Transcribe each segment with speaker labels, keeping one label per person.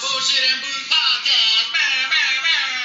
Speaker 1: Bullshit and Booze Podcast. Bah, bah, bah.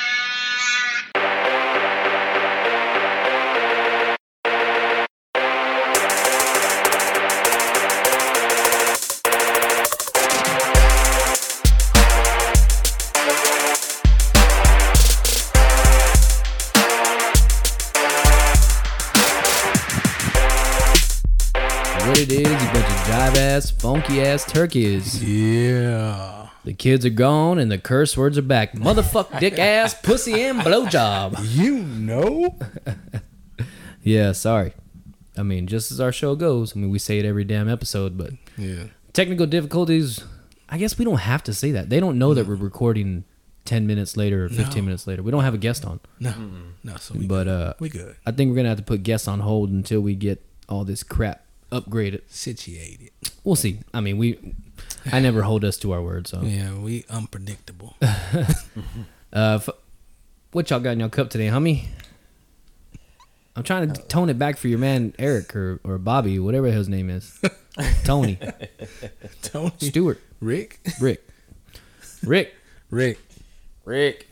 Speaker 2: What it is, you bunch of jive ass, funky ass turkeys.
Speaker 3: Yeah.
Speaker 2: The kids are gone and the curse words are back. Motherfuck, dick ass, pussy, and blowjob.
Speaker 3: You know?
Speaker 2: Yeah, sorry. I mean, just as our show goes. I mean, we say it every damn episode, but
Speaker 3: Yeah.
Speaker 2: technical difficulties. I guess we don't have to say that. They don't know that we're recording ten minutes later or fifteen
Speaker 3: No.
Speaker 2: minutes later. We don't have a guest on,
Speaker 3: No. No, so we
Speaker 2: but
Speaker 3: good.
Speaker 2: uh,
Speaker 3: we good.
Speaker 2: I think we're gonna have to put guests on hold until we get all this crap upgraded.
Speaker 3: Situated.
Speaker 2: We'll see. I mean, we. I never hold us to our word, so.
Speaker 3: Yeah, we unpredictable.
Speaker 2: Uh, f- what y'all got in your cup today, homie? I'm trying to tone it back for your man Eric or, or Bobby, whatever his name is. Tony,
Speaker 3: Tony.
Speaker 2: Stewart,
Speaker 3: Rick.
Speaker 2: Rick, Rick.
Speaker 3: Rick.
Speaker 4: Rick.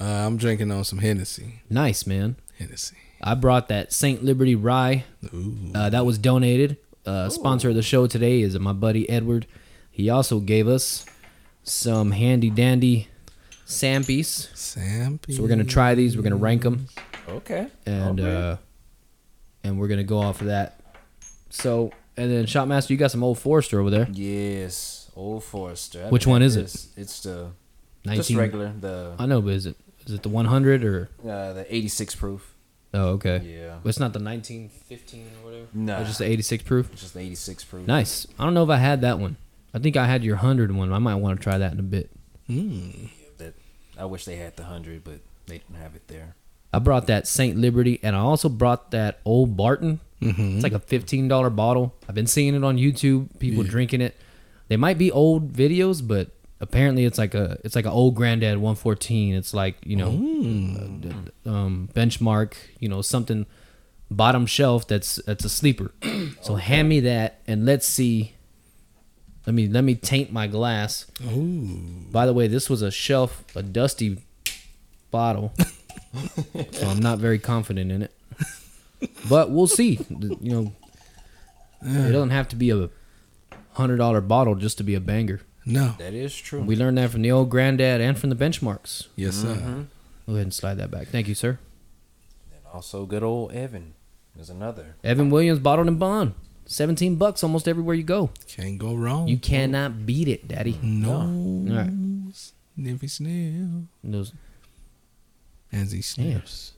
Speaker 3: Uh, I'm drinking on some Hennessy.
Speaker 2: Nice man.
Speaker 3: Hennessy.
Speaker 2: I brought that Saint Liberty Rye.
Speaker 3: Ooh.
Speaker 2: Uh, that was donated. Uh, sponsor of the show today is my buddy Edward. He also gave us some handy dandy Sampies.
Speaker 3: Sam.
Speaker 2: So we're gonna try these. We're gonna rank them.
Speaker 4: Okay.
Speaker 2: and
Speaker 4: Okay.
Speaker 2: uh and we're gonna go off of that. So and then Shopmaster, you got some old Forester over there.
Speaker 4: Yes, Old Forester. I've
Speaker 2: Which one is it?
Speaker 4: It's the just
Speaker 2: 19
Speaker 4: regular the
Speaker 2: I know, but is it is it the 100 or
Speaker 4: uh, the 86 proof.
Speaker 2: oh okay?
Speaker 4: Yeah.
Speaker 2: But it's not the 1915 or whatever.
Speaker 4: Nah.
Speaker 2: it's just the 86 proof.
Speaker 4: It's just the 86 proof.
Speaker 2: Nice. I don't know if I had that one. I think I had your 100 one. I might want to try that in a bit.
Speaker 3: Mm.
Speaker 4: That I wish they had the hundred, but they didn't have it there.
Speaker 2: I brought that Saint Liberty, and I also brought that Old Barton.
Speaker 3: Mm-hmm.
Speaker 2: It's like a fifteen dollar bottle. I've been seeing it on YouTube. People
Speaker 3: Yeah.
Speaker 2: drinking it. They might be old videos, but apparently it's like a it's like an old granddad 114. It's like you know,
Speaker 3: Mm.
Speaker 2: uh, um, benchmark. You know something bottom shelf that's that's a sleeper. so hand me that, and let's see. Let me let me taint my glass.
Speaker 3: Ooh.
Speaker 2: By the way, this was a shelf, a dusty bottle. so I'm not very confident in it. But we'll see. You know, it doesn't have to be a hundred dollar bottle just to be a banger.
Speaker 3: No.
Speaker 4: That is true.
Speaker 2: We learned that from the old granddad and from the benchmarks.
Speaker 3: Yes, sir. Mm-hmm.
Speaker 2: Go ahead and slide that back. Thank you, sir.
Speaker 4: and also, good old Evan. There's another.
Speaker 2: Evan Williams bottled and bond. Seventeen bucks almost everywhere you go.
Speaker 3: Can't go wrong.
Speaker 2: You cannot beat it, daddy.
Speaker 3: No.
Speaker 2: All right.
Speaker 3: Sniffy sniff.
Speaker 2: Those
Speaker 3: As he sniffs.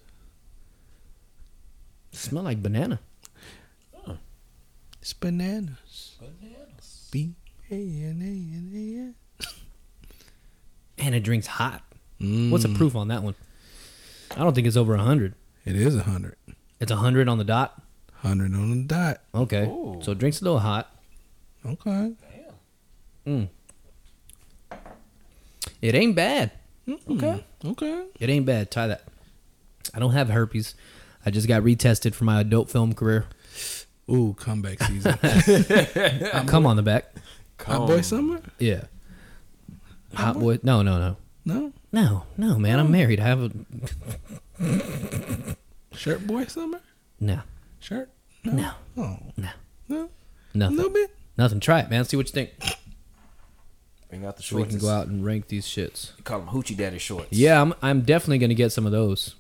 Speaker 2: smell like banana.
Speaker 3: It's bananas.
Speaker 4: Bananas.
Speaker 3: B A N A N
Speaker 2: And it drinks hot.
Speaker 3: A N.
Speaker 2: What's the mm. proof on that one? I don't think it's over hundred.
Speaker 3: It is a hundred.
Speaker 2: It's hundred on the dot.
Speaker 3: Hundred on the dot.
Speaker 2: Okay.
Speaker 4: Ooh.
Speaker 2: So drinks a little hot.
Speaker 3: Okay. Damn.
Speaker 2: Mm. It ain't bad.
Speaker 3: Okay. Okay.
Speaker 2: It ain't bad. Try that. I don't have herpes. I just got retested for my adult film career.
Speaker 3: Ooh, comeback season.
Speaker 2: Come on the back. Come.
Speaker 3: Hot boy summer?
Speaker 2: Yeah. Hot boy. No, no, no.
Speaker 3: No.
Speaker 2: No, no, man. I'm married. I have a.
Speaker 3: Shirt boy summer?
Speaker 2: No.
Speaker 3: Shirt?
Speaker 2: No.
Speaker 3: Oh.
Speaker 2: No.
Speaker 3: No. A
Speaker 2: Nothing.
Speaker 3: little bit.
Speaker 2: Nothing. Try it, man. See what you think.
Speaker 4: Bring out the
Speaker 2: So we can go out and rank these shits.
Speaker 4: You call them hoochie daddy shorts.
Speaker 2: Yeah, I'm. I'm definitely gonna get some of those.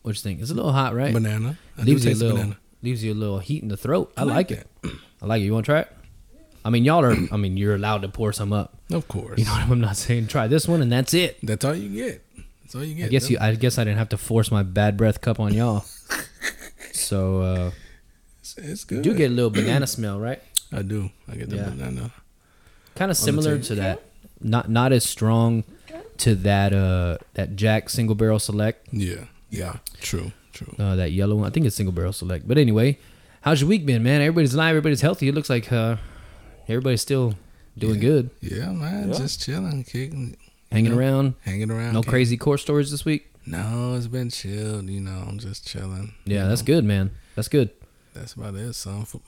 Speaker 2: What you think? It's a little hot, right?
Speaker 3: Banana. I
Speaker 2: leaves
Speaker 3: do
Speaker 2: you a
Speaker 3: taste
Speaker 2: little
Speaker 3: banana.
Speaker 2: leaves you a little heat in the throat. I,
Speaker 3: I
Speaker 2: like,
Speaker 3: like
Speaker 2: it. I like it. You want to try it? I mean, y'all are. I mean, you're allowed to pour some up.
Speaker 3: Of course.
Speaker 2: You know what I'm not saying? Try this one and that's it.
Speaker 3: That's all you get. That's all you get.
Speaker 2: I guess you. I guess I didn't have to force my bad breath cup on y'all. So uh,
Speaker 3: It's, it's good.
Speaker 2: do get a little banana smell, right?
Speaker 3: I do. I get the
Speaker 2: Yeah.
Speaker 3: banana.
Speaker 2: Kind of similar to that. Not not as strong to that uh that Jack single barrel select.
Speaker 3: Yeah. Yeah. True. True.
Speaker 2: Uh, that yellow one. I think it's single barrel select. But anyway, how's your week been, man? Everybody's alive. Everybody's healthy. It looks like uh, everybody's still doing good.
Speaker 3: Yeah, man.
Speaker 4: Yeah.
Speaker 3: Just chilling, kicking,
Speaker 2: Hanging
Speaker 3: know,
Speaker 2: around.
Speaker 3: hanging around.
Speaker 2: No
Speaker 3: kicking.
Speaker 2: crazy core stories this week.
Speaker 3: No, it's been chilled. You know, I'm just chilling.
Speaker 2: Yeah, that's
Speaker 3: know.
Speaker 2: good, man. That's good.
Speaker 3: That's about it. Son Fo-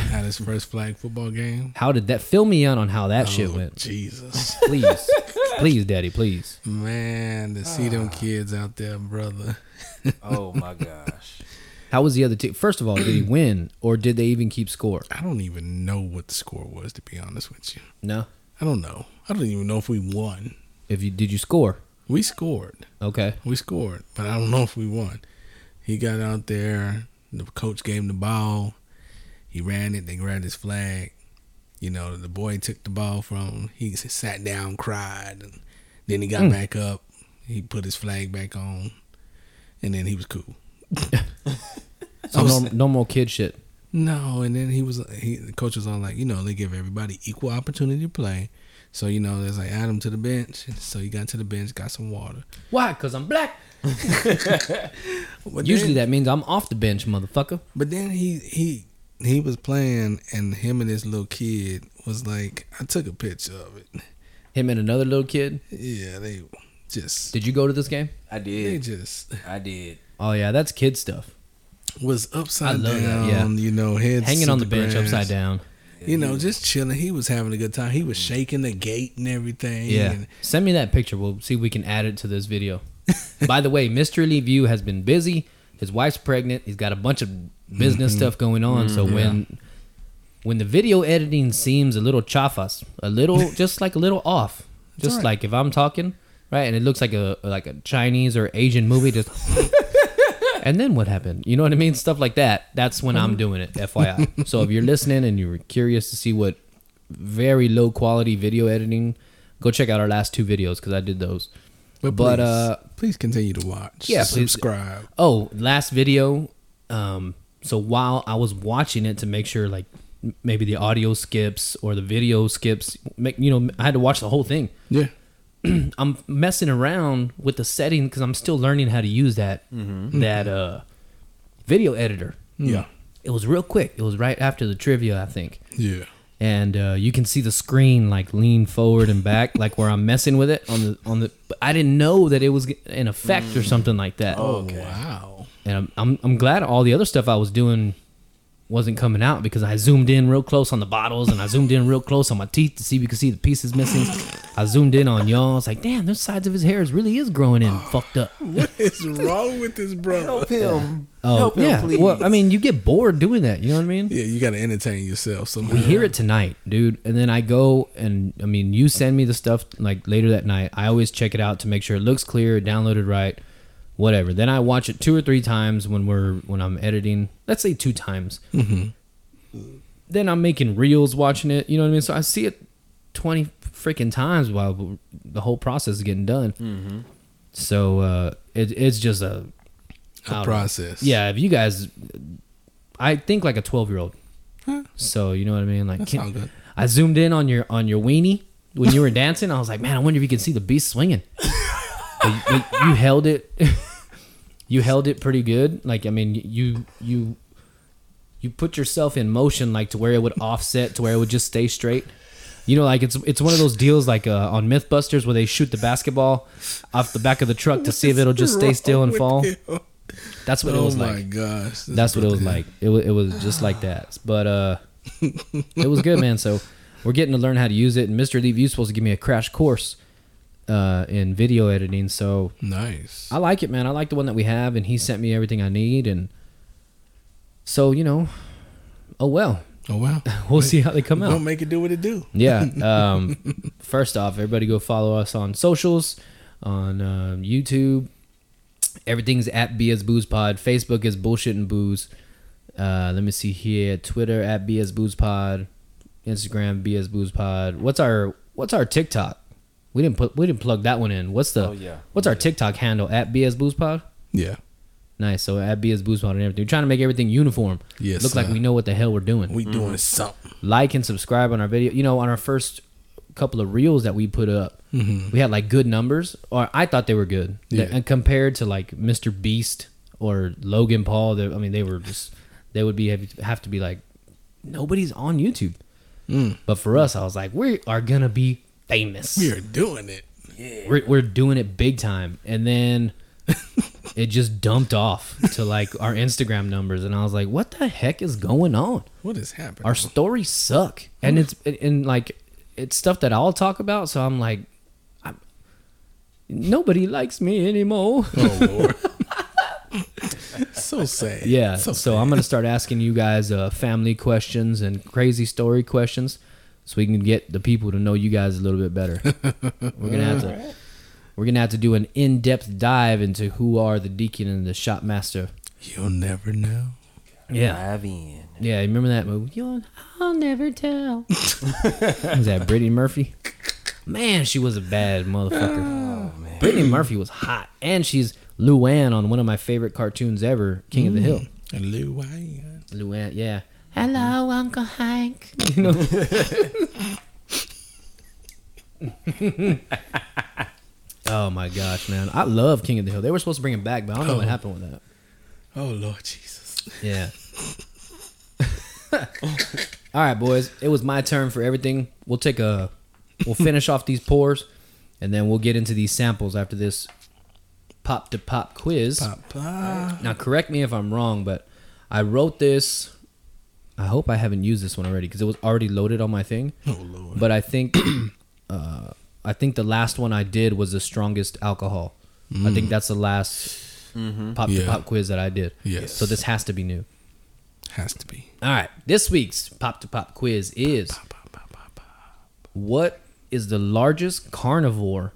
Speaker 3: had his first flag football game.
Speaker 2: How did that fill me in on how that shit
Speaker 3: Oh,
Speaker 2: went?
Speaker 3: Jesus,
Speaker 2: Please, please, Daddy, please.
Speaker 3: man, to see them ah. kids out there, brother.
Speaker 4: Oh my gosh.
Speaker 2: How was the other team? First of all, did he win or did they even keep score?
Speaker 3: I don't even know what the score was, to be honest with you.
Speaker 2: No.
Speaker 3: I don't know. I don't even know if we won.
Speaker 2: If you did you score?
Speaker 3: We scored.
Speaker 2: Okay.
Speaker 3: We scored, but I don't know if we won. He got out there. The coach gave him the ball. He ran it. They grabbed his flag. You know, the boy took the ball from him. He sat down, cried, and then he got
Speaker 2: Mm.
Speaker 3: back up. He put his flag back on, and then he was cool.
Speaker 2: So
Speaker 3: was-
Speaker 2: norm, normal kid shit.
Speaker 3: No, and then he was he the coach was on like, you know, they give everybody equal opportunity to play. So, you know, there's like add him to the bench. So he got to the bench, got some water.
Speaker 2: Why? Cause I'm black.
Speaker 3: But
Speaker 2: Usually
Speaker 3: then,
Speaker 2: that means I'm off the bench, motherfucker.
Speaker 3: But then he he he was playing and him and this little kid was like I took a picture of it.
Speaker 2: Him and another little kid.
Speaker 3: Yeah, they just
Speaker 2: Did you go to this game?
Speaker 4: I did.
Speaker 3: they just
Speaker 4: I did.
Speaker 2: Oh yeah, that's kid stuff.
Speaker 3: was upside
Speaker 2: I love that,
Speaker 3: down,
Speaker 2: yeah.
Speaker 3: you know, heads
Speaker 2: Hanging
Speaker 3: to
Speaker 2: on the bench
Speaker 3: grass.
Speaker 2: upside down.
Speaker 3: You know, just chilling. He was having a good time. He was shaking the gate and everything.
Speaker 2: Yeah.
Speaker 3: and-
Speaker 2: Send me that picture. We'll see if we can add it to this video. By the way, Mr. Lee View has been busy. His wife's pregnant. He's got a bunch of business
Speaker 3: Mm-hmm.
Speaker 2: stuff going on. So when when the video editing seems a little chafas, a little just like a little off, just
Speaker 3: alright.
Speaker 2: like if I'm talking, right, and it looks like a like a Chinese or Asian movie just And then what happened? You know what I mean? Stuff like that. That's when
Speaker 3: Mm-hmm.
Speaker 2: I'm doing it, FYI. so if you're listening and you're curious to see what very low quality video editing, go check out our last two videos because I did those.
Speaker 3: But,
Speaker 2: But,
Speaker 3: please,
Speaker 2: uh,
Speaker 3: please continue to watch.
Speaker 2: yeah, please.
Speaker 3: subscribe.
Speaker 2: Oh, last video. Um, so while I was watching it to make sure like maybe the audio skips or the video skips, make you know I had to watch the whole thing.
Speaker 3: Yeah,
Speaker 2: I'm messing around with the setting because I'm still learning how to use that that uh video editor.
Speaker 3: yeah,
Speaker 2: It was real quick. It was right after the trivia, I think.
Speaker 3: yeah.
Speaker 2: and uh, you can see the screen like lean forward and back, like where I'm messing with it on the on the. But I didn't know that it was an effect or something like that.
Speaker 3: Oh wow.
Speaker 2: And I'm, I'm I'm glad all the other stuff I was doing wasn't coming out because I zoomed in real close on the bottles and I zoomed in real close on my teeth to see if you could see the pieces missing. I zoomed in on y'all. I was like, damn, those sides of his hair is really is growing in, fucked up.
Speaker 3: What is wrong with this brother?
Speaker 4: Help him.
Speaker 2: Oh
Speaker 4: Help him,
Speaker 2: yeah.
Speaker 4: please.
Speaker 2: Well, I mean, you get bored doing that. You know what I mean?
Speaker 3: Yeah, you got to entertain yourself somehow.
Speaker 2: We hear it tonight, dude, and then I go and I mean, you send me the stuff like later that night. I always check it out to make sure it looks clear, downloaded right, whatever. Then I watch it two or three times when we're when I'm editing. Let's say two times.
Speaker 3: Mm-hmm.
Speaker 2: Then I'm making reels watching it. You know what I mean? So I see it twenty freaking times while the whole process is getting done.
Speaker 4: Mm-hmm.
Speaker 2: So uh, it, it's just a, don't know.
Speaker 3: process.
Speaker 2: Yeah, if you guys, I think like a twelve year old.
Speaker 3: Huh.
Speaker 2: So you know what I mean? Like, can-
Speaker 3: good.
Speaker 2: I zoomed in on your on your weenie when you were dancing. I was like, man, I wonder if you can see the beast swinging. You, you held it. you held it pretty good. Like I mean, you you you put yourself in motion like to where it would offset to where it would just stay straight. You know, like it's it's one of those deals like uh, on MythBusters where they shoot the basketball off the back of the truck to see if it'll just stay still and fall. That's what it
Speaker 3: oh
Speaker 2: was
Speaker 3: my
Speaker 2: like.
Speaker 3: gosh.
Speaker 2: That's what it was like. It was, it was just like that. But uh, it was good, man. So we're getting to learn how to use it. And Mr. Lee View's supposed to give me a crash course uh, in video editing. So
Speaker 3: Nice.
Speaker 2: I like it, man. I like the one that we have, and he sent me everything I need. And so you know, oh well,
Speaker 3: Oh wow.
Speaker 2: we'll see how they come out.
Speaker 3: Don't make it do what it do.
Speaker 2: Yeah. Um, first off, everybody go follow us on socials, on um, YouTube. Everything's at BS Booze Pod. Facebook is Bullshit and Booze. Uh, let me see here. Twitter at BS Booze Pod. Instagram BS Booze Pod. What's our What's our TikTok? We didn't put we didn't plug that one in. What's the
Speaker 4: Oh, yeah.
Speaker 2: What's our TikTok handle at BS Booze Pod?
Speaker 3: Yeah.
Speaker 2: Nice. So at BS Booze Pod and everything. We're trying to make everything uniform.
Speaker 3: Yes,
Speaker 2: Look like we know what the hell we're doing
Speaker 3: We doing something.
Speaker 2: like and subscribe on our video. You know, on our first couple of reels that we put up,
Speaker 3: Mhm.
Speaker 2: we had like good numbers, or I thought they were good.
Speaker 3: Yeah.
Speaker 2: And compared to like Mr. Beast or Logan Paul, they- I mean, they were just they would be have to be like nobody's on YouTube.
Speaker 3: Mm.
Speaker 2: But for us, I was like, we are gonna be famous.
Speaker 3: We are doing it.
Speaker 2: We're, we're doing it big time. And then it just dumped off to like our Instagram numbers, and I was like, "What the heck is going on?
Speaker 3: What is happening?
Speaker 2: Our stories suck." And it's and like it's stuff that I'll talk about, so I'm like, I'm, nobody likes me anymore.
Speaker 3: oh Lord. so sad.
Speaker 2: Yeah,
Speaker 3: So,
Speaker 2: so, I'm gonna start asking you guys uh, family questions and crazy story questions, so we can get the people to know you guys a little bit better. we're gonna have to, we're gonna have to do an in-depth dive into who are the deacon and the shop master.
Speaker 3: You'll never know.
Speaker 2: Yeah,
Speaker 4: Dive in.
Speaker 2: yeah. Remember that movie? You'll, I'll never tell. was that Brittany Murphy? Man, she was a bad motherfucker.
Speaker 4: Oh, oh man.
Speaker 2: Brittany Murphy was hot, and she's Luann on one of my favorite cartoons ever, King of the mm. Hill.
Speaker 3: And Lou Wayne.
Speaker 2: Luann, yeah. Hello, Uncle Hank. You know. oh my gosh, man! I love King of the Hill. They were supposed to bring him back, but I don't know what
Speaker 3: Oh.
Speaker 2: happened with that.
Speaker 3: Oh Lord Jesus.
Speaker 2: Yeah. All right, boys. It was my turn for everything. We'll take a. We'll finish off these pours, and then we'll get into these samples after this pop to pop quiz.
Speaker 3: Papa.
Speaker 2: Now, correct me if I'm wrong, but I wrote this. I hope I haven't used this one already because it was already loaded on my thing.
Speaker 3: Oh Lord.
Speaker 2: But I think, uh, I think the last one I did was the strongest alcohol. I think that's the last pop to pop quiz that I did.
Speaker 3: Yes.
Speaker 2: So this has to be new.
Speaker 3: has to be.
Speaker 2: All right, this week's pop to pop quiz is what is the largest carnivore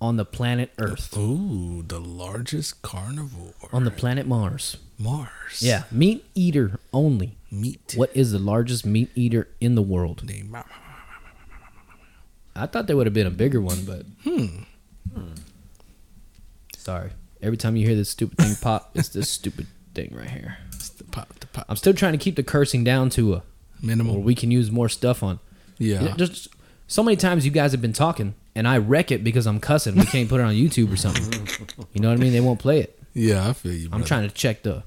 Speaker 2: on the planet Earth?
Speaker 3: Ooh, the largest carnivore
Speaker 2: On the planet Mars.
Speaker 3: Mars.
Speaker 2: Yeah, meat eater only.
Speaker 3: Meat.
Speaker 2: What is the largest meat eater in the world?
Speaker 3: Name.
Speaker 2: I thought there would have been a bigger one, but
Speaker 3: Hmm.
Speaker 2: sorry. Every time you hear this stupid thing pop, it's this stupid thing right here.
Speaker 3: It's the pop. The pop.
Speaker 2: I'm still trying to keep the cursing down to a
Speaker 3: minimal, where
Speaker 2: we can use more stuff on.
Speaker 3: Yeah.
Speaker 2: Yeah, Just so many times you guys have been talking, and I wreck it because I'm cussing. We can't put it on YouTube or something. You know what I mean? They won't play it.
Speaker 3: Yeah, I feel you.
Speaker 2: I'm
Speaker 3: brother.
Speaker 2: trying to check the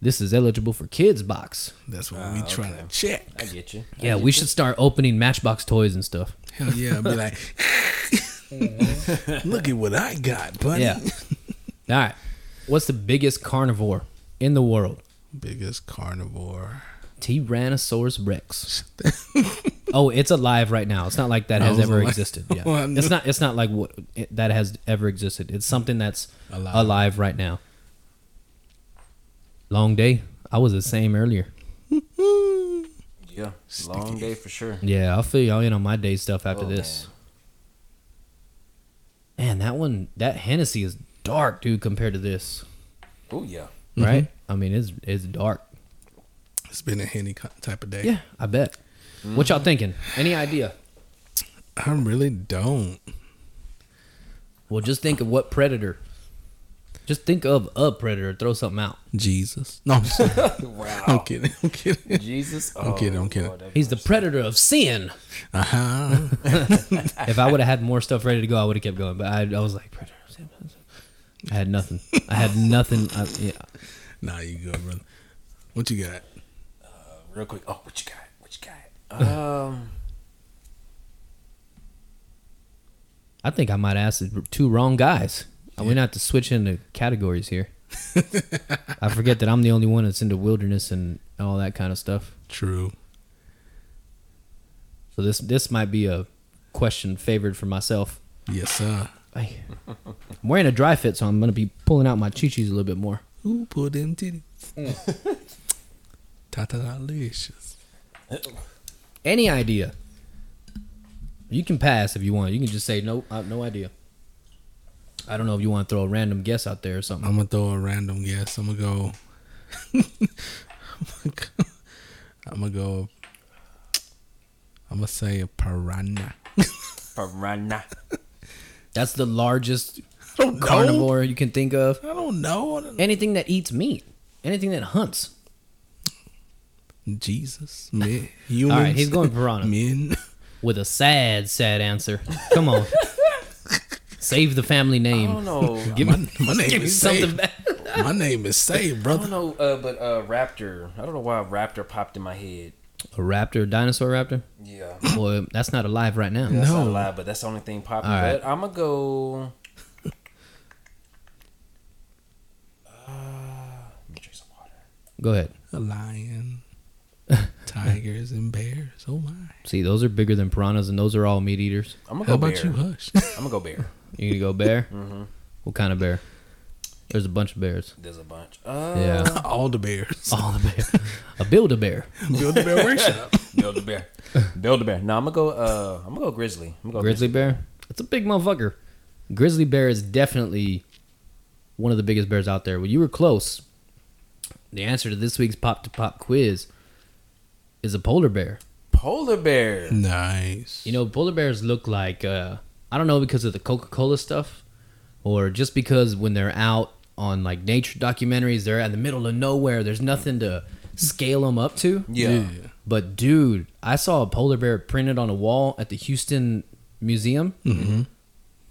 Speaker 2: this is eligible for kids box.
Speaker 3: That's what
Speaker 4: Ah,
Speaker 3: we trying
Speaker 4: okay.
Speaker 3: to check.
Speaker 4: I get you.
Speaker 2: Yeah,
Speaker 4: get
Speaker 2: we
Speaker 4: you.
Speaker 2: should start opening Matchbox toys and stuff.
Speaker 3: Hell yeah, I'll be like, look at what I got, buddy.
Speaker 2: Yeah. All right. What's the biggest carnivore in the world?
Speaker 3: Biggest carnivore.
Speaker 2: Tyrannosaurus Rex. oh, it's alive right now. It's not like that has
Speaker 3: was
Speaker 2: ever
Speaker 3: like-
Speaker 2: existed. Yeah.
Speaker 3: Oh, I knew-
Speaker 2: it's not. It's not like what it, that has ever existed. It's something that's
Speaker 3: Alive.
Speaker 2: alive. right now. Long day. I was the same earlier.
Speaker 4: Yeah. Long day for sure.
Speaker 2: Yeah, I'll fill y'all in on my day stuff after
Speaker 4: Oh,
Speaker 2: this. Man. that one, that Hennessy is dark, dude, compared to this.
Speaker 4: Oh yeah.
Speaker 2: Right? Mm-hmm. I mean, it's it's dark.
Speaker 3: It's been a henny type of day.
Speaker 2: Yeah, I bet. What y'all mm. thinking? Any idea?
Speaker 3: I really don't.
Speaker 2: Well, just think of what predator. Just think of a predator. Throw something out.
Speaker 3: Jesus. No, I'm, sorry.
Speaker 4: Wow.
Speaker 3: I'm kidding. I'm kidding.
Speaker 4: Jesus.
Speaker 3: I'm kidding, I'm kidding.
Speaker 4: Lord,
Speaker 2: He's the predator of sin.
Speaker 3: Uh huh.
Speaker 2: If I would have had more stuff ready to go, I would have kept going. But I, I was like, predator. of sin. I had nothing. I had nothing. I, yeah.
Speaker 3: nah, you good, brother. What you got?
Speaker 4: Real quick. Oh, what you got? What you got? Um.
Speaker 2: I think I might ask the two wrong guys. I'm gonna have to switch into categories here. I forget that I'm the only one that's into wilderness and all that kind of stuff.
Speaker 3: True.
Speaker 2: So this this might be a question favored for myself.
Speaker 3: Yes, sir.
Speaker 2: I, I'm wearing a dry fit, so I'm gonna be pulling out my chi-chis a little bit more.
Speaker 3: Ooh, pull them titties. Tata delicious.
Speaker 2: Any idea? You can pass if you want. You can just say nope. No idea. I don't know if you want to throw a random guess out there or something.
Speaker 3: I'm gonna throw a random guess. I'm gonna go. I'm gonna go. I'm gonna say a piranha.
Speaker 4: Piranha.
Speaker 2: That's the largest
Speaker 3: I don't know.
Speaker 2: carnivore you can think of.
Speaker 3: I don't know. I don't-
Speaker 2: Anything that eats meat. Anything that hunts.
Speaker 3: Jesus, man, humans.
Speaker 2: All right, he's going piranha
Speaker 3: Men.
Speaker 2: with a sad, sad answer. Come on, save the family name.
Speaker 4: I don't know.
Speaker 2: Give
Speaker 3: My,
Speaker 2: me,
Speaker 3: my name
Speaker 2: give
Speaker 3: is
Speaker 2: something
Speaker 3: Save.
Speaker 2: back.
Speaker 3: My name is Save,
Speaker 4: I
Speaker 3: brother.
Speaker 4: don't know, uh, but uh, Raptor. I don't know why Raptor popped in my head.
Speaker 2: A raptor, a dinosaur raptor.
Speaker 4: Yeah.
Speaker 2: Boy, that's not alive right now.
Speaker 4: That's not
Speaker 3: No.
Speaker 4: a lie, but that's the only thing popping.
Speaker 2: All right.
Speaker 4: But I'm gonna go. Uh drink some water.
Speaker 2: Go ahead.
Speaker 3: a lion, tigers, and bears. Oh my!
Speaker 2: See, those are bigger than piranhas, and those are all meat eaters.
Speaker 4: I'm gonna
Speaker 3: How
Speaker 4: go
Speaker 3: about
Speaker 4: bear.
Speaker 3: you, Hush?
Speaker 4: I'm gonna go bear.
Speaker 2: You gonna go bear?
Speaker 4: mm-hmm.
Speaker 2: What kind of bear? There's a bunch of bears.
Speaker 4: There's a bunch. Uh,
Speaker 2: Yeah.
Speaker 3: All the bears.
Speaker 2: All the bears. a build a bear.
Speaker 3: Build the bear workshop.
Speaker 4: Build a bear. Build a bear. No, I'm gonna go. Uh, I'm gonna go grizzly. I'm gonna go
Speaker 2: Grizzly bear. It's a big motherfucker. Grizzly bear is definitely one of the biggest bears out there. Well, you were close. The answer to this week's pop to pop quiz is a polar bear.
Speaker 4: Polar bear.
Speaker 3: nice.
Speaker 2: You know, polar bears look like uh, I don't know because of the Coca Cola stuff, or just because when they're out on like nature documentaries, they're in the middle of nowhere. There's nothing to scale them up to.
Speaker 4: Yeah.
Speaker 2: But dude, I saw a polar bear printed on a wall at the Houston Museum.
Speaker 3: Mm-hmm.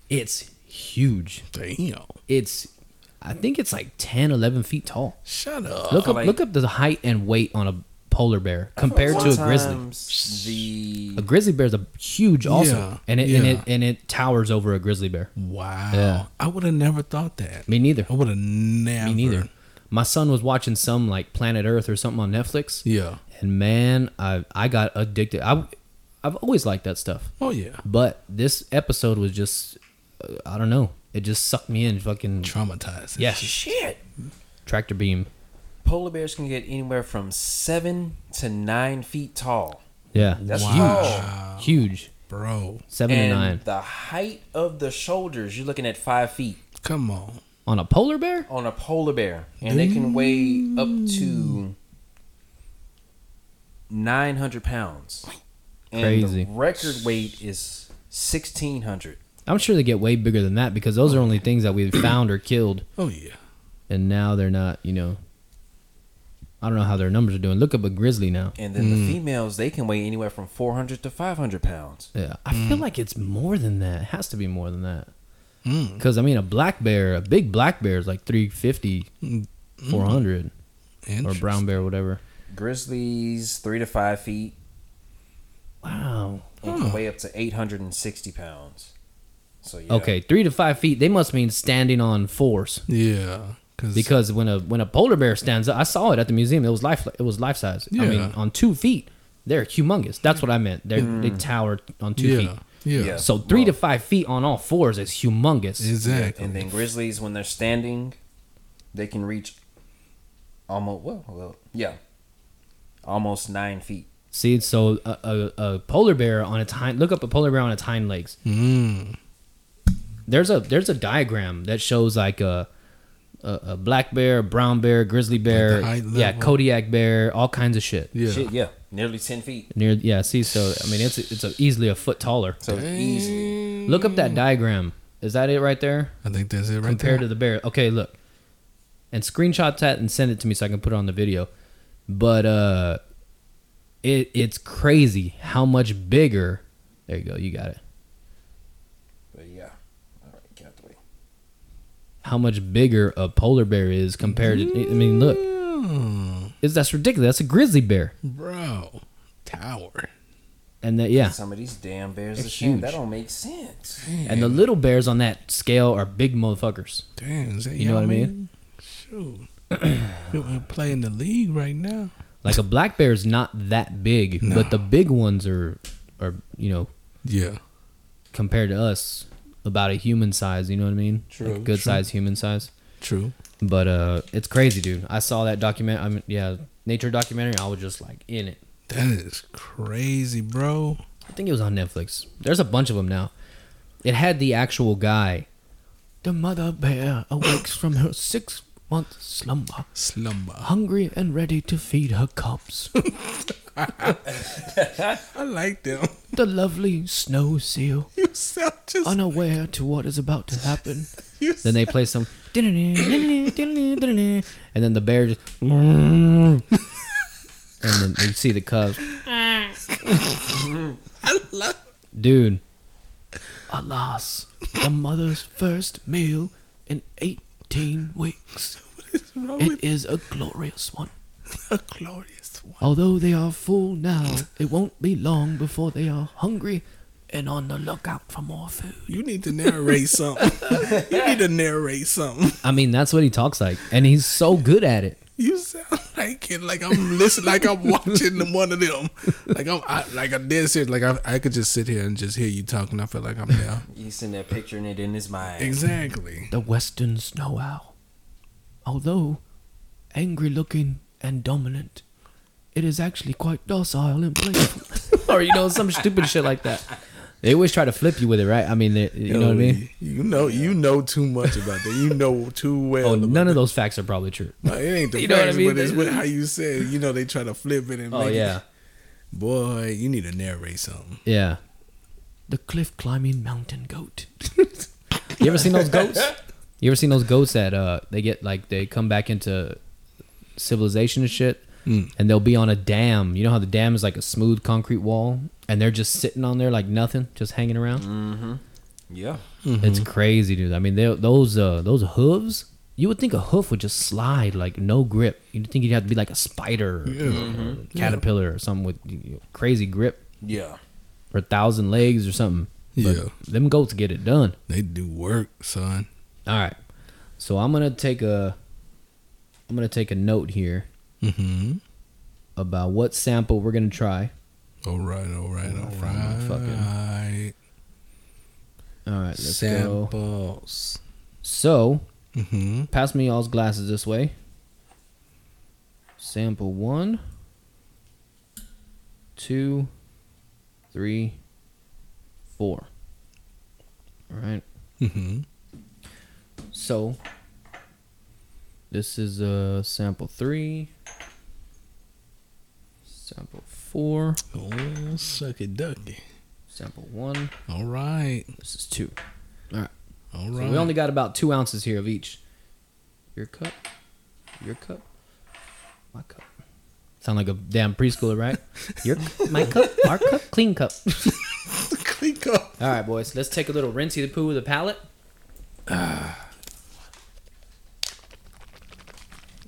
Speaker 2: It's huge.
Speaker 3: Damn.
Speaker 2: It's I think it's like 10, 11 feet tall.
Speaker 3: Shut up.
Speaker 2: Look up
Speaker 4: like-
Speaker 2: look up the height and weight on a polar bear compared to a grizzly.
Speaker 4: Sometimes The
Speaker 2: A grizzly bear is a huge also,
Speaker 3: Yeah,
Speaker 2: and it and it and it towers over a grizzly bear.
Speaker 3: Wow.
Speaker 2: Yeah.
Speaker 3: I would have never thought that.
Speaker 2: Me neither.
Speaker 3: I would have never.
Speaker 2: Me neither. My son was watching some like Planet Earth or something on Netflix,
Speaker 3: Yeah.
Speaker 2: and man, I I got addicted. I I've always liked that stuff,
Speaker 3: Oh yeah.
Speaker 2: but this episode was just uh, I don't know. It just sucked me in. Fucking
Speaker 3: Traumatized.
Speaker 2: yeah,
Speaker 4: shit.
Speaker 2: tractor beam.
Speaker 4: Polar bears can get anywhere from seven to nine feet tall.
Speaker 2: Yeah,
Speaker 4: That's
Speaker 3: Wow.
Speaker 2: huge.
Speaker 3: Bro.
Speaker 2: Seven
Speaker 4: and
Speaker 2: to nine
Speaker 4: the height of the shoulders, you're looking at five feet
Speaker 3: Come on.
Speaker 2: on a polar bear.
Speaker 4: on a polar bear, and they can weigh up to nine hundred pounds. And
Speaker 2: Crazy.
Speaker 4: The record weight is sixteen hundred.
Speaker 2: I'm sure they get way bigger than that because those are only things that we've found or killed,
Speaker 3: Oh yeah.
Speaker 2: and now they're not. You know, I don't know how their numbers are doing. Look up a grizzly now.
Speaker 4: And then the females, they can weigh anywhere from four hundred to five hundred pounds.
Speaker 2: Yeah, I feel like it's more than that. It has to be more than that.
Speaker 3: Mm.
Speaker 2: Because I mean, a black bear, a big black bear is like 350,
Speaker 3: Mm.
Speaker 2: 400, or
Speaker 3: Interesting.
Speaker 2: brown bear, whatever.
Speaker 4: Grizzlies, three to five feet,
Speaker 2: Wow.
Speaker 4: and
Speaker 3: Huh.
Speaker 4: can weigh up to eight hundred and sixty pounds. So yeah.
Speaker 2: Okay, three to five feet. They must mean standing on fours.
Speaker 3: Yeah. Cause
Speaker 2: when a when a polar bear stands up, I saw it at the museum. It was life. It was life size. I mean, on two feet, they're humongous. That's what I meant. They they tower on two
Speaker 3: yeah.
Speaker 2: feet.
Speaker 3: Yeah.
Speaker 4: Yeah.
Speaker 2: So three to five feet on all fours is humongous.
Speaker 3: Exactly.
Speaker 4: And then grizzlies, when they're standing, they can reach almost well, well yeah, almost nine feet.
Speaker 2: See, so a, a, a polar bear on its hind look up a polar bear on its hind legs.
Speaker 3: Mm.
Speaker 2: There's a there's a diagram that shows like a a, a black bear, a brown bear, grizzly bear,
Speaker 3: height
Speaker 2: yeah. Kodiak bear, all kinds of shit.
Speaker 3: Yeah.
Speaker 4: Shit, yeah, nearly ten feet.
Speaker 2: Near yeah, see, so I mean it's it's a, easily a foot taller.
Speaker 4: So it's easy.
Speaker 2: Look up that diagram. Is that it right there?
Speaker 3: I think that's it right there.
Speaker 2: Compared
Speaker 3: there.
Speaker 2: to the bear. Okay, look. And screenshot that and send it to me so I can put it on the video. But uh it it's crazy how much bigger there you go, you got it.
Speaker 4: But yeah, all right, get out the way.
Speaker 2: How much bigger a polar bear is compared to I mean look, is that's ridiculous. That's a grizzly bear.
Speaker 3: bro. Tower.
Speaker 2: And that yeah.
Speaker 4: Some of these damn bears
Speaker 2: They're
Speaker 4: are shit.
Speaker 2: huge.
Speaker 4: That don't make sense.
Speaker 2: And the little bears on that scale are big motherfuckers.
Speaker 3: Damn, is that
Speaker 2: You know what I
Speaker 3: y'all,
Speaker 2: mean?
Speaker 3: Shoot. We're uh, playing the league right now.
Speaker 2: Like a black bear is not that big,
Speaker 3: No.
Speaker 2: but the big ones are are, you know,
Speaker 3: Yeah.
Speaker 2: compared to us about a human size, you know what I mean?
Speaker 3: True,
Speaker 2: Like good
Speaker 3: true.
Speaker 2: size human size.
Speaker 3: True.
Speaker 2: But uh it's crazy, dude. I saw that document I mean yeah, nature documentary, I was just like in it.
Speaker 3: That is crazy, bro.
Speaker 2: I think it was on Netflix. There's a bunch of them now. It had the actual guy. The mother bear awakes from her six month slumber,
Speaker 3: Slumber.
Speaker 2: hungry and ready to feed her cubs.
Speaker 3: I like them.
Speaker 2: the lovely snow seal,
Speaker 3: You sound just.
Speaker 2: unaware to what is about to happen. Then they play some, and then the bear just, and then you see the cubs.
Speaker 3: I love.
Speaker 2: Dude, alas, the mother's first meal in 18 weeks.
Speaker 3: Wrong
Speaker 2: It is a glorious one.
Speaker 3: a glorious one?
Speaker 2: Although they are full now, it won't be long before they are hungry and on the lookout for more food.
Speaker 3: You need to narrate something. you need to narrate something.
Speaker 2: I mean, that's what he talks like, and he's so good at it.
Speaker 3: You sound like it. Like I'm listening, like I'm watching them, one of them. Like I'm, I, like I'm dead serious. Like I, I could just sit here and just hear you talking. I feel like I'm there.
Speaker 4: He's sitting there picturing it in his mind.
Speaker 3: exactly.
Speaker 2: The western snow owl. Although angry looking and dominant, it is actually quite docile and playful. or, you know, some stupid shit like that. They always try to flip you with it, right? I mean, they, you know what I mean?
Speaker 3: You know, you know too much about that. You know too well.
Speaker 2: Oh, none of those facts are probably true.
Speaker 3: No, it ain't the
Speaker 2: You know what I
Speaker 3: facts,
Speaker 2: mean?
Speaker 3: but it's what, how you said. You know, they try to flip it and
Speaker 2: Oh,
Speaker 3: make
Speaker 2: yeah.
Speaker 3: it. Boy, you need to narrate something.
Speaker 2: Yeah. The cliff climbing mountain goat. you ever seen those goats? You ever seen those goats that uh they get like they come back into civilization and shit
Speaker 3: Mm.
Speaker 2: and they'll be on a dam. You know how the dam is like a smooth concrete wall and they're just sitting on there like nothing, just hanging around?
Speaker 4: Mm-hmm. Yeah.
Speaker 2: It's crazy, dude. I mean, they, those uh those hooves, you would think a hoof would just slide like no grip. You'd think you'd have to be like a spider or
Speaker 3: Yeah.
Speaker 2: a caterpillar or something with you know, crazy grip
Speaker 4: Yeah.
Speaker 2: or a thousand legs or something. But
Speaker 3: Yeah.
Speaker 2: them goats get it done.
Speaker 3: They do work, son.
Speaker 2: All right. So I'm gonna take a I'm gonna take a note here
Speaker 3: Mm-hmm.
Speaker 2: about what sample we're gonna try.
Speaker 3: All right, all right, all
Speaker 2: the fucking-
Speaker 3: right.
Speaker 2: All right, let's go.
Speaker 3: Samples.
Speaker 2: So
Speaker 3: Mm-hmm.
Speaker 2: pass me y'all's glasses this way. Sample one, two, three, four. All right.
Speaker 3: Mm-hmm.
Speaker 2: So this is uh sample three, sample four,
Speaker 3: Oh, suck it, ducky.
Speaker 2: sample one.
Speaker 3: All right,
Speaker 2: This is two.
Speaker 3: all
Speaker 2: So we only got about two ounces here of each. Your cup, your cup, my cup. Sound like a damn preschooler, right? Your, my cup, our cup, clean cup.
Speaker 3: clean cup.
Speaker 2: All right, boys. Let's take a little rinsey the poo with a palate. Ah.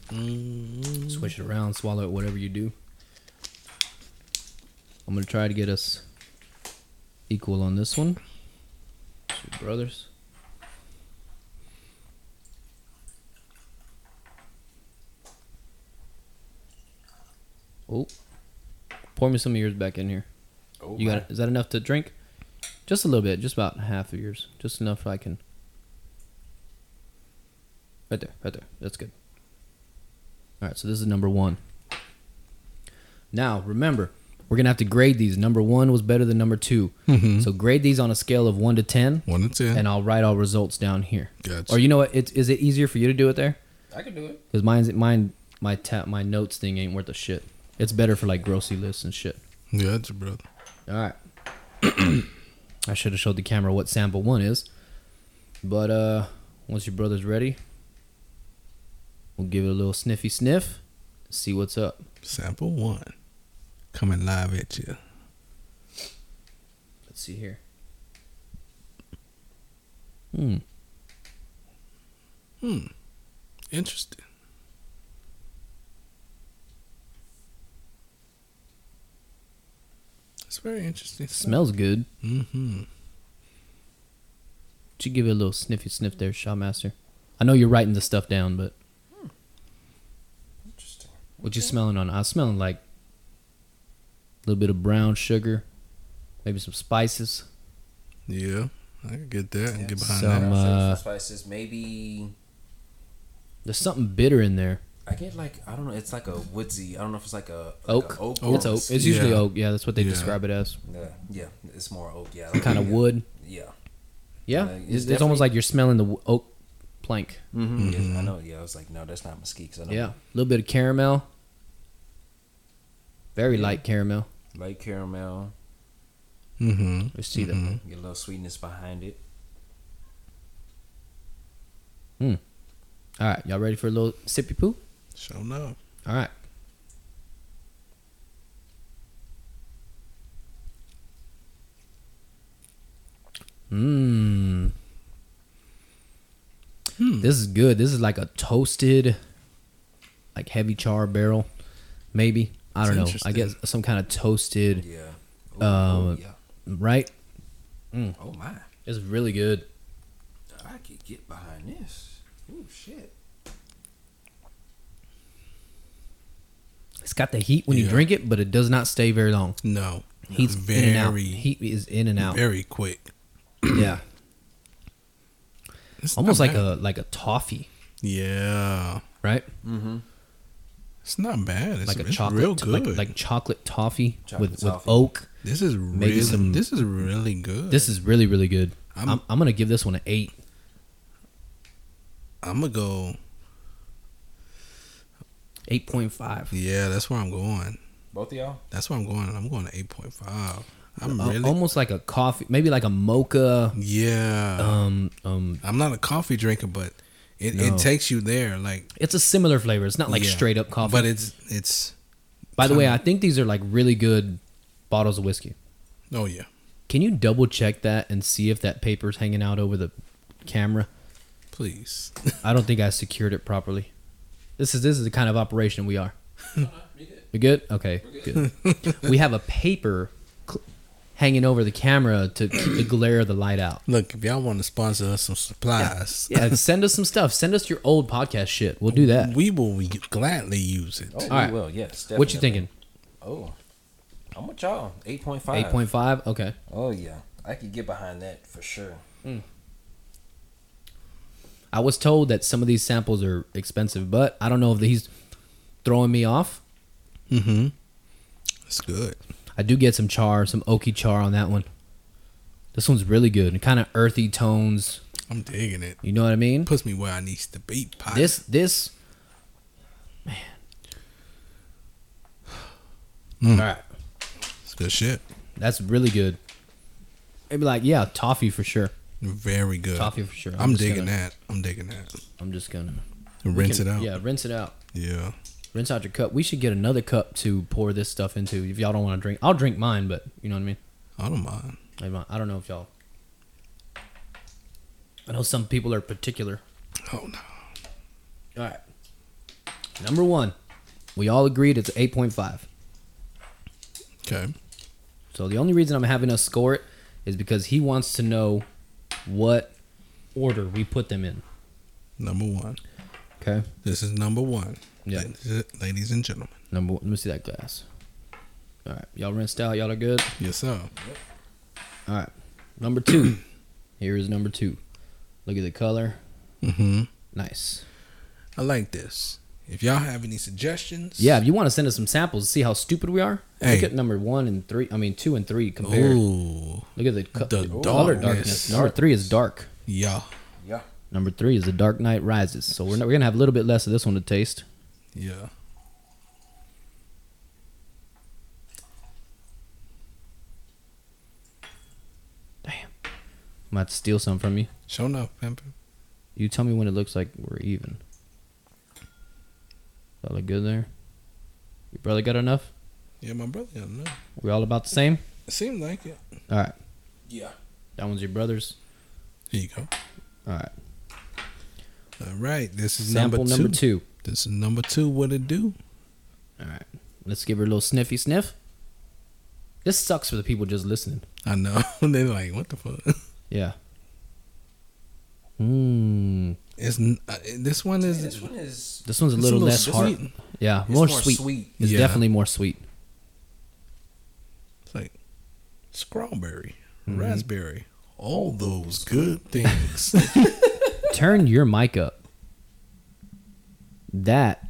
Speaker 2: Switch it around, swallow it, whatever you do. I'm gonna try to get us equal on this one. Two brothers. Oh, pour me some of yours back in here.
Speaker 4: Oh,
Speaker 2: You got? Is that enough to drink? Just a little bit, just about half of yours, just enough I can. Right there, right there. That's good. All right, so this is number one. Now remember, we're gonna have to grade these. Number one was better than number 2 So grade these on a scale of one to ten,
Speaker 3: One to ten.
Speaker 2: and I'll write all results down here.
Speaker 3: Gotcha.
Speaker 2: Or you know what? It's, is it easier for you to do it there?
Speaker 4: I can do it.
Speaker 2: Because mine's mine my ta- my notes thing ain't worth a shit. It's better for like grocery lists and shit.
Speaker 3: Gotcha, brother.
Speaker 2: All right. I should have showed the camera what sample one is. But uh once your brother's ready, we'll give it a little sniffy sniff. See what's up.
Speaker 3: Sample one. Coming live at you.
Speaker 2: Let's see here. Hmm.
Speaker 3: Hmm. Interesting. It's very interesting.
Speaker 2: Smells good.
Speaker 3: Mm-hmm.
Speaker 2: Should you give it a little sniffy sniff there, Shawmaster? I know you're writing the stuff down, but Hmm.
Speaker 4: Interesting.
Speaker 2: what you smelling on? I was smelling like a little bit of brown sugar, maybe some spices.
Speaker 3: Yeah, I can get that and get behind
Speaker 2: Some,
Speaker 3: that.
Speaker 2: uh,
Speaker 4: spices. Maybe
Speaker 2: There's something bitter in there.
Speaker 4: I get like I don't know. It's like a woodsy. I don't know if it's like a like
Speaker 2: Oak.
Speaker 4: a oak.
Speaker 2: It's oak. It's usually
Speaker 3: Yeah.
Speaker 2: oak. Yeah, that's what they
Speaker 3: Yeah.
Speaker 2: describe it as.
Speaker 4: Yeah, yeah. It's more oak. Yeah.
Speaker 2: Kind of wood.
Speaker 4: Yeah.
Speaker 2: Yeah,
Speaker 4: Uh,
Speaker 2: it's,
Speaker 4: it's
Speaker 2: it's almost like you're smelling the oak plank.
Speaker 4: Mm-hmm. I know. Yeah. I was like, no, that's not mesquite. I know
Speaker 2: Yeah, a little bit of caramel. Very
Speaker 4: Yeah.
Speaker 2: light caramel.
Speaker 4: Light caramel.
Speaker 3: Mm-hmm.
Speaker 2: Let's see
Speaker 3: Mhm.
Speaker 4: Get a little sweetness behind it.
Speaker 2: that. All right, y'all ready for a little sippy poo?
Speaker 3: Sure enough.
Speaker 2: All right. Mmm.
Speaker 3: Hmm.
Speaker 2: This is good. This is like a toasted, like heavy char barrel, maybe. I don't know. I guess some kind of toasted,
Speaker 4: Yeah. Ooh,
Speaker 2: Um,
Speaker 4: yeah.
Speaker 2: right?
Speaker 4: Oh my.
Speaker 2: It's really good.
Speaker 4: I could get behind this. Oh shit.
Speaker 2: It's got the heat when you drink it, but it does not stay very long.
Speaker 3: No,
Speaker 2: Heat's
Speaker 3: very,
Speaker 2: in and out. Heat is in and out.
Speaker 3: very quick.
Speaker 2: yeah,
Speaker 3: It's
Speaker 2: almost like
Speaker 3: bad.
Speaker 2: a like a toffee,
Speaker 3: yeah.
Speaker 2: right?
Speaker 3: It's not bad. It's,
Speaker 2: like a
Speaker 3: it's
Speaker 2: chocolate,
Speaker 3: real
Speaker 2: like
Speaker 3: good.
Speaker 2: like chocolate toffee
Speaker 4: Chocolate
Speaker 2: with
Speaker 4: toffee.
Speaker 2: with oak.
Speaker 3: this is really
Speaker 2: some-
Speaker 3: this is really good.
Speaker 2: This is really really good.
Speaker 3: I'm-
Speaker 2: I'm, I'm, gonna give this one an eight.
Speaker 3: I'm gonna go.
Speaker 2: Eight point five.
Speaker 3: Yeah, that's where I'm going.
Speaker 4: Both of y'all?
Speaker 3: That's where I'm going. I'm going to eight point five. I'm
Speaker 2: Uh,
Speaker 3: really
Speaker 2: almost like a coffee, maybe like a mocha.
Speaker 3: yeah.
Speaker 2: Um, um,
Speaker 3: I'm not a coffee drinker, but it,
Speaker 2: No.
Speaker 3: it takes you there. Like
Speaker 2: it's a similar flavor. It's not like
Speaker 3: yeah.
Speaker 2: straight up coffee.
Speaker 3: but it's it's.
Speaker 2: By the way,
Speaker 3: kinda-
Speaker 2: I think these are like really good bottles of whiskey.
Speaker 3: Oh yeah,
Speaker 2: Can you double check that and see if that paper's hanging out over the camera?
Speaker 3: please.
Speaker 2: I don't think I secured it properly. This is this is the kind of operation we are. You good? Okay, good. we have a paper cl- hanging over the camera to keep the glare of the light out.
Speaker 3: Look, if y'all want to sponsor us some supplies,
Speaker 2: Yeah, send us some stuff. Send us your old podcast shit. We'll do that.
Speaker 3: we will gladly use it.
Speaker 4: Oh, we will, yes.
Speaker 2: What you thinking?
Speaker 4: Oh. I'm with y'all. 8.5.
Speaker 2: Eight point five. Okay.
Speaker 4: Oh, yeah. I could get behind that for sure.
Speaker 2: I was told that some of these samples are expensive, but I don't know if he's throwing me off.
Speaker 3: Mm-hmm. It's good.
Speaker 2: I do get some char, some oaky char on that one. This one's really good. And kind of earthy tones.
Speaker 3: I'm digging it.
Speaker 2: You know what I mean?
Speaker 3: Puts me where I need to be. Pot.
Speaker 2: This this man.
Speaker 3: Mm.
Speaker 2: All right.
Speaker 3: it's good shit.
Speaker 2: That's really good. Maybe like yeah, toffee for sure.
Speaker 3: Very good.
Speaker 2: Toffee for sure.
Speaker 3: I'm,
Speaker 2: just
Speaker 3: digging
Speaker 2: gonna-
Speaker 3: that. I'm digging that.
Speaker 2: I'm just gonna
Speaker 3: Rinse
Speaker 2: can-
Speaker 3: it out.
Speaker 2: Yeah, rinse it out.
Speaker 3: Yeah.
Speaker 2: Rinse out your cup. We should get another cup to pour this stuff into. If y'all don't want to drink, I'll drink mine. But you know what I mean.
Speaker 3: I don't mind.
Speaker 2: I don't- know if y'all. I know some people are particular.
Speaker 3: Oh no.
Speaker 2: All right. Number one, we all agreed it's eight point five.
Speaker 3: Okay.
Speaker 2: So the only reason I'm having us score it is because he wants to know what order we put them in.
Speaker 3: Number one.
Speaker 2: Okay.
Speaker 3: This is number one.
Speaker 2: Yeah.
Speaker 3: Ladies, and gentlemen.
Speaker 2: Number. one. Let me see that glass. All right. Y'all rinsed out. Y'all are good.
Speaker 3: Yes, sir.
Speaker 2: All right. Number two. Here is number two. Look at the color.
Speaker 3: Mm-hmm.
Speaker 2: Nice.
Speaker 3: I like this. If y'all have any suggestions,
Speaker 2: Yeah. If you want to send us some samples, to see how stupid we are. Look at number one and three. I mean two and three compared.
Speaker 3: Ooh,
Speaker 2: Look at the, co-
Speaker 3: The
Speaker 2: color
Speaker 3: darkness.
Speaker 2: darkness. Number three is dark.
Speaker 3: Yeah.
Speaker 2: Number three is The Dark Knight Rises. So we're, not, we're gonna have a little bit less of this one to taste.
Speaker 3: yeah.
Speaker 2: Damn. I'm gonna steal some from you.
Speaker 3: Show enough, pimpin'.
Speaker 2: You tell me when it looks like we're even. That look good there? Your brother got enough?
Speaker 3: Yeah, my brother. I don't.
Speaker 2: We all about the same?
Speaker 3: It seems like it.
Speaker 2: All right.
Speaker 4: Yeah.
Speaker 2: That one's your brother's.
Speaker 3: Here you go.
Speaker 2: All right.
Speaker 3: All right, this is
Speaker 2: Sample
Speaker 3: number,
Speaker 2: number
Speaker 3: two.
Speaker 2: two.
Speaker 3: This is number two. What it do?
Speaker 2: All right. Let's give her a little sniffy sniff. This sucks for the people just listening.
Speaker 3: I know. They're like, what the fuck?
Speaker 2: Yeah. Mmm.
Speaker 3: It's uh, this one is.
Speaker 4: This one is
Speaker 2: This one's a little,
Speaker 3: a little
Speaker 2: less hard. Yeah,
Speaker 4: it's
Speaker 2: more,
Speaker 4: more
Speaker 2: sweet.
Speaker 4: sweet.
Speaker 2: It's
Speaker 3: Yeah.
Speaker 2: definitely more sweet.
Speaker 3: It's like strawberry,
Speaker 2: Mm-hmm.
Speaker 3: raspberry, all those good things.
Speaker 2: Turn your mic up. That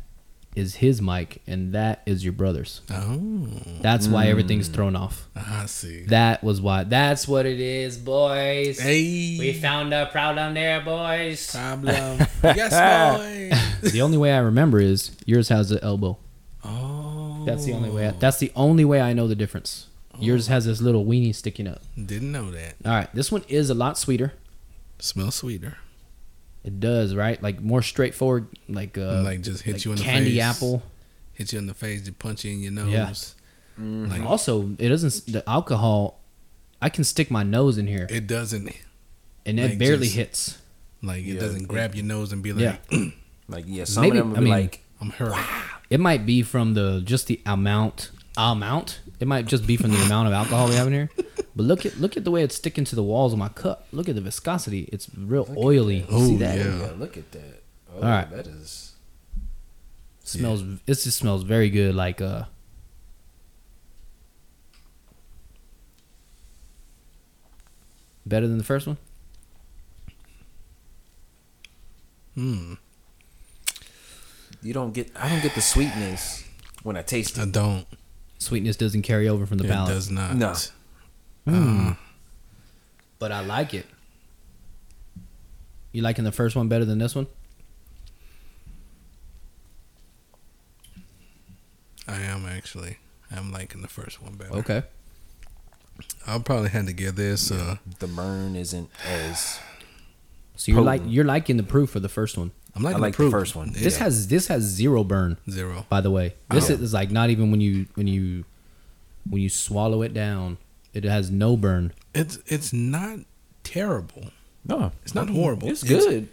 Speaker 2: is his mic, and that is your brother's.
Speaker 3: oh,
Speaker 2: That's why everything's hmm. thrown off.
Speaker 3: Ah, I see.
Speaker 2: That was why. That's what it is, boys.
Speaker 3: Hey,
Speaker 2: We found a problem there, boys.
Speaker 3: problem. yes, boy.
Speaker 2: the only way I remember is yours has an elbow.
Speaker 3: Oh,
Speaker 2: That's the only way. I, that's the only way I know the difference. Oh. Yours has this little weenie sticking up.
Speaker 3: Didn't know that.
Speaker 2: All right, this one is a lot sweeter.
Speaker 3: Smells sweeter.
Speaker 2: It does, right? Like more straightforward, like uh,
Speaker 3: like just hit
Speaker 2: like
Speaker 3: you in the
Speaker 2: candy
Speaker 3: face.
Speaker 2: apple.
Speaker 3: Hit you in the face to punch you in your nose.
Speaker 2: Yeah.
Speaker 3: Like
Speaker 2: Also, it doesn't. The alcohol, I can stick my nose in here,
Speaker 3: it doesn't.
Speaker 2: and it
Speaker 3: like
Speaker 2: barely
Speaker 3: just-
Speaker 2: hits.
Speaker 3: Like it
Speaker 4: Yeah.
Speaker 3: doesn't grab your nose and be like,
Speaker 2: Yeah.
Speaker 4: like yeah. Some
Speaker 2: Maybe-
Speaker 4: of them will
Speaker 2: I
Speaker 4: be
Speaker 2: mean-
Speaker 4: like
Speaker 3: I'm hurt.
Speaker 2: It might be from the just the amount amount. It might just be from the amount of alcohol we have in here. But look at look at the way it's sticking to the walls of my cup. Look at the viscosity. It's real oily. You
Speaker 3: Oh,
Speaker 2: See that?
Speaker 3: yeah.
Speaker 4: yeah. Look at that. Oh,
Speaker 2: All right.
Speaker 4: That is
Speaker 2: Smells. It just smells very good. Like uh. Better than the first one.
Speaker 3: Hmm.
Speaker 4: You don't get. I don't get the sweetness when I taste it.
Speaker 3: I don't.
Speaker 2: Sweetness doesn't carry over from the palate.
Speaker 3: it
Speaker 2: palate.
Speaker 3: does not.
Speaker 4: No.
Speaker 3: Uh,
Speaker 2: But I like it. You liking the first one better than this one?
Speaker 3: I am actually. I'm liking the first one better.
Speaker 2: Okay.
Speaker 3: I'll probably have to give this. Uh,
Speaker 4: The burn isn't as.
Speaker 2: So you're like you're liking the proof for the first one.
Speaker 3: I'm liking
Speaker 4: I like
Speaker 3: the,
Speaker 4: the
Speaker 3: proof.
Speaker 4: first one.
Speaker 2: This
Speaker 3: Yeah.
Speaker 2: has this has zero burn.
Speaker 3: zero.
Speaker 2: By the way, this
Speaker 3: Oh.
Speaker 2: is like not even when you when you when you swallow it down, it has no burn.
Speaker 3: It's it's not terrible.
Speaker 4: No,
Speaker 3: It's not horrible.
Speaker 4: It's
Speaker 3: It's-
Speaker 4: good.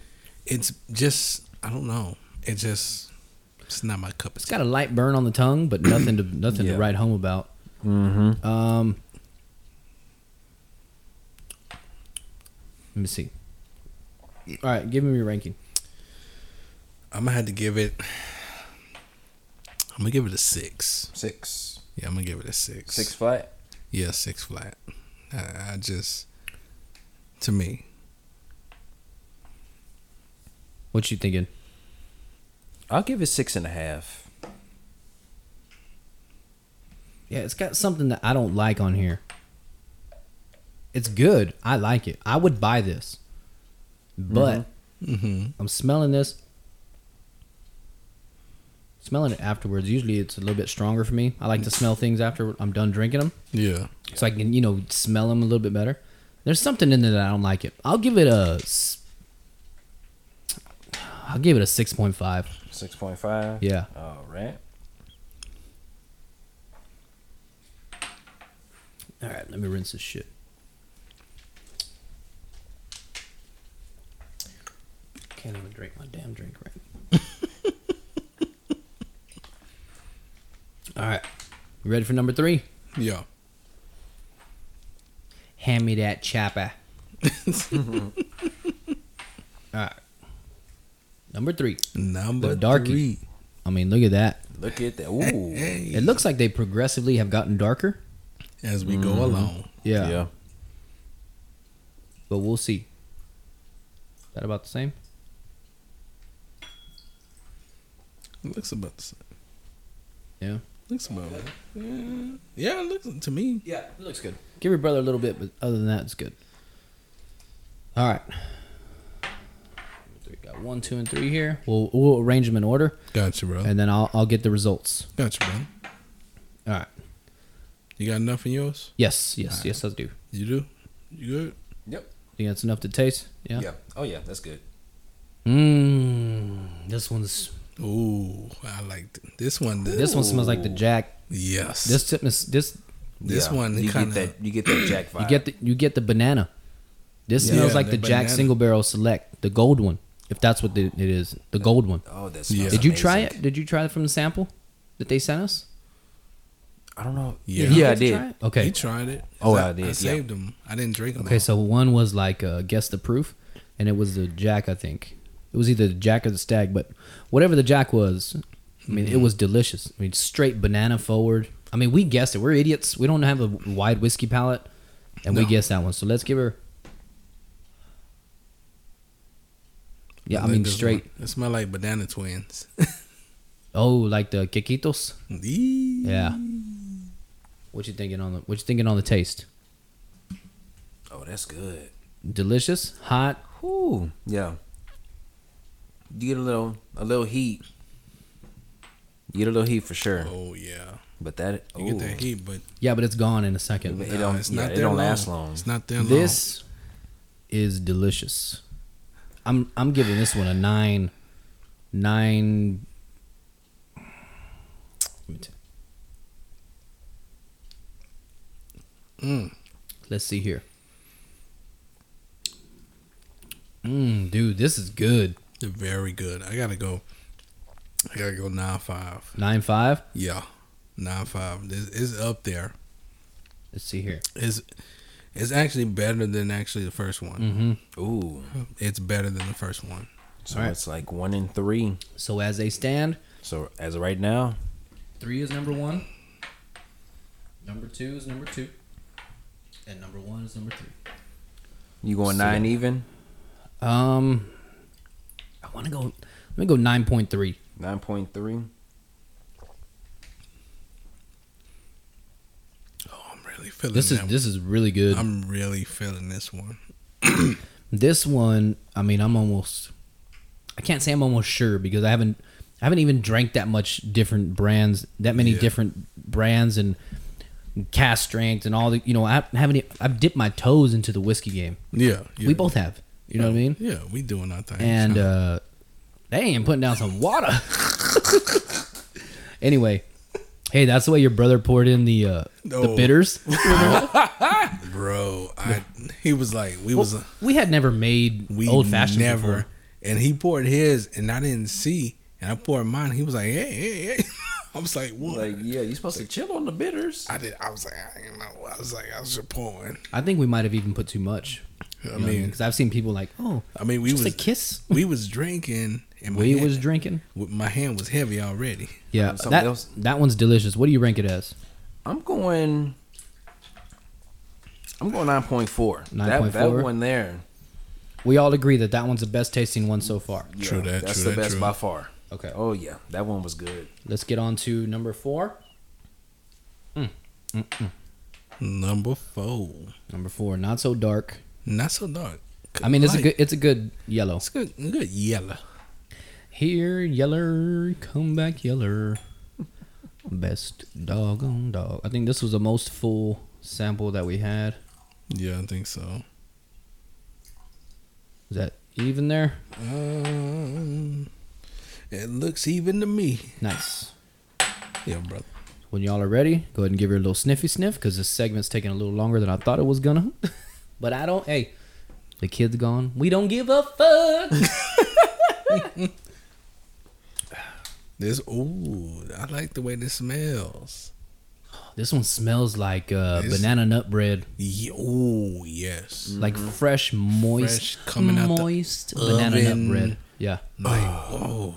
Speaker 3: It's just I don't know. It just it's not my cup of
Speaker 2: It's
Speaker 3: tea.
Speaker 2: got a light burn on the tongue, but nothing to nothing
Speaker 4: Yeah.
Speaker 2: to write home about.
Speaker 4: Mm-hmm.
Speaker 2: Um, let me see. All right, give me your ranking.
Speaker 3: I'm gonna have to give it. I'm gonna give it a six.
Speaker 4: Six.
Speaker 3: Yeah, I'm gonna give it a six.
Speaker 4: Six flat.
Speaker 3: Yeah, six flat. I, I just, to me,
Speaker 2: What you thinking?
Speaker 4: I'll give it six and a half.
Speaker 2: Yeah, it's got something that I don't like on here. It's good. I like it. I would buy this. But
Speaker 3: hmm
Speaker 2: I'm smelling this. Smelling it afterwards. Usually it's a little bit stronger for me. I like to smell things after I'm done drinking them.
Speaker 3: yeah,
Speaker 2: So I can, you know, smell them a little bit better. There's something in there that I don't like it. I'll give it a. I'll give it a 6.5.
Speaker 4: Six point five.
Speaker 2: Yeah.
Speaker 4: All right.
Speaker 2: All right, let me rinse this shit. Can't even drink my damn drink right. All right, you ready for number three?
Speaker 3: yeah.
Speaker 2: Hand me that chopper. All right, number three.
Speaker 3: Number
Speaker 2: The darkie.
Speaker 3: three.
Speaker 2: I mean, look at that.
Speaker 4: Look at that. Ooh.
Speaker 3: Hey,
Speaker 2: It looks like they progressively have gotten darker.
Speaker 3: as we go mm-hmm. along.
Speaker 2: Yeah,
Speaker 4: Yeah.
Speaker 2: but we'll see. That about the same?
Speaker 3: It looks about the same.
Speaker 2: Yeah.
Speaker 3: Looks about it. Yeah, yeah. It looks to me.
Speaker 2: Yeah, it looks good. Give your brother a little bit, but other than that, it's good. All right. We got one, two, and three here. We'll we'll arrange them in order,
Speaker 3: Gotcha, bro.
Speaker 2: and then I'll I'll get the results.
Speaker 3: Gotcha, bro.
Speaker 2: All right.
Speaker 3: You got enough in yours?
Speaker 2: Yes, yes, yes, I do.
Speaker 3: You do? You good?
Speaker 4: Yep.
Speaker 2: Think that's enough to taste? Yeah.
Speaker 4: Yeah. Oh yeah, that's good.
Speaker 2: Mmm. This one's
Speaker 3: Ooh, I like th- this one.
Speaker 2: this one smells like the Jack.
Speaker 3: Yes.
Speaker 2: This tip is this.
Speaker 3: This
Speaker 4: Yeah.
Speaker 3: one,
Speaker 4: you
Speaker 3: kinda-
Speaker 4: get that. You get that Jack vibe.
Speaker 2: You get the you get the banana. This
Speaker 3: Yeah,
Speaker 2: smells like
Speaker 3: the
Speaker 2: the Jack
Speaker 3: banana.
Speaker 2: Single Barrel Select, the gold one, if that's what the, it is, the gold one.
Speaker 4: Oh, that
Speaker 3: Yeah.
Speaker 2: Did you try it? Did you try it from the sample that they sent us?
Speaker 4: I don't know.
Speaker 3: Yeah.
Speaker 4: Yeah, I
Speaker 2: Did you try
Speaker 4: did.
Speaker 2: it? Okay.
Speaker 3: He tried it.
Speaker 4: Oh,
Speaker 3: I,
Speaker 4: I did,
Speaker 3: I
Speaker 4: yeah.
Speaker 3: saved them. I didn't drink them.
Speaker 2: Okay, so one was like uh, guess the proof, and it was the Jack. I think it was either the Jack or the Stag, but whatever the Jack was, I mean, it mm-hmm. was delicious. I mean, straight banana forward. I mean, we guessed it. We're idiots. We don't have a wide whiskey palate, and we
Speaker 3: No.
Speaker 2: guessed that one. So let's give her. Yeah, I mean straight.
Speaker 3: It smell like banana twins.
Speaker 2: Oh, like the quequitos.
Speaker 3: Eee.
Speaker 2: Yeah. What you thinking on the? What you thinking on the taste?
Speaker 4: Oh, that's good.
Speaker 2: Delicious, hot.
Speaker 4: Ooh. Yeah. You get a little, a little heat. You get a little heat for sure.
Speaker 3: Oh yeah.
Speaker 4: But that,
Speaker 3: You
Speaker 4: ooh,
Speaker 3: get that heat, but
Speaker 2: Yeah, but it's gone in a second.
Speaker 4: It
Speaker 3: nah,
Speaker 4: don't-
Speaker 3: it's
Speaker 4: yeah,
Speaker 3: not
Speaker 4: it don't
Speaker 3: long.
Speaker 4: last long.
Speaker 3: It's not there long.
Speaker 2: This is delicious. I'm I'm giving this one a nine. Nine. Let me t-
Speaker 3: Mm.
Speaker 2: Let's see here. Mmm, dude, this is good.
Speaker 3: They're very good. I gotta go. I gotta go nine five.
Speaker 2: Nine five.
Speaker 3: Yeah, nine five. This is up there.
Speaker 2: Let's see here.
Speaker 3: It's it's actually better than actually the first one.
Speaker 2: Mm-hmm.
Speaker 4: ooh.
Speaker 3: It's better than the first one.
Speaker 4: So
Speaker 2: All right.
Speaker 4: it's like one in three.
Speaker 2: So as they stand,
Speaker 4: So as of right now,
Speaker 2: Three is number one. Number two is number two. And number one is number three.
Speaker 4: you going
Speaker 2: So-
Speaker 4: nine even,
Speaker 2: Um, I want to go. Let me go nine point three.
Speaker 4: nine point three.
Speaker 3: Oh, I'm really feeling
Speaker 2: This is
Speaker 3: that.
Speaker 2: this is really good.
Speaker 3: I'm really feeling this one.
Speaker 2: This one, I mean, I'm almost. I can't say I'm almost sure because I haven't. I haven't even drank that much different brands, that many
Speaker 3: Yeah.
Speaker 2: different brands and cast strength and all the. You know, I haven't. I've dipped my toes into the whiskey game.
Speaker 3: Yeah, yeah.
Speaker 2: We both have. You know what I mean?
Speaker 3: Yeah, we doing our thing.
Speaker 2: And
Speaker 3: so.
Speaker 2: uh, they ain't putting down some water. anyway, hey, that's the way your brother poured in the uh, the bitters.
Speaker 3: bro, I he was like, we was
Speaker 2: we had never made
Speaker 3: we
Speaker 2: old fashioned
Speaker 3: never,
Speaker 2: before.
Speaker 3: and he poured his, and I didn't see, and I poured mine. He was like, hey, hey, hey. I was like, what?
Speaker 4: Like yeah, you supposed to chill on the bitters.
Speaker 3: I did. I was like, I didn't know. I was like, I was just pouring.
Speaker 2: I think we might have even put too much.
Speaker 3: I
Speaker 2: I
Speaker 3: mean,
Speaker 2: mean, because I've seen people like, oh,
Speaker 3: I mean, we
Speaker 2: just
Speaker 3: was
Speaker 2: a kiss.
Speaker 3: we was drinking, and
Speaker 2: We
Speaker 3: hand,
Speaker 2: was drinking.
Speaker 3: my hand was heavy already.
Speaker 2: Yeah,
Speaker 4: something
Speaker 2: that
Speaker 4: else?
Speaker 2: that one's delicious. What do you rank it as?
Speaker 4: I'm going. I'm going nine point four. That that
Speaker 2: 9.4?
Speaker 4: one there.
Speaker 2: We all agree that that one's the best tasting one so far.
Speaker 3: True that,
Speaker 4: That's
Speaker 3: true
Speaker 4: the
Speaker 3: that,
Speaker 4: best
Speaker 3: true.
Speaker 4: by far.
Speaker 2: Okay,
Speaker 4: Oh yeah, that one was good.
Speaker 2: let's get on to number four. Mm, mm, mm.
Speaker 3: Number four,
Speaker 2: Number four, not so dark.
Speaker 3: Not so dark.
Speaker 2: I mean, it's a good, it's a good yellow.
Speaker 3: It's good, good yellow.
Speaker 2: Here, yeller, come back, yeller. Best doggone dog. I think this was the most full sample that we had.
Speaker 3: Yeah, I think so.
Speaker 2: Is that even there?
Speaker 3: Um, it looks even to me.
Speaker 2: Nice.
Speaker 3: Yeah, brother.
Speaker 2: When y'all are ready, go ahead and give her a little sniffy sniff because this segment's taking a little longer than I thought it was gonna. but I don't. Hey, the kid's gone. We don't give a fuck.
Speaker 3: This ooh, I like the way this smells.
Speaker 2: this one smells like uh,
Speaker 3: This-
Speaker 2: banana nut bread,
Speaker 3: Ye- Ooh, yes.
Speaker 2: like fresh, moist,
Speaker 3: Fresh coming out the
Speaker 2: moist banana nut bread. Yeah,
Speaker 3: Like oh,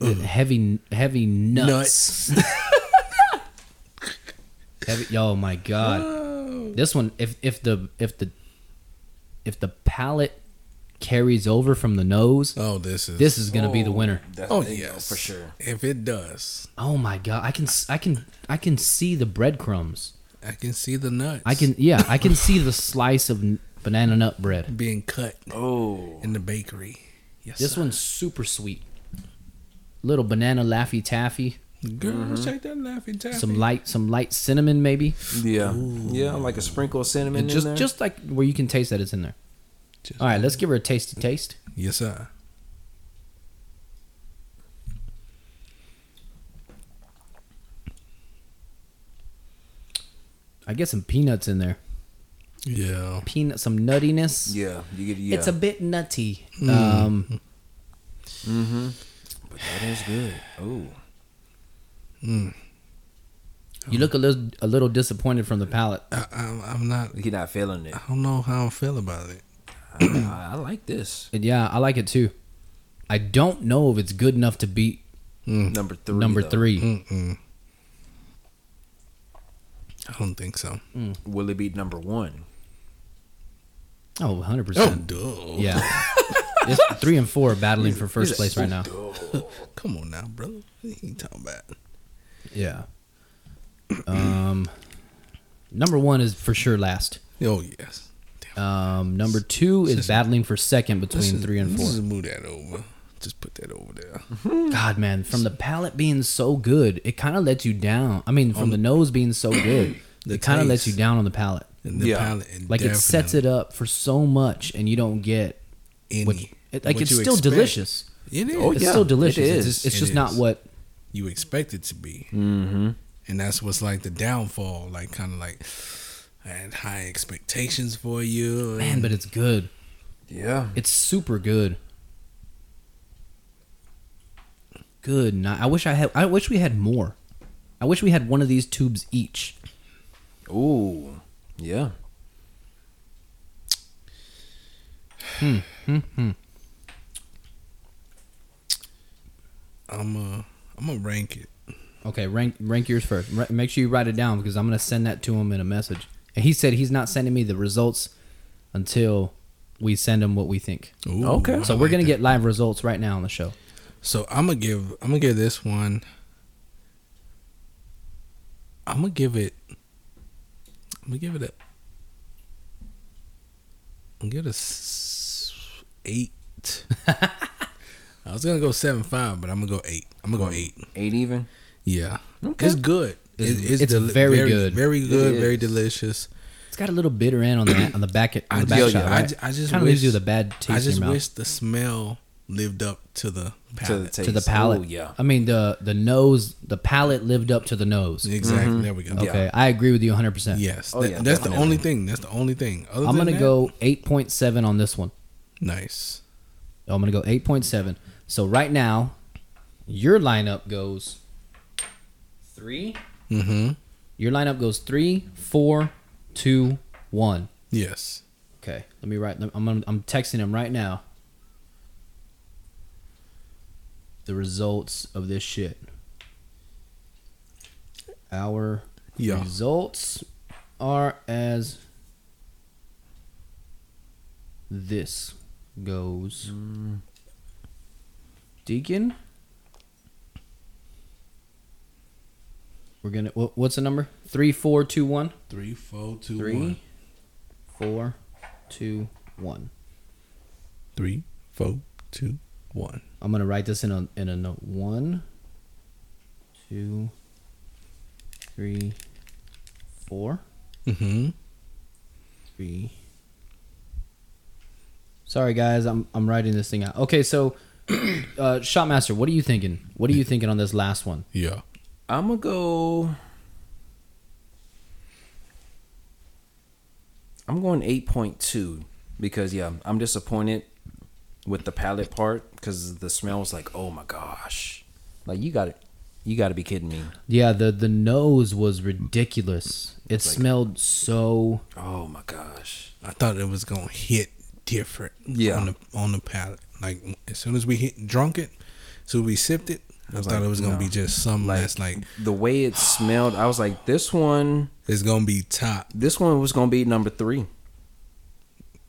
Speaker 2: heavy, heavy nuts. heavy. Oh my god.
Speaker 3: oh.
Speaker 2: This one, if if the if the if the palate carries over from the nose,
Speaker 3: Oh, this is
Speaker 2: this is gonna be the winner.
Speaker 3: Oh
Speaker 4: you know,
Speaker 3: yes,
Speaker 4: for sure.
Speaker 3: If it does,
Speaker 2: Oh my god, I can s- I can I can see the breadcrumbs.
Speaker 3: I can see the nuts.
Speaker 2: I can yeah, I can see the slice of banana nut bread.
Speaker 3: being cut
Speaker 4: Oh,
Speaker 3: in the bakery. Yes,
Speaker 2: This
Speaker 3: sir.
Speaker 2: one's super sweet. Little banana laffy taffy,
Speaker 3: girl, check that laughing taffy.
Speaker 2: some light some light cinnamon maybe.
Speaker 4: yeah, yeah, like a sprinkle of cinnamon
Speaker 2: And
Speaker 4: in
Speaker 2: just
Speaker 4: there.
Speaker 2: just like where you can taste that it's in there.
Speaker 3: Just-
Speaker 2: All right, let's give her a tasty taste.
Speaker 3: Yes, sir.
Speaker 2: I get some peanuts in there.
Speaker 3: Yeah.
Speaker 2: Peanut some nuttiness.
Speaker 4: yeah, you get yeah.
Speaker 2: It's a bit nutty. Um
Speaker 4: mm-hmm. But that is good. Oh,
Speaker 3: Mm.
Speaker 2: you look a little a little disappointed from the palate.
Speaker 3: I, I'm, I'm not.
Speaker 4: you're not feeling it.
Speaker 3: I don't know how I feel about it.
Speaker 4: I, I like this
Speaker 2: And yeah, I like it too. I don't know if it's good enough to beat
Speaker 4: number three.
Speaker 2: number
Speaker 4: though.
Speaker 2: 3.
Speaker 3: Mm-mm. I don't think so.
Speaker 4: Will it be number one?
Speaker 2: Oh, 100%.
Speaker 3: Oh.
Speaker 2: Yeah. it's 3 and 4 are battling for first place right now.
Speaker 3: Come on now, brother. What you talking about?
Speaker 2: Yeah. Um number 1 is for sure last.
Speaker 3: Oh yes.
Speaker 2: Um number 2 is battling for second between 3 and 4.
Speaker 3: Just move that over. Just put that over there.
Speaker 2: God, man, from the palate being so good, it kind of lets you down. I mean, from the nose being so good, it kind of lets you down on the palate.
Speaker 3: And the
Speaker 4: Yeah.
Speaker 3: palate, it
Speaker 2: Like it sets it up for so much, and you don't get
Speaker 3: any.
Speaker 2: what. It, like
Speaker 3: what
Speaker 2: it's still
Speaker 3: expect.
Speaker 2: delicious.
Speaker 3: It is.
Speaker 4: Oh, yeah.
Speaker 2: It's
Speaker 4: still
Speaker 2: delicious. It's
Speaker 4: is.
Speaker 2: just, it's
Speaker 3: It
Speaker 2: just not what.
Speaker 3: You expect it to be,
Speaker 4: Mm-hmm.
Speaker 3: and that's what's like the downfall. Like kind of like I had high expectations for you,
Speaker 2: Man, but it's good.
Speaker 4: Yeah.
Speaker 2: It's super good. Good. Ni- I wish I had. I wish we had more. I wish we had one of these tubes each.
Speaker 4: Ooh. Yeah.
Speaker 2: Hmm. Hmm. Hmm.
Speaker 3: I'm uh I'm gonna rank it.
Speaker 2: Okay, rank rank yours first. Ra- make sure you write it down because I'm gonna send that to him in a message. And he said he's not sending me the results until we send him what we think.
Speaker 3: Ooh,
Speaker 4: Okay.
Speaker 3: I
Speaker 2: So we're
Speaker 3: like
Speaker 2: gonna
Speaker 3: that.
Speaker 2: get live results right now on the show.
Speaker 3: So I'm gonna give. I'm gonna give this one. I'm gonna give it. I'm gonna give it a. I'm gonna give it a s- eight. I was gonna go seven five, but I'm gonna go eight. I'm gonna go eight.
Speaker 4: Eight even.
Speaker 3: Yeah,
Speaker 4: Okay.
Speaker 3: it's good.
Speaker 2: It's-
Speaker 3: It-
Speaker 2: it's
Speaker 3: deli-
Speaker 2: very good.
Speaker 3: very good, very delicious.
Speaker 2: It's got a little bitter end on the on the back on the
Speaker 3: I
Speaker 2: back
Speaker 3: just,
Speaker 2: shot.
Speaker 3: I,
Speaker 2: Right?
Speaker 3: ju- I just
Speaker 2: kind of
Speaker 3: wish,
Speaker 2: leaves you with a bad taste
Speaker 3: I just
Speaker 2: in your mouth.
Speaker 3: wish the smell lived up to the
Speaker 4: To the
Speaker 3: palate.
Speaker 4: taste.
Speaker 2: to the palate.
Speaker 4: Ooh, yeah.
Speaker 2: I mean the the nose, the palate lived up to the nose.
Speaker 3: exactly. Mm-hmm. There we go.
Speaker 2: Okay, I agree with you 100. percent
Speaker 3: Yes,
Speaker 4: Oh,
Speaker 3: that-
Speaker 4: yeah,
Speaker 3: that's the only thing. That's the only thing. Other
Speaker 2: I'm gonna
Speaker 3: that,
Speaker 2: go 8.7 on this one.
Speaker 3: nice.
Speaker 2: I'm gonna go 8.7. So right now, your lineup goes three.
Speaker 3: Mm-hmm.
Speaker 2: Your lineup goes three, four, two, one.
Speaker 3: Yes.
Speaker 2: Okay, let me write. I'm I'm, texting him right now. The results of this shit. Our
Speaker 3: Yeah.
Speaker 2: results are as this goes. Deacon. We're gonna. What, what's the number? Three, four, two, one.
Speaker 3: Three, four, two,
Speaker 2: Three,
Speaker 3: one.
Speaker 2: four, two, one.
Speaker 3: Three, four, two, one.
Speaker 2: I'm gonna write this in a in a note. One, two, three, four,
Speaker 3: Mm-hmm.
Speaker 2: three. Sorry guys, I'm I'm writing this thing out. Okay, so uh Shotmaster, what are you thinking? What are you thinking on this last one?
Speaker 3: Yeah.
Speaker 4: I'm gonna go. I'm going eight point two because yeah, I'm disappointed with the palate part because the smell was like, oh my gosh, like you got it, you got to be kidding me.
Speaker 2: Yeah, the the nose was ridiculous. It
Speaker 4: like-
Speaker 2: smelled so
Speaker 4: Oh my gosh,
Speaker 3: I thought it was gonna hit different.
Speaker 4: Yeah.
Speaker 3: On the on the palate. Like as soon as we hit drunk it, so we sipped it. I,
Speaker 4: was
Speaker 3: thought
Speaker 4: like,
Speaker 3: it was gonna
Speaker 4: no.
Speaker 3: be just something
Speaker 4: Like-
Speaker 3: that's like
Speaker 4: the way it smelled, I was like, this one,
Speaker 3: is gonna be top.
Speaker 4: this one was gonna be number three.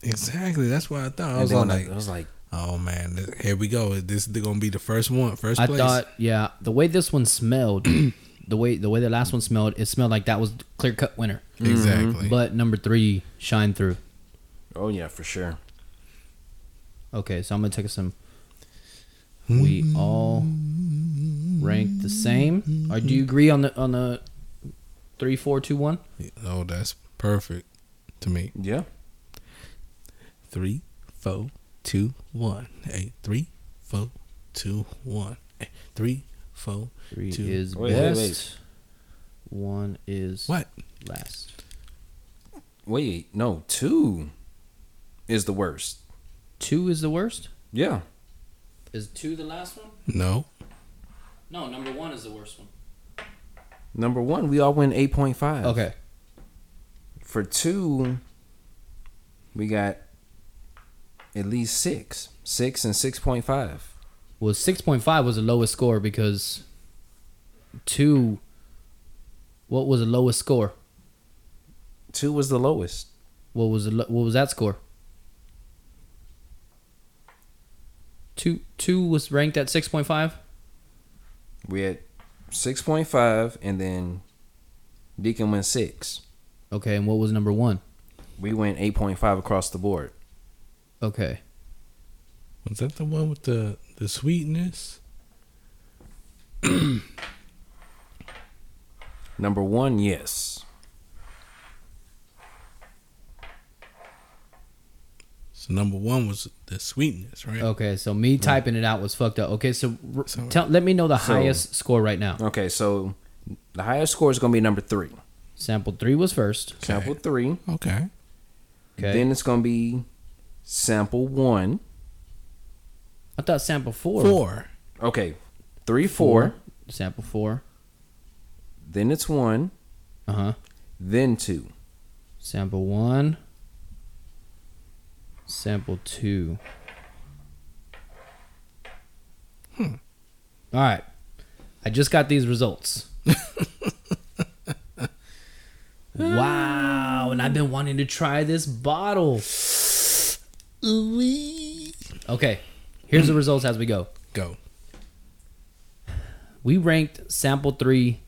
Speaker 3: Exactly. That's what I thought. I was
Speaker 4: then
Speaker 3: all
Speaker 4: when I-
Speaker 3: like,
Speaker 4: I was like,
Speaker 3: oh man, th- here we go. This is gonna be the first one, first
Speaker 2: I
Speaker 3: place.
Speaker 2: thought, yeah, the way this one smelled, the way the way the last one smelled, it smelled like that was clear cut winner.
Speaker 3: exactly.
Speaker 2: But number three shined through.
Speaker 4: oh yeah, for sure.
Speaker 2: Okay, so I'm gonna take some. Hmm. We all rank the same. Or do you agree on the on the three, four, two, one?
Speaker 3: oh, that's perfect to me.
Speaker 4: Yeah.
Speaker 3: Three, four, two, one. Hey, three, four, two, one. Hey, three, four.
Speaker 2: Three is
Speaker 4: Wait, wait,
Speaker 2: best.
Speaker 4: wait.
Speaker 2: One is
Speaker 3: What?
Speaker 2: last.
Speaker 4: Wait, no, two is the worst.
Speaker 2: Two is the worst.
Speaker 4: Yeah.
Speaker 2: Is two the last one?
Speaker 3: No.
Speaker 2: No, number one is the worst one.
Speaker 4: Number one, we all went eight point five.
Speaker 2: Okay.
Speaker 4: For two, we got at least six, six and six point five.
Speaker 2: Well, six point five was the lowest score because two. What was the lowest score?
Speaker 4: Two was the lowest.
Speaker 2: What was the lo- what was that score? Two two was ranked at six point five.
Speaker 4: We had six point five, and then Deacon went six.
Speaker 2: Okay, and what was number one?
Speaker 4: We went eight point five across the board.
Speaker 2: Okay,
Speaker 3: Was that the one with the the sweetness?
Speaker 4: Number one, yes.
Speaker 3: So number one was the sweetness, right?
Speaker 2: okay. So me typing it out was fucked up. Okay, so r-
Speaker 3: So-
Speaker 2: tell let me know the
Speaker 4: So-
Speaker 2: highest score right now.
Speaker 4: Okay, so the highest score is gonna be number three.
Speaker 2: Sample three was first.
Speaker 3: Okay.
Speaker 4: Sample three.
Speaker 3: Okay.
Speaker 2: Okay,
Speaker 4: Then it's gonna be sample one.
Speaker 2: I thought sample four.
Speaker 3: Four.
Speaker 4: Okay, three, four.
Speaker 2: Sample four.
Speaker 4: Then it's one.
Speaker 2: Uh huh.
Speaker 4: Then two.
Speaker 2: Sample one. Sample two.
Speaker 3: Hmm.
Speaker 2: All right. I just got these results. wow, and I've been wanting to try this bottle. Okay, here's the results as we go.
Speaker 3: Go.
Speaker 2: We ranked sample three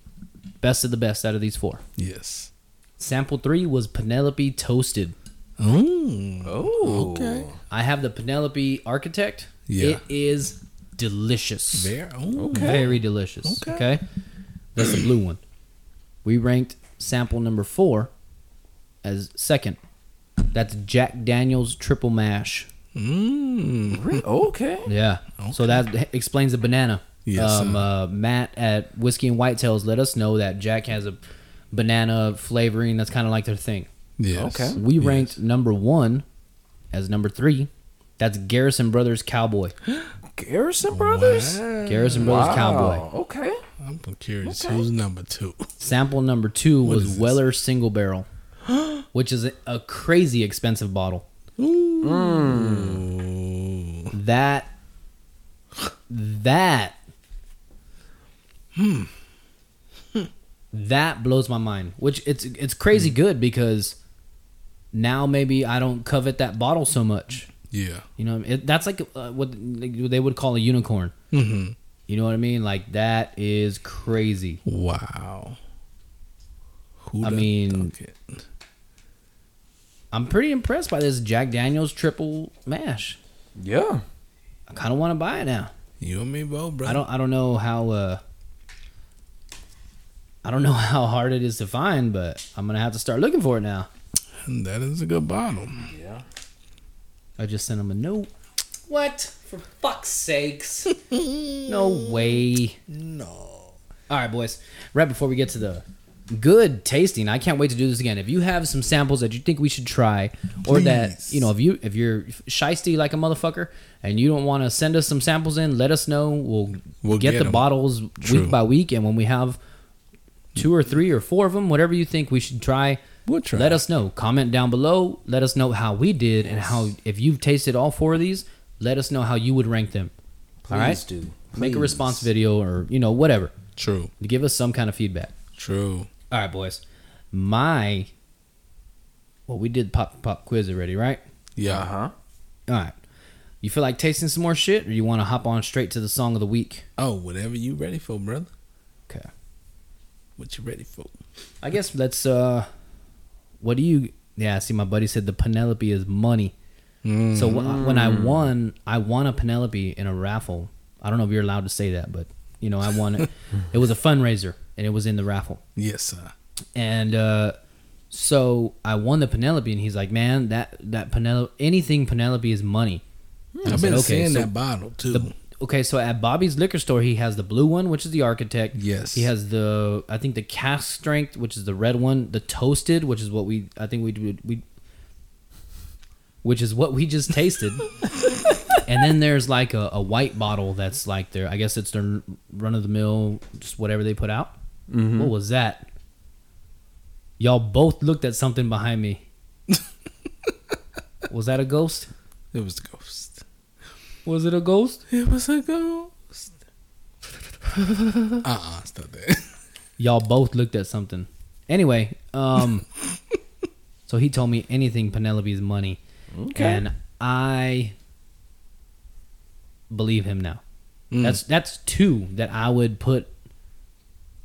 Speaker 2: best of the best out of these four.
Speaker 3: Yes.
Speaker 2: Sample three was Penelope Toasted.
Speaker 3: Oh.
Speaker 4: Oh,
Speaker 3: Okay.
Speaker 2: I have the Penelope Architect.
Speaker 3: Yeah.
Speaker 2: It is delicious.
Speaker 3: Very. Oh.
Speaker 2: Very delicious.
Speaker 3: Okay.
Speaker 2: Okay. That's the blue one. We ranked sample number four as second. That's Jack Daniels Triple Mash.
Speaker 3: Mm.
Speaker 4: Re- Okay.
Speaker 2: Yeah. So that explains the banana.
Speaker 3: Yes,
Speaker 2: Um,
Speaker 3: sir.
Speaker 2: uh, Matt at Whiskey and Whitetails let us know that Jack has a banana flavoring that's kind of like their thing.
Speaker 3: Yes.
Speaker 4: Okay.
Speaker 2: We
Speaker 3: Yes.
Speaker 2: ranked number one as number three. That's Garrison Brothers Cowboy.
Speaker 4: Garrison Brothers.
Speaker 3: Wow.
Speaker 2: Garrison Brothers Cowboy.
Speaker 4: Okay.
Speaker 3: I'm curious.
Speaker 4: Okay.
Speaker 3: Who's number two?
Speaker 2: Sample number two
Speaker 3: What is
Speaker 2: was
Speaker 3: this?
Speaker 2: Weller Single Barrel, which is a, a crazy expensive bottle.
Speaker 3: Ooh.
Speaker 2: That that hmm. that blows my mind. Which it's it's crazy hmm. good because now maybe I don't covet that bottle so much.
Speaker 3: Yeah.
Speaker 2: You know, it, that's like uh, what they would call a unicorn.
Speaker 3: Mm-hmm.
Speaker 2: You know what I mean? Like that is crazy.
Speaker 3: Wow. Who
Speaker 2: I mean-? I'm pretty impressed by this Jack Daniels triple mash.
Speaker 4: Yeah.
Speaker 2: I kind of want to buy it now.
Speaker 3: you and me both, bro.
Speaker 2: I don't I don't know how uh I don't know how hard it is to find, but I'm gonna have to start looking for it now.
Speaker 3: That is a good bottle.
Speaker 4: Yeah.
Speaker 2: I just sent him a note. What? For fuck's sakes. no way.
Speaker 3: No.
Speaker 2: All right, boys. Right before we get to the good tasting, I can't wait to do this again. If you have some samples that you think we should try, or that you know, if you if you're shisty like a motherfucker and you don't want to send us some samples in, let us know. We'll,
Speaker 3: We'll
Speaker 2: get,
Speaker 3: get
Speaker 2: the
Speaker 3: 'em.
Speaker 2: bottles
Speaker 3: True.
Speaker 2: week by week, and when we have two or three or four of them, whatever you think we should try,
Speaker 3: We'll try.
Speaker 2: let us know. Comment down below. Let us know how we did and how if you've tasted all four of these. Let us know how you would rank them.
Speaker 4: Please
Speaker 2: all right,
Speaker 4: do.
Speaker 2: make a response video or you know whatever
Speaker 3: True.
Speaker 2: to give us some kind of feedback.
Speaker 3: True.
Speaker 2: All right, boys. My well, we did pop pop quiz already, right?
Speaker 3: Yeah.
Speaker 4: Uh huh.
Speaker 2: All right. You feel like tasting some more shit, or you want to hop on straight to the song of the week?
Speaker 3: Oh, whatever you ready for, brother.
Speaker 2: Okay.
Speaker 3: What you ready for?
Speaker 2: I guess let's. uh What do you? Yeah, see, my buddy said the Penelope is money.
Speaker 3: Mm.
Speaker 2: So wh- when I won, I won a Penelope in a raffle. I don't know if you're allowed to say that, but you know, I won it. it was a fundraiser, and it was in the raffle.
Speaker 3: yes, sir.
Speaker 2: And uh, so I won the Penelope, and he's like, "Man, that that Penelope, anything Penelope is money." And I
Speaker 3: I've
Speaker 2: said,
Speaker 3: been
Speaker 2: "Okay,
Speaker 3: seeing
Speaker 2: so
Speaker 3: that bottle too.
Speaker 2: the- okay, so at Bobby's liquor store, he has the blue one, which is the Architect.
Speaker 3: Yes.
Speaker 2: He has the I think the cask strength, which is the red one. The toasted, which is what we I think we we, we which is what we just tasted. and then there's like a, a white bottle that's like their I guess it's their run of the mill, just whatever they put out. Mm-hmm. What was that? Y'all both looked at something behind me. was that a ghost?
Speaker 3: it was the ghost.
Speaker 2: Was it a ghost?
Speaker 3: It was a ghost. uh uh stop that.
Speaker 2: y'all both looked at something. Anyway, um, so he told me anything Penelope's money, and I believe him now.
Speaker 3: Mm.
Speaker 2: That's that's two that I would put.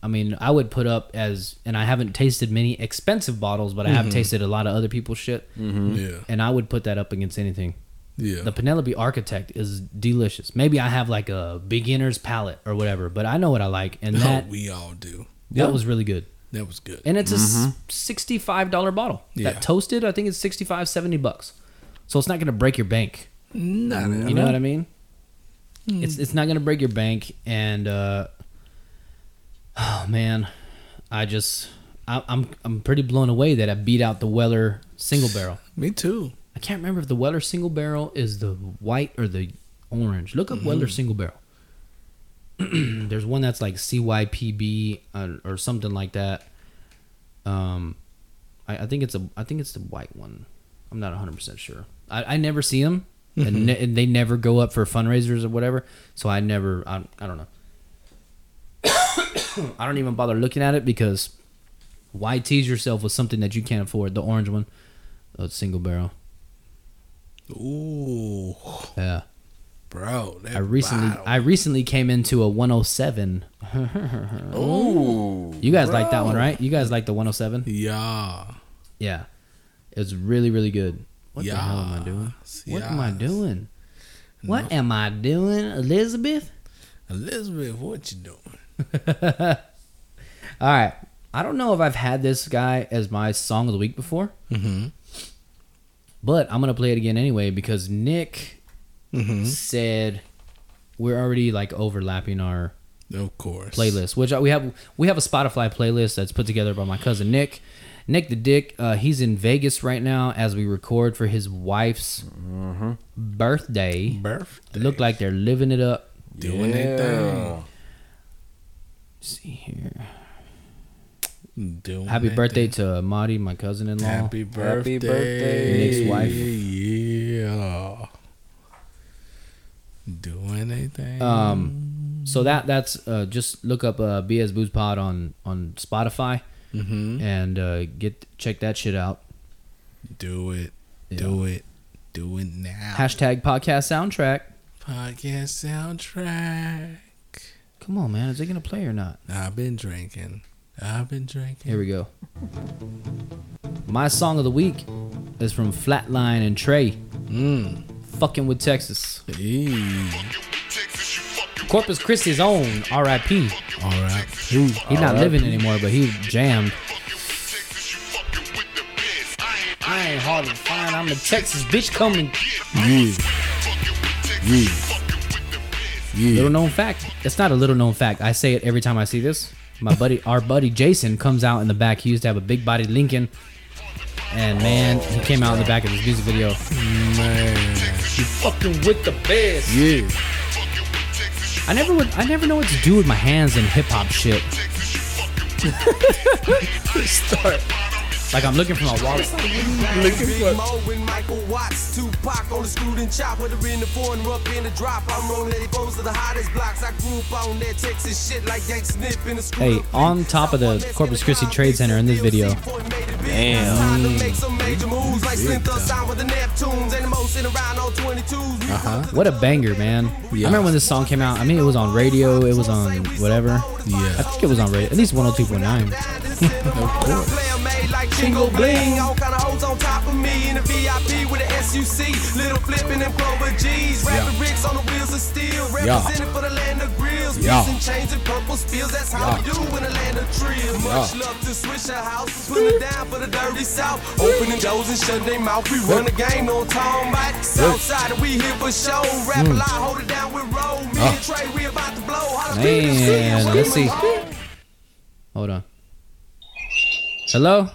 Speaker 2: I mean, I would put up as, and I haven't tasted many expensive bottles, but I have tasted a lot of other people's shit,
Speaker 3: Yeah.
Speaker 2: and I would put that up against anything.
Speaker 3: Yeah.
Speaker 2: The Penelope Architect is delicious. Maybe I have like a beginner's palate or whatever, but I know what I like, and that
Speaker 3: we all do.
Speaker 2: that was really good.
Speaker 3: That was good.
Speaker 2: and it's a s- $65 bottle
Speaker 3: Yeah.
Speaker 2: that toasted i think it's 65 70 bucks so it's not going to break your bank
Speaker 3: Not
Speaker 2: you know what i mean it's it's not going to break your bank and uh oh man i just I, i'm i'm pretty blown away that i beat out the weller single barrel
Speaker 3: Me too.
Speaker 2: I can't remember if the weller single barrel is the white or the orange look up weller single barrel there's one that's like CYPB uh, or something like that. Um, I, I think it's a I think it's the white one. I'm not 100 percent sure. I, I never see them, and, ne- and they never go up for fundraisers or whatever. So I never I, I don't know. I don't even bother looking at it because why tease yourself with something that you can't afford? The orange one, the single barrel.
Speaker 3: Ooh,
Speaker 2: Yeah.
Speaker 3: bro. That
Speaker 2: I recently
Speaker 3: bottle.
Speaker 2: I recently came into a 107.
Speaker 4: Ooh.
Speaker 2: You guys like that one, right? You guys like the 107?
Speaker 3: yeah.
Speaker 2: Yeah. It's really really good. What the hell am I
Speaker 3: Yes,
Speaker 2: doing? What am I doing? What am I doing, Elizabeth?
Speaker 3: Elizabeth, what you doing?
Speaker 2: All right. I don't know if I've had this guy as my song of the week before,
Speaker 3: Mm-hmm.
Speaker 2: But I'm gonna play it again anyway because Nick
Speaker 3: Mm-hmm.
Speaker 2: said we're already like overlapping our
Speaker 3: Of course.
Speaker 2: playlist, which we have we have a Spotify playlist that's put together by my cousin Nick. Nick the Dick, uh, he's in Vegas right now as we record for his wife's birthday.
Speaker 3: Birthday.
Speaker 2: Look like they're living it up.
Speaker 3: Doing their thing.
Speaker 2: Let's see here.
Speaker 3: Doing
Speaker 2: Happy birthday
Speaker 3: thing.
Speaker 2: to Marty, my cousin-in-law.
Speaker 3: Happy birthday.
Speaker 4: birthday.
Speaker 2: Nick's wife.
Speaker 3: Yeah. Doing anything.
Speaker 2: Um, so that that's uh, just look up uh, BS Booze Pod on on Spotify
Speaker 3: mm-hmm.
Speaker 2: and uh, get check that shit out.
Speaker 3: Do it. Do it. Do it now.
Speaker 2: Hashtag podcast soundtrack.
Speaker 3: Podcast soundtrack.
Speaker 2: Come on, man, is it gonna play or not?
Speaker 3: I've been drinking. I've been drinking.
Speaker 2: Here we go. My song of the week is from Flatline and Trey.
Speaker 3: Mm.
Speaker 2: Fucking with Texas.
Speaker 3: Eee.
Speaker 2: Corpus Christi's own R.I.P.
Speaker 3: All right.
Speaker 2: He's not living anymore, but he jammed. I ain't hard to find. I'm a Texas bitch coming.
Speaker 3: Yeah. Yeah. Yeah.
Speaker 2: Little known fact. It's not a little known fact. I say it every time I see this. My buddy, our buddy Jason, comes out in the back. He used to have a big bodied Lincoln. And man, he came out in the back of his music video.
Speaker 3: Man.
Speaker 2: You fucking with the best.
Speaker 3: Yeah.
Speaker 2: I never would. I never know what to do with my hands in hip hop shit.
Speaker 3: Start.
Speaker 2: Like I'm looking for my wallet.
Speaker 3: Looking for.
Speaker 5: Mo Michael Watts, Tupac on the screwed and chop, whether in the foreign or up in the drop. I'm rolling Eddie Bones the hottest blocks. I grew up on that Texas shit like Yank Snip in the school.
Speaker 2: Hey, on top of the Corpus Christi Trade Center in this video.
Speaker 5: Damn. Make some major moves like Slim Thug signed with the Neptunes and the most in around on 22s.
Speaker 3: Uh-huh.
Speaker 2: What a banger, man! I remember when this song came out. I mean, it was on radio. It was on whatever.
Speaker 3: Yeah.
Speaker 2: I think it was on radio. At least 102.9. of course.
Speaker 5: Jingle bling, all kind of hoes on top of me in the VIP with the SUC. Little flipping them Clover G's, rapping
Speaker 3: Yeah.
Speaker 5: bricks on the wheels of steel.
Speaker 3: Yeah.
Speaker 5: For the land of grills,
Speaker 3: Yeah.
Speaker 5: beats and chains and purple spills. That's how we
Speaker 3: Yeah.
Speaker 5: do in the land of trills. Much
Speaker 3: Yeah.
Speaker 5: love to Swishahouse, put it down for the dirty South. Opening doors and shutting their mouth. We run the game on Tom Mike. Southside, and we here for show. Rap mm. a lot, hold it down with roll. Me and Trey, we about to blow. Holla, speak the
Speaker 2: Man,
Speaker 5: city.
Speaker 2: let's see. Hold on. Hello.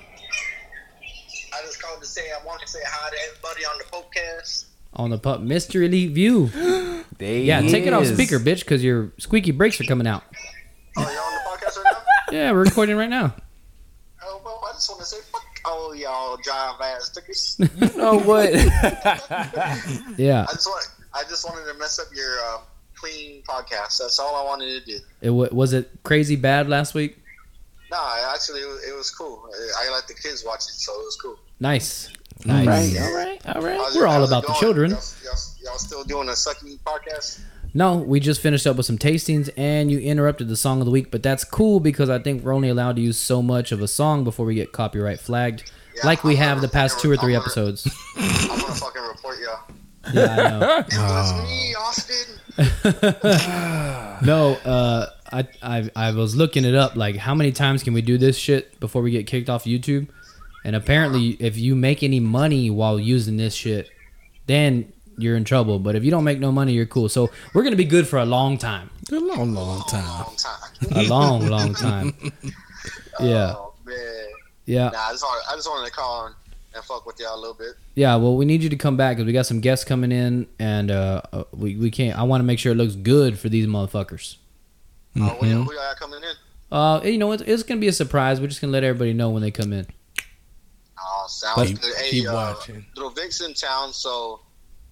Speaker 1: I just called to say I want to say hi to everybody on the podcast.
Speaker 2: On the pup, Mr. Elite View.
Speaker 4: There
Speaker 2: Yeah,
Speaker 4: he
Speaker 2: take it off speaker, bitch, because your squeaky brakes are coming out.
Speaker 1: Oh, you're on the podcast right now?
Speaker 2: Yeah, we're recording right now.
Speaker 1: Oh, well, I just want to say fuck all y'all drive ass stickers.
Speaker 4: You know what?
Speaker 2: Yeah,
Speaker 1: I just want I just wanted to mess up your uh, clean podcast. That's all I wanted to do.
Speaker 2: it wa- was it crazy bad last week.
Speaker 1: No, I- actually, it was, it was cool. I I let the kids watch it, so it was cool.
Speaker 2: Nice, nice.
Speaker 4: right, all right, all right.
Speaker 1: How's
Speaker 2: We're all about the children.
Speaker 1: Y'all, y'all, y'all still doing a sucky podcast?
Speaker 2: No, we just finished up with some tastings, and you interrupted the song of the week, but that's cool because I think we're only allowed to use so much of a song before we get copyright flagged,
Speaker 1: Yeah,
Speaker 2: like we
Speaker 1: I'm
Speaker 2: have the past two or three
Speaker 1: I'm gonna-
Speaker 2: episodes.
Speaker 1: I'm gonna fucking report y'all.
Speaker 2: Yeah, I know.
Speaker 1: It was me, Austin.
Speaker 2: No, uh, I, I I was looking it up. Like, how many times can we do this shit before we get kicked off YouTube? And apparently, if you make any money while using this shit, then you're in trouble. But if you don't make no money, you're cool. So we're gonna be good for a long time,
Speaker 3: A long, long time.
Speaker 1: Long time.
Speaker 2: a long, long time. Yeah,
Speaker 1: Oh man.
Speaker 2: yeah,
Speaker 1: Nah, I just wanted, I just wanted to call and, and fuck with y'all a little bit.
Speaker 2: yeah. Well, we need you to come back because we got some guests coming in, and uh, uh, we we can't. I want to make sure it looks good for these motherfuckers.
Speaker 1: Uh,
Speaker 2: Mm-hmm.
Speaker 1: when y'all, who y'all coming in?
Speaker 2: Uh, you know, it's, it's gonna be a surprise. We're just gonna let everybody know when they come in.
Speaker 1: Oh, sounds
Speaker 3: Keep-
Speaker 1: good. Hey,
Speaker 3: keep
Speaker 1: uh,
Speaker 3: watching.
Speaker 1: Little Vic's in town, so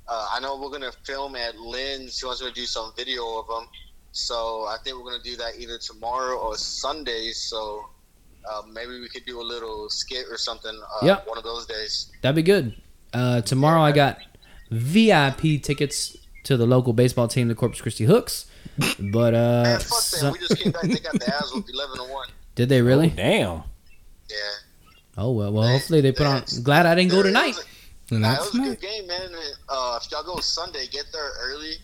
Speaker 1: uh, I know we're gonna film at Lynn's. She wants me to do some video of him. So I think we're gonna do that either tomorrow or Sunday. So uh, maybe we could do a little skit or something. Uh,
Speaker 2: Yep.
Speaker 1: One of those days.
Speaker 2: That'd be good. Uh, tomorrow I got VIP tickets to the local baseball team, the Corpus Christi Hooks. But uh,
Speaker 1: Man, fuck them.
Speaker 2: some-
Speaker 1: We just came back. They got the ass with eleven to one.
Speaker 2: did they really?
Speaker 4: Damn.
Speaker 1: Yeah.
Speaker 2: Oh well, well hopefully they put on. Glad I didn't go tonight.
Speaker 1: a-
Speaker 3: And
Speaker 1: Nah,
Speaker 3: that's
Speaker 1: was a good game, man. Uh, if y'all go Sunday, get there early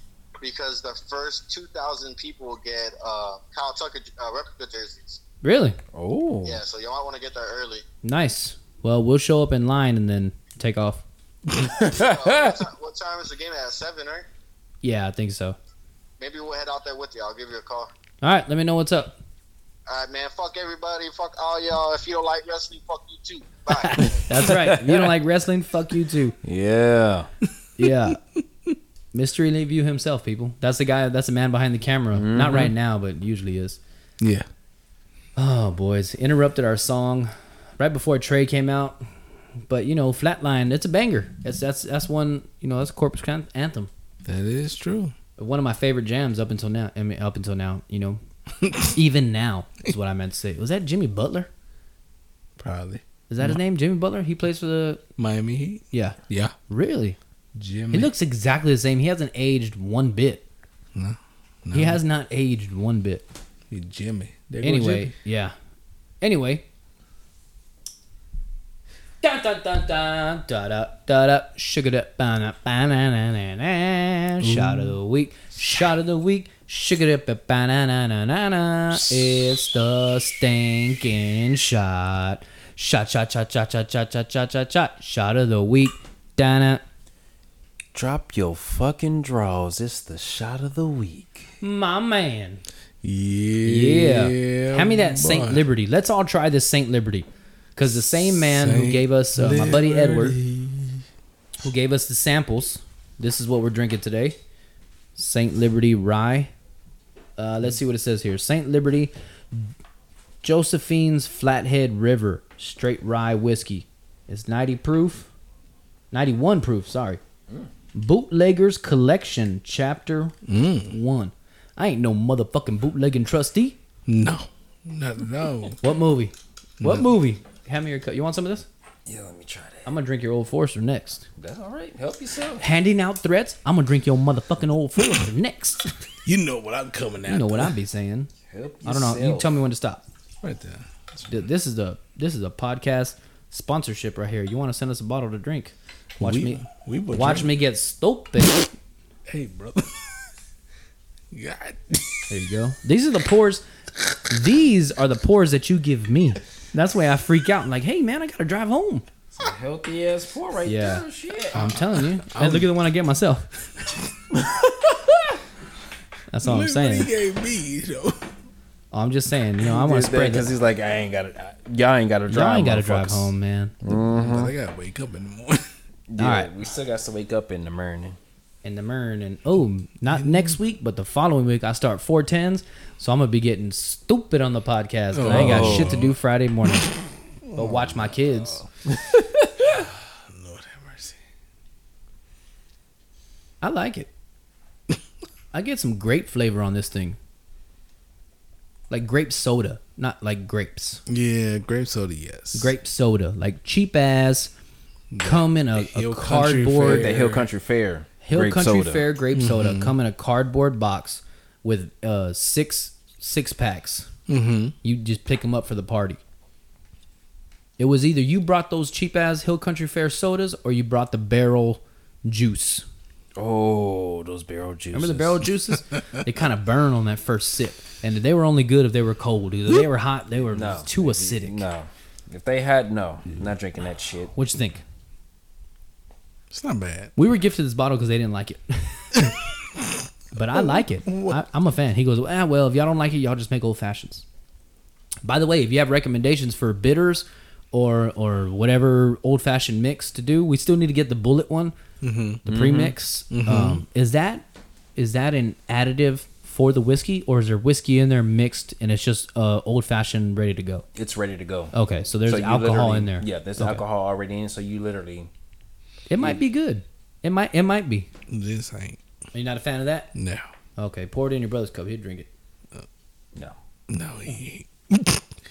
Speaker 1: because the first 2,000 people will get uh, Kyle Tucker uh, replica jerseys.
Speaker 2: Really
Speaker 4: Oh.
Speaker 1: Yeah, so y'all might want to get there early.
Speaker 2: nice. Well, we'll show up in line and then take off.
Speaker 1: Uh, what, ti- what time is the game at? 7, right?
Speaker 2: Yeah, I think so.
Speaker 1: Maybe we'll head out there with you. I'll give you a call.
Speaker 2: All right, let me know what's up.
Speaker 1: All right, man. Fuck everybody. Fuck all y'all. If you don't like wrestling, fuck you too. Bye.
Speaker 2: That's right. If you don't like wrestling, fuck you too.
Speaker 4: Yeah.
Speaker 2: Yeah. Mystery View himself, people. That's the guy. That's the man behind the camera. Not right mm-hmm. now, but usually is.
Speaker 3: Yeah.
Speaker 2: Oh, boys. Interrupted our song right before Trey came out. But, you know, Flatline, it's a banger. It's, that's that's one, you know, that's a Corpus Con- Anthem.
Speaker 3: That is true.
Speaker 2: One of my favorite jams up until now. I mean, up until now, you know. Even now is what I meant to say. Was that Jimmy Butler?
Speaker 3: Probably.
Speaker 2: Is that his name? Jimmy Butler? He plays for the.
Speaker 3: Miami Heat.
Speaker 2: Yeah.
Speaker 3: Yeah.
Speaker 2: Really?
Speaker 3: Jimmy.
Speaker 2: He looks exactly the same. He hasn't aged one bit.
Speaker 3: No. No.
Speaker 2: He has not aged one bit.
Speaker 3: He Jimmy. There go
Speaker 2: Anyway,
Speaker 3: Jimmy.
Speaker 2: yeah. Anyway. Dun, dun, dun, dun, da, da, da, da, sugar da, ba, na, ba, na, na, na, na. Shot of the week, shot of the week, sugar da, ba, ba, na, na, na, na, na. It's the stinking shot. Shot, shot, shot, shot, shot, shot, shot, shot, shot, shot. Shot of the week. Da,
Speaker 4: Drop your fucking draws. It's the shot of the week.
Speaker 2: My man.
Speaker 3: Yeah.
Speaker 2: Yeah. Hand me that Saint
Speaker 3: boy.
Speaker 2: Liberty. Let's all try this Saint Liberty. Because the same man who gave us, uh, my buddy Edward, who gave us the samples, this is what we're drinking today Saint Liberty Rye. Uh, let's see what it says here Saint Liberty Josephine's Flathead River Straight Rye Whiskey. It's 90 proof, 91 proof, sorry. Bootleggers Collection, Chapter 1. I ain't no motherfucking bootlegging trustee.
Speaker 3: No. no, at all.
Speaker 2: What movie? What movie? Hand me your cup. You want some of this?
Speaker 4: Yeah, let me try that.
Speaker 2: I'm gonna drink your old Forester next.
Speaker 4: That's all right. Help yourself.
Speaker 2: Handing out threats. I'm gonna drink your motherfucking old Forester next.
Speaker 3: You know what I'm coming at.
Speaker 2: You know what I be saying.
Speaker 4: Help yourself.
Speaker 2: I don't know. You tell me when to stop.
Speaker 3: Right there.
Speaker 2: Th- This is the this is a podcast sponsorship right here. You want to send us a bottle to drink? Watch
Speaker 3: We-
Speaker 2: me.
Speaker 3: we will
Speaker 2: watch
Speaker 3: drink.
Speaker 2: me get stupid.
Speaker 3: Hey, brother. God.
Speaker 2: There you go. These are the pores. These are the pores that you give me. That's why I freak out. I'm like, hey man, I gotta drive home.
Speaker 4: Healthy ass pour right
Speaker 2: Yeah.
Speaker 4: there. Shit.
Speaker 2: I'm telling you. Hey, look at the one I get myself. That's all I'm
Speaker 3: Look what he
Speaker 2: saying.
Speaker 3: gave me, you know.
Speaker 2: I'm just saying. You know, I want to spread
Speaker 4: because he's like, I ain't got to. Y'all ain't got to drive.
Speaker 2: Y'all ain't gotta drive home, man.
Speaker 3: But mm-hmm. I gotta wake up in the morning.
Speaker 4: Yeah,
Speaker 2: All right.
Speaker 4: we still got to wake up in the morning.
Speaker 2: in the morning. and oh, not next week, but the following week I start four tens. So I'm gonna be getting stupid on the podcast. 'cause I ain't got
Speaker 4: Oh.
Speaker 2: shit to do oh. Friday morning. but watch my kids.
Speaker 3: Lord have mercy.
Speaker 2: I like it. I get some grape flavor on this thing. Like grape soda, not like grapes.
Speaker 3: Yeah, grape soda, yes.
Speaker 2: Grape soda, like cheap ass, come in a, a cardboard
Speaker 3: Fair.
Speaker 4: The Hill Country Fair.
Speaker 2: Hill
Speaker 4: grape
Speaker 2: Country
Speaker 4: soda.
Speaker 2: Fair grape soda come in a cardboard box with uh six six packs.
Speaker 3: Mm-hmm.
Speaker 2: You just pick them up for the party. It was either you brought those cheap ass Hill Country Fair sodas or you brought the barrel juice.
Speaker 4: Oh, those barrel juices.
Speaker 2: Remember the barrel juices? they kind of burn on that first sip, and they were only good if they were cold. Either they were hot, they were
Speaker 4: No.
Speaker 2: too acidic.
Speaker 4: No. If they had, no. Not drinking that shit.
Speaker 2: What you think?
Speaker 3: It's not bad.
Speaker 2: We were gifted this bottle because they didn't like it. but I like it. I, I'm a fan. He goes, ah, well, if y'all don't like it, y'all just make old fashions. By the way, if you have recommendations for bitters or or whatever old fashioned mix to do, we still need to get the bullet one, the premix. Um, is that is that an additive for the whiskey, or is there whiskey in there mixed and it's just uh, old fashioned ready to go?
Speaker 4: It's ready to go.
Speaker 2: Okay, so there's
Speaker 4: So
Speaker 2: alcohol in there.
Speaker 4: Yeah, there's
Speaker 2: Okay.
Speaker 4: alcohol already in, so you literally.
Speaker 2: It might be good. It might it might be.
Speaker 3: This ain't.
Speaker 2: Are you not a fan of that?
Speaker 3: No.
Speaker 2: Okay, pour it in your brother's cup. He'd drink it.
Speaker 4: No.
Speaker 3: No, he.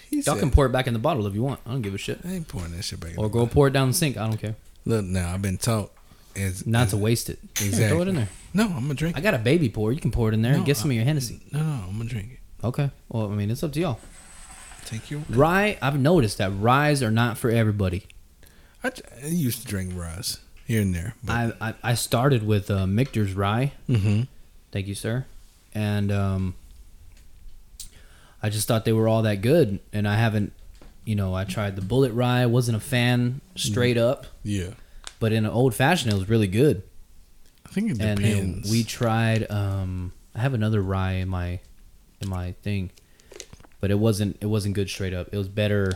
Speaker 3: he
Speaker 2: Y'all
Speaker 3: said,
Speaker 2: can pour it back in the bottle if you want. I don't give a shit.
Speaker 3: I ain't pouring that shit back.
Speaker 2: Or go
Speaker 3: bottle.
Speaker 2: pour it down the sink. I don't care.
Speaker 3: Look now, I've been taught as
Speaker 2: Not to waste it.
Speaker 3: Exactly.
Speaker 2: Yeah, throw it in there.
Speaker 3: No, I'm gonna drink.
Speaker 2: I got a baby pour. You can pour it in there and get some
Speaker 3: I-
Speaker 2: of your Hennessy.
Speaker 3: No, no, I'm gonna drink it.
Speaker 2: Okay. Well, I mean, it's up to y'all.
Speaker 3: Take your.
Speaker 2: Rye, I've noticed that ryes are not for everybody.
Speaker 3: I used to drink Ryes here and there. But,
Speaker 2: I, I I started with uh, Michter's rye.
Speaker 3: mm-hmm.
Speaker 2: Thank you, sir. And um, I just thought they were all that good, and I haven't. You know, I tried the Bullet Rye. wasn't a fan straight up,
Speaker 3: Yeah,
Speaker 2: but in an old fashioned, it was really good.
Speaker 3: I think it
Speaker 2: and
Speaker 3: depends.
Speaker 2: then we tried um i have another rye in my in my thing but it wasn't it wasn't good straight up it was better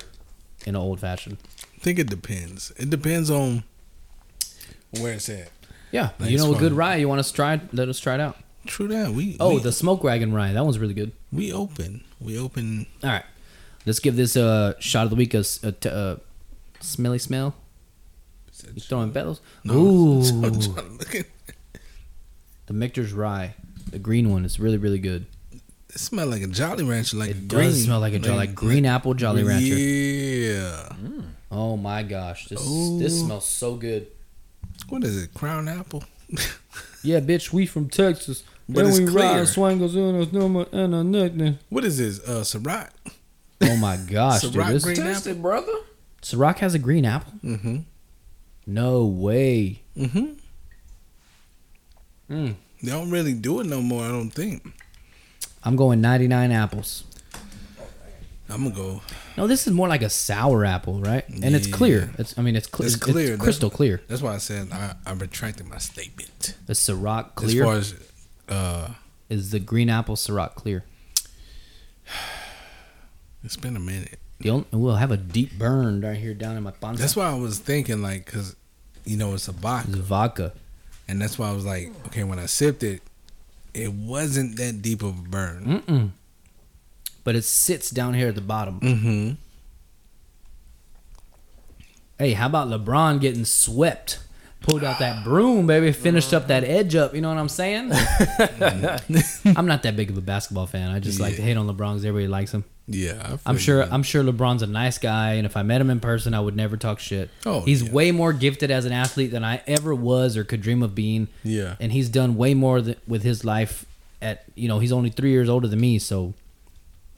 Speaker 2: in an old fashioned
Speaker 3: I think it depends. It depends on where it's at.
Speaker 2: yeah
Speaker 3: Like
Speaker 2: you know a good rye you want us to try let us try it out
Speaker 3: True that. We
Speaker 2: oh
Speaker 3: we,
Speaker 2: the smoke wagon rye that one's really good
Speaker 3: we open. We open.
Speaker 2: all right let's give this a shot of the week a, s- a t- a smelly smell you throwing bellows
Speaker 3: No,
Speaker 2: ooh
Speaker 3: I'm trying to look at-
Speaker 2: the Michter's rye the green one is really really good
Speaker 3: It smells like a Jolly Rancher, like
Speaker 2: it
Speaker 3: a
Speaker 2: does
Speaker 3: green.
Speaker 2: smell like a jolly like green apple jolly rancher
Speaker 3: Yeah.
Speaker 2: oh my gosh this
Speaker 3: Ooh.
Speaker 2: this smells so good
Speaker 3: What is it? Crown apple.
Speaker 2: Yeah, bitch, we from Texas.
Speaker 3: But
Speaker 2: Then
Speaker 3: it's
Speaker 2: we
Speaker 3: clear.
Speaker 2: ride swangles in us number and a nickname.
Speaker 3: what is this? Uh, Ciroc.
Speaker 2: Oh my gosh, dude.
Speaker 3: Ciroc
Speaker 2: This,
Speaker 3: green
Speaker 4: Taste
Speaker 3: apple.
Speaker 4: it, brother.
Speaker 2: Ciroc has a green apple?
Speaker 3: Mm-hmm.
Speaker 2: No way.
Speaker 3: Mm-hmm.
Speaker 2: Mm.
Speaker 3: They don't really do it no more. I don't think.
Speaker 2: I'm going 99 apples.
Speaker 3: I'm gonna go.
Speaker 2: No, this is more like a sour apple, right? And it's clear. It's I mean it's, cl-
Speaker 3: It's
Speaker 2: it's,
Speaker 3: clear.
Speaker 2: It's
Speaker 3: That's-
Speaker 2: crystal clear.
Speaker 3: That's why I said I, I retracted my statement.
Speaker 2: The Ciroc
Speaker 3: As
Speaker 2: clear
Speaker 3: far as uh,
Speaker 2: is the green apple Ciroc clear.
Speaker 3: it's been a minute.
Speaker 2: The only, we'll have a deep burn right here down in my panza.
Speaker 3: That's why I was thinking like, cause you know it's a vodka.
Speaker 2: It's
Speaker 3: vodka. and that's why I was like, okay, when I sipped it, it wasn't that deep of a burn.
Speaker 2: Mm-mm. But it sits down here at the bottom.
Speaker 3: Mm-hmm.
Speaker 2: Hey, how about LeBron getting swept? Pulled out that broom, baby. Finished up that edge up. You know what I'm saying? I'm not that big of a basketball fan. I just like to hate on LeBron 'cause everybody likes him.
Speaker 3: Yeah, I
Speaker 2: I'm sure.
Speaker 3: you.
Speaker 2: I'm sure LeBron's a nice guy, and if I met him in person, I would never talk shit.
Speaker 3: Oh,
Speaker 2: he's
Speaker 3: yeah.
Speaker 2: way more gifted as an athlete than I ever was or could dream of being.
Speaker 3: Yeah.
Speaker 2: and he's done way more th- with his life. At you know, he's only three years older than me, so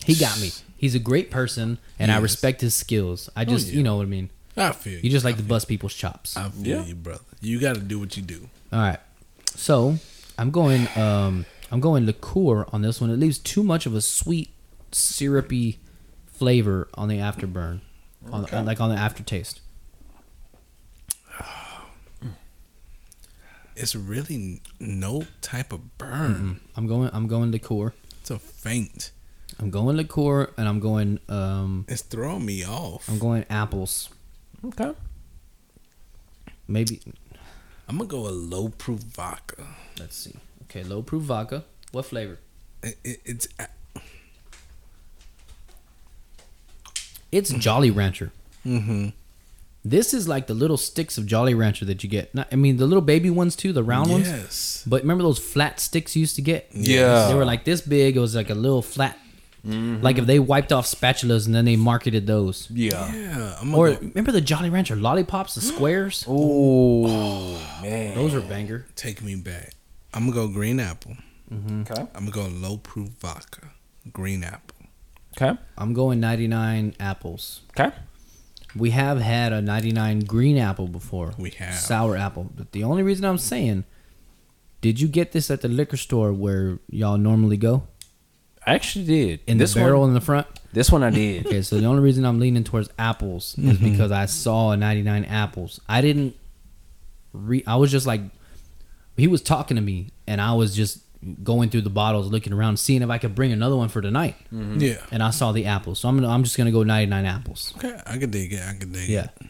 Speaker 2: he got me. He's a great person, and I respect his skills. I just,
Speaker 3: yeah.
Speaker 2: you know what I mean.
Speaker 3: I feel you.
Speaker 2: You just like
Speaker 3: I
Speaker 2: to
Speaker 3: feel
Speaker 2: bust people's chops.
Speaker 3: I feel
Speaker 4: Yeah.
Speaker 3: you, brother. You got to do what you do.
Speaker 2: All right. So I'm going um I'm going liqueur on this one. It leaves too much of a sweet, syrupy flavor on the afterburn. On, on- like on the aftertaste.
Speaker 3: It's really no type of burn.
Speaker 2: I'm going I'm going liqueur.
Speaker 3: It's a faint.
Speaker 2: I'm going liqueur and I'm going um
Speaker 3: It's throwing me off.
Speaker 2: I'm going apples.
Speaker 4: Okay.
Speaker 2: Maybe
Speaker 3: I'm gonna go a low proof vodka.
Speaker 2: let's see. Okay, low proof vodka. What flavor?
Speaker 3: It, it, it's
Speaker 2: It's Jolly Rancher.
Speaker 3: mm-hmm.
Speaker 2: This is like the little sticks of Jolly Rancher that you get. Not, I mean the little baby ones too, the round ones.
Speaker 3: yes.
Speaker 2: But remember those flat sticks you used to get?
Speaker 4: Yeah.
Speaker 2: They were like this big. It was like a little flat. Mm-hmm. Like if they wiped off spatulas and then they marketed those.
Speaker 4: Yeah.
Speaker 3: Yeah. I'm
Speaker 2: Or
Speaker 3: go,
Speaker 2: remember the Jolly Rancher lollipops, the squares?
Speaker 4: Oh man.
Speaker 2: Those are banger.
Speaker 3: take me back. I'm gonna go green apple. Mm-hmm.
Speaker 4: Okay.
Speaker 3: I'm gonna go low proof vodka. Green apple.
Speaker 4: Okay.
Speaker 2: I'm going 99 apples.
Speaker 4: Okay.
Speaker 2: We have had a 99 green apple before.
Speaker 3: We have.
Speaker 2: Sour apple. But the only reason I'm saying, did you get this at the liquor store where y'all normally go?
Speaker 4: I actually did.
Speaker 2: In
Speaker 4: this
Speaker 2: the barrel
Speaker 4: One,
Speaker 2: in the front?
Speaker 4: this one I did.
Speaker 2: Okay, so the only reason I'm leaning towards apples is
Speaker 3: Mm-hmm.
Speaker 2: because I saw a 99 apples. I didn't re I was just like he was talking to me and I was just going through the bottles looking around seeing if I could bring another one for tonight.
Speaker 3: Yeah.
Speaker 2: And I saw the apples. So I'm gonna, I'm just going to go 99 apples.
Speaker 3: Okay. I can dig it. I can dig it.
Speaker 2: Yeah.
Speaker 3: it.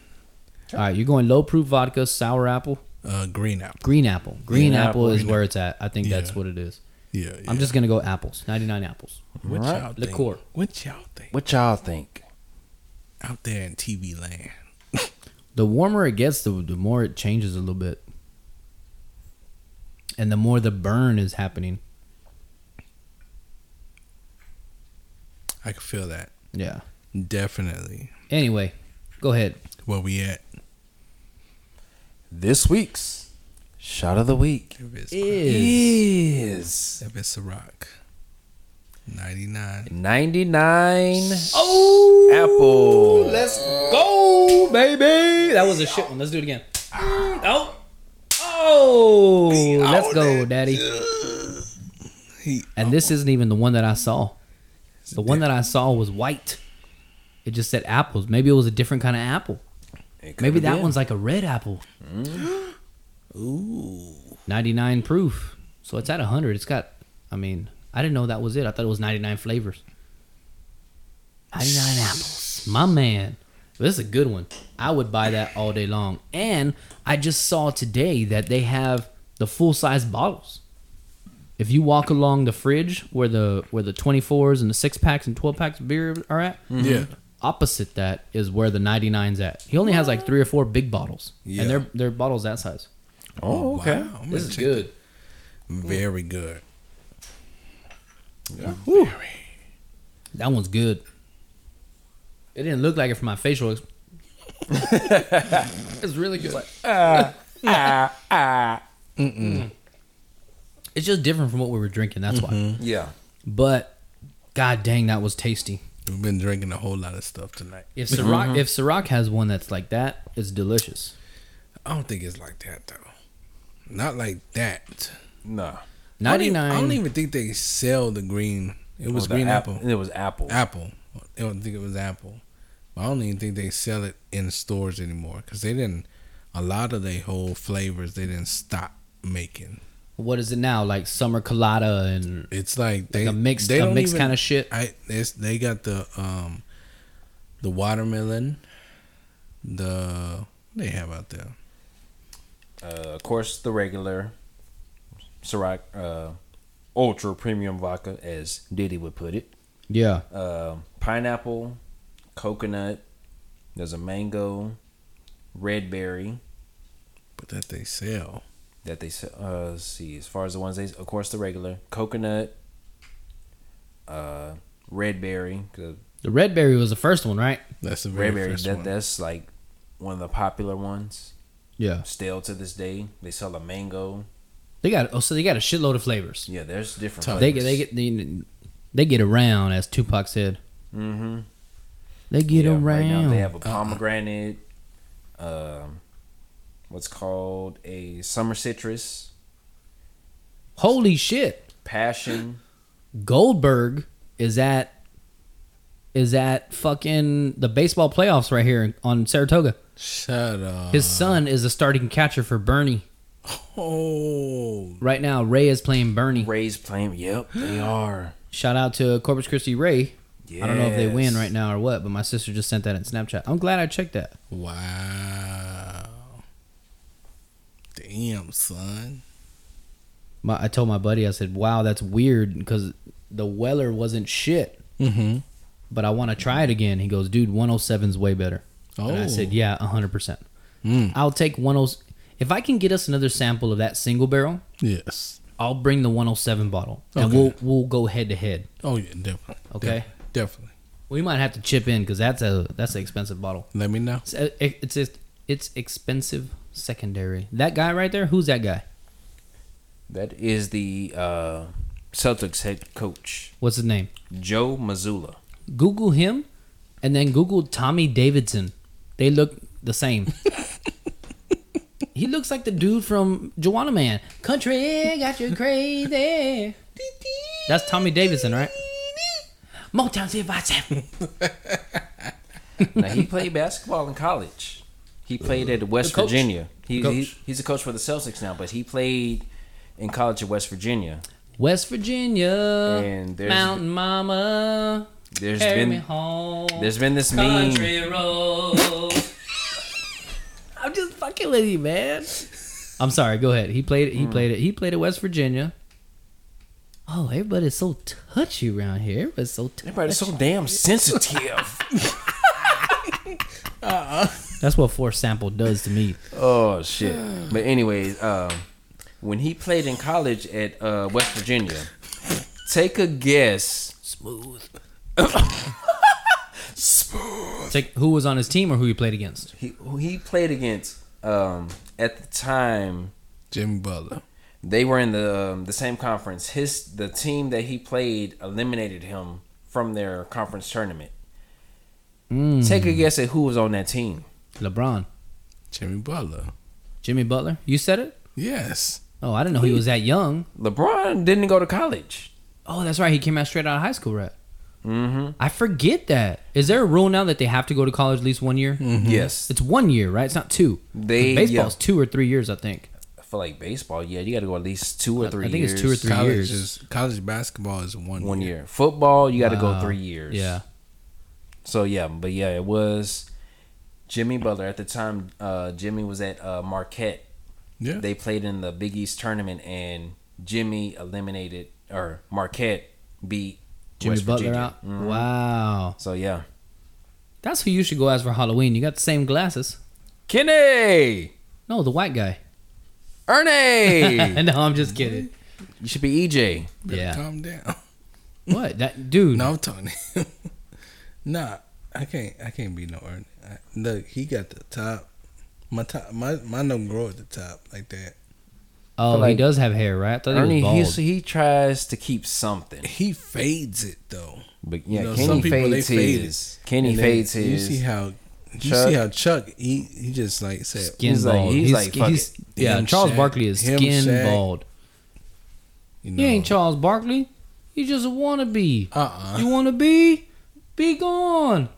Speaker 2: All right, you're going low proof vodka, sour apple,
Speaker 3: Uh, green apple.
Speaker 2: green apple. Green,
Speaker 4: Green
Speaker 2: apple,
Speaker 4: apple,
Speaker 2: is
Speaker 3: green
Speaker 2: where it's at. I think that's what it is.
Speaker 3: Yeah.
Speaker 2: I'm just gonna go apples. 99 apples.
Speaker 3: What
Speaker 4: Right.
Speaker 3: y'all think?
Speaker 2: Liqueur.
Speaker 3: What y'all think
Speaker 4: What y'all think?
Speaker 3: out there in TV land?
Speaker 2: The warmer it gets, the, the more it changes a little bit, and the more the burn is happening.
Speaker 3: I can feel that
Speaker 2: Yeah.
Speaker 3: definitely.
Speaker 2: Anyway, go ahead.
Speaker 3: Where we at?
Speaker 4: This week's shot of the week
Speaker 3: If it's,
Speaker 4: is
Speaker 3: if it's a rock. 99.
Speaker 4: 99
Speaker 2: Oh,
Speaker 4: apple.
Speaker 2: Let's go, baby. That was a shit one. Let's do it again. Oh, oh, let's go, daddy.
Speaker 3: He,
Speaker 2: And this isn't even the one that I saw. The one that I saw was white. It just said apples. Maybe it was a different kind of apple. Maybe that
Speaker 4: been.
Speaker 2: one's like a red apple.
Speaker 3: ooh.
Speaker 2: 99 proof. So it's at 100. It's got, I mean, I didn't know that was it. I thought it was 99 flavors. 99 apples. My man. This is a good one. I would buy that all day long. And I just saw today that they have the full size bottles. If you walk along the fridge where the where the 24s and the 6 packs and 12 packs of beer are at, mm-hmm.
Speaker 3: Yeah.
Speaker 2: opposite that is where the 99's at. He only has like 3 or 4 big bottles.
Speaker 3: Yeah.
Speaker 2: And they're they're bottles that size.
Speaker 4: Oh, oh okay.
Speaker 3: Wow, I'm
Speaker 2: This
Speaker 3: gonna
Speaker 2: is
Speaker 3: check-
Speaker 2: good. Mm.
Speaker 3: Very good.
Speaker 2: That one's good. It didn't look like it from my facial. Ex- it's really good. Ah, ah, ah. Mm-mm. Mm. It's just different from what we were drinking. That's why. Mm-hmm.
Speaker 4: Yeah.
Speaker 2: But god dang, that was tasty.
Speaker 3: We've been drinking a whole lot of stuff tonight.
Speaker 2: If Ciroc, mm-hmm. if Ciroc has one that's like that, it's delicious.
Speaker 3: I don't think it's like that though. Not like that.
Speaker 4: No.
Speaker 3: I don't
Speaker 2: Ninety
Speaker 3: even- I don't even think they sell the green. It was
Speaker 4: Oh,
Speaker 3: green apple.
Speaker 4: It was apple.
Speaker 3: Apple. I don't think it was apple. But I don't even think they sell it in stores anymore because they didn't. A lot of their whole flavors they didn't stop making.
Speaker 2: What is it now? Like summer colada and
Speaker 3: It's like they
Speaker 2: a mixed
Speaker 3: they
Speaker 2: a
Speaker 3: don't
Speaker 2: mixed
Speaker 3: even-
Speaker 2: kind of shit.
Speaker 3: I it's, they got the um the watermelon, the what they have out there.
Speaker 4: Uh, of course, the regular Ciroc uh, Ultra Premium Vodka, as Diddy would put it.
Speaker 2: Yeah.
Speaker 4: Uh, pineapple, coconut. There's a mango, red berry
Speaker 3: But that they sell.
Speaker 4: that they sell. Uh, let's see. As far as the ones they, of course, the regular coconut, uh, red berry.
Speaker 2: The red berry was the first one, right?
Speaker 3: That's the very
Speaker 4: Red berry.
Speaker 3: first
Speaker 4: That,
Speaker 3: one.
Speaker 4: that's like one of the popular ones.
Speaker 2: Yeah.
Speaker 4: Still to this day, they sell a mango.
Speaker 2: They got oh, so they got a shitload of flavors.
Speaker 4: Yeah, there's different.
Speaker 3: Tons.
Speaker 2: They get they get they, they get around as Tupac said.
Speaker 4: Mm-hmm.
Speaker 2: They get
Speaker 4: yeah,
Speaker 2: around.
Speaker 4: Right now they have a pomegranate. Um, what's called a summer citrus,
Speaker 2: Holy shit!
Speaker 4: passion.
Speaker 2: Goldberg is at is at fucking the baseball playoffs right here on Saratoga.
Speaker 3: Shut up.
Speaker 2: His son is a starting catcher for Bernie
Speaker 3: oh,
Speaker 2: right now. Ray is playing Bernie.
Speaker 4: Rays playing. Yep, they are.
Speaker 2: Shout out to Corpus Christi Ray. I don't know if they win right now or what, but my sister just sent that in Snapchat. I'm glad I checked that.
Speaker 3: wow. Damn, son.
Speaker 2: My, I told my buddy, I said, "Wow, that's weird because the Weller wasn't shit,
Speaker 3: Mm-hmm.
Speaker 2: but I want to try it again." He goes, "Dude, 107's way better."
Speaker 3: Oh.
Speaker 2: And I said, "Yeah, 100. percent
Speaker 3: Mm.
Speaker 2: I'll take 10. If I can get us another sample of that single barrel,
Speaker 3: Yes.
Speaker 2: I'll bring the 107 bottle, and we'll we'll go head to head.
Speaker 3: Oh yeah, definitely.
Speaker 2: Okay.
Speaker 3: Def- definitely.
Speaker 2: We might have to chip in because that's a that's an expensive bottle.
Speaker 3: Let me know.
Speaker 2: It's it's it's, it's expensive secondary. That guy right there, who's that guy?
Speaker 4: That is the uh, Celtics head coach
Speaker 2: What's his name?
Speaker 4: Joe Mazzulla.
Speaker 2: Google him, and then Google Tommy Davidson. They look the same. he looks like the dude from Joanna Man. Country got you crazy. That's Tommy Davidson, right? Motown Zip
Speaker 4: now he played basketball in college. He played at West Virginia. He, he he's a coach for the Celtics now, but he played in college at West Virginia.
Speaker 2: West Virginia,
Speaker 4: And there's-
Speaker 2: Mountain Mama,
Speaker 4: There's
Speaker 2: carry me
Speaker 4: been
Speaker 2: home.
Speaker 4: there's been this meme.
Speaker 2: country road. I'm just fucking with you, man. I'm sorry. Go ahead. He played.
Speaker 4: Hmm.
Speaker 2: He played it. He played at West Virginia. Oh, everybody's so touchy around here. Everybody's so touchy.
Speaker 4: Everybody's so damn sensitive.
Speaker 2: That's what Force Sample does to me.
Speaker 4: oh shit. But anyways, um, when he played in college at uh, West Virginia, take a guess.
Speaker 2: Smooth. It's like who was on his team or who he played against.
Speaker 4: He who he played against um, at the time.
Speaker 3: Jimmy Butler.
Speaker 4: They were in the um, the same conference. His the team that he played eliminated him from their conference tournament. Take a guess at who was on that team.
Speaker 2: LeBron,
Speaker 3: Jimmy Butler.
Speaker 2: Jimmy Butler. You said it.
Speaker 3: Yes.
Speaker 2: Oh, I didn't know he was that young.
Speaker 4: LeBron didn't go to college.
Speaker 2: Oh, that's right. He came out straight out of high school, right?
Speaker 4: Mm-hmm.
Speaker 2: I forget that. Is there a rule now that they have to go to college at least one year?
Speaker 4: Yes,
Speaker 2: It's one year, right? It's not two.
Speaker 4: They-
Speaker 2: baseball's
Speaker 4: yeah.
Speaker 2: two or three years, I think.
Speaker 4: for like baseball, yeah, you got to go at least two or three.
Speaker 2: I
Speaker 4: three.
Speaker 2: think it's
Speaker 4: years.
Speaker 2: two or three
Speaker 3: college
Speaker 2: years.
Speaker 3: is college basketball is one
Speaker 4: One
Speaker 3: year.
Speaker 4: year. Football, you got to go three years.
Speaker 2: Yeah.
Speaker 4: So yeah, but yeah, it was Jimmy Butler at the time. Uh, Jimmy was at uh, Marquette.
Speaker 3: Yeah.
Speaker 4: They played in the Big East tournament, and Jimmy eliminated or Marquette beat
Speaker 2: Jimmy
Speaker 4: West
Speaker 2: Butler
Speaker 4: Virginia.
Speaker 2: out.
Speaker 4: Mhm.
Speaker 2: Wow.
Speaker 4: So yeah,
Speaker 2: That's who you should go as for Halloween. You got the same glasses.
Speaker 4: Kenny,
Speaker 2: No, the white guy.
Speaker 4: Ernie, And
Speaker 2: no, I'm just kidding.
Speaker 4: you should be EJ.
Speaker 3: Better
Speaker 2: Yeah.
Speaker 3: Calm down.
Speaker 2: What? That dude.
Speaker 3: No, I'm telling you. nah, I can't. I can't be no Ernie. I, look, he got the top. My top. My my don't grow at the top like that.
Speaker 2: Oh,
Speaker 4: feel
Speaker 2: he does have hair, right? I thought
Speaker 4: Ernie,
Speaker 2: he was bald.
Speaker 4: he's, he tries to keep something,
Speaker 3: He fades it though.
Speaker 4: but yeah,
Speaker 3: You know,
Speaker 4: Kenny
Speaker 3: some people, they
Speaker 4: fades
Speaker 3: fade
Speaker 4: his. Kenny
Speaker 3: And then
Speaker 4: fades
Speaker 3: You
Speaker 4: his.
Speaker 3: see how. You see how Chuck he he just like said
Speaker 2: skin
Speaker 4: He's like-
Speaker 2: bald.
Speaker 4: he's like, fuck
Speaker 2: he's,
Speaker 4: it.
Speaker 2: yeah.
Speaker 3: Him,
Speaker 2: Charles
Speaker 3: Shaq,
Speaker 2: Barkley is skin
Speaker 3: Shaq.
Speaker 2: bald.
Speaker 3: you know
Speaker 2: You ain't Charles Barkley. You just a wannabe.
Speaker 3: uh-uh.
Speaker 2: You wanna be? Be gone.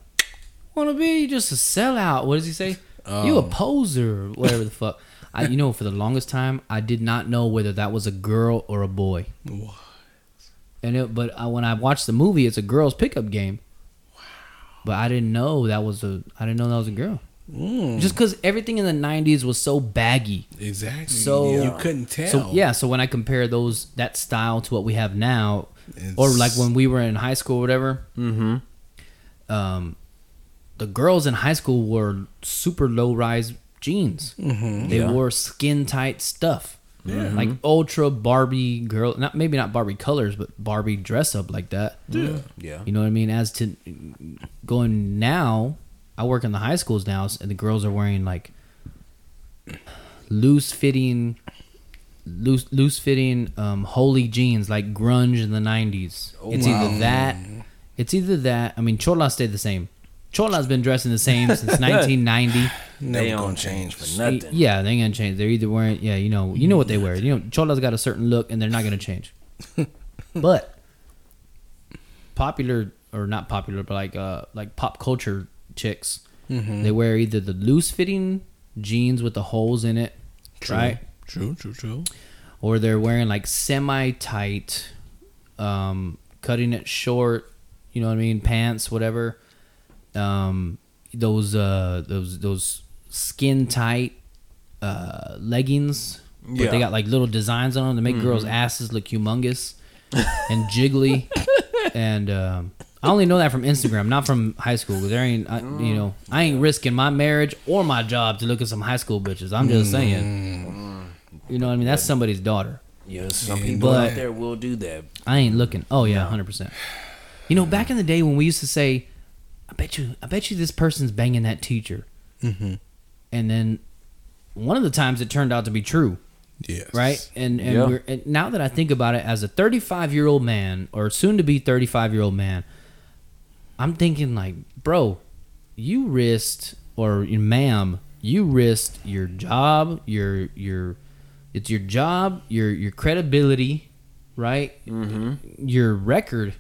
Speaker 2: Wanna be? You just a sellout. What does he say? You a
Speaker 3: Oh.
Speaker 2: poser, whatever the fuck. I, you know, for the longest time, I did not know whether that was a girl or a boy.
Speaker 3: What?
Speaker 2: And it, but I, when I watched the movie, it's a girls' pickup game. Wow. But I didn't know that was a. I didn't know that was a girl.
Speaker 3: Mm,
Speaker 2: Just because everything in the '90s was so baggy.
Speaker 3: exactly.
Speaker 2: So-
Speaker 3: you couldn't tell.
Speaker 2: So yeah, so when I compare those that style to what we have now,
Speaker 3: It's-
Speaker 2: or like when we were in high school or whatever,
Speaker 4: mm-hmm.
Speaker 2: um, the girls in high school were super low rise jeans.
Speaker 3: Mhm.
Speaker 2: They
Speaker 4: Yeah.
Speaker 2: wore skin tight stuff.
Speaker 3: Yeah.
Speaker 2: Like ultra Barbie girl, not maybe not Barbie colors, but Barbie dress up like that.
Speaker 3: Yeah.
Speaker 4: Yeah.
Speaker 2: You know what I mean? As to going now, I work in the high schools now, and the girls are wearing like loose fitting, loose loose fitting, um, holy jeans like grunge in the '90s. it's
Speaker 3: wow.
Speaker 2: either that, it's either that. I mean, Chola stayed the same. Chola's been dressing the same since 1990.
Speaker 3: Never
Speaker 4: They
Speaker 3: gonna
Speaker 4: don't change for nothing.
Speaker 2: Yeah, they ain't gonna change. They're either wearing, yeah, you know, you know what they wear. You know, Chola's got a certain look, and they're not gonna change. but popular or not popular, but like uh like pop culture chicks,
Speaker 3: Mm-hmm.
Speaker 2: they wear either the loose fitting jeans with the holes in it, right,
Speaker 3: True, true, true.
Speaker 2: or they're wearing like semi tight, um, cutting it short. You know what I mean? Pants, whatever. Um, those uh those those skin tight uh leggings, but they got like little designs on them to make girls' asses look humongous and jiggly. and um, I only know that from Instagram, not from high school. 'cause there ain't, I, you know, I ain't risking my marriage or my job to look at some high school bitches. I'm just saying. You know what I mean? That's somebody's daughter.
Speaker 4: Yeah, some people
Speaker 2: but-
Speaker 4: out there will do that.
Speaker 2: I ain't looking. Oh yeah, hundred percent. You know, back in the day when we used to say, "I bet you, I bet you this person's banging that teacher,"
Speaker 3: Mm-hmm.
Speaker 2: and then one of the times it turned out to be true,
Speaker 3: Yes.
Speaker 2: right? And and,
Speaker 4: Yeah.
Speaker 2: we're, and now that I think about it, as a 35 year old man or soon to be 35 year old man, I'm thinking like, bro, you risked or ma'am, you risked your job, your your, it's your job, your your credibility, right?
Speaker 4: Mm-hmm.
Speaker 2: Your record,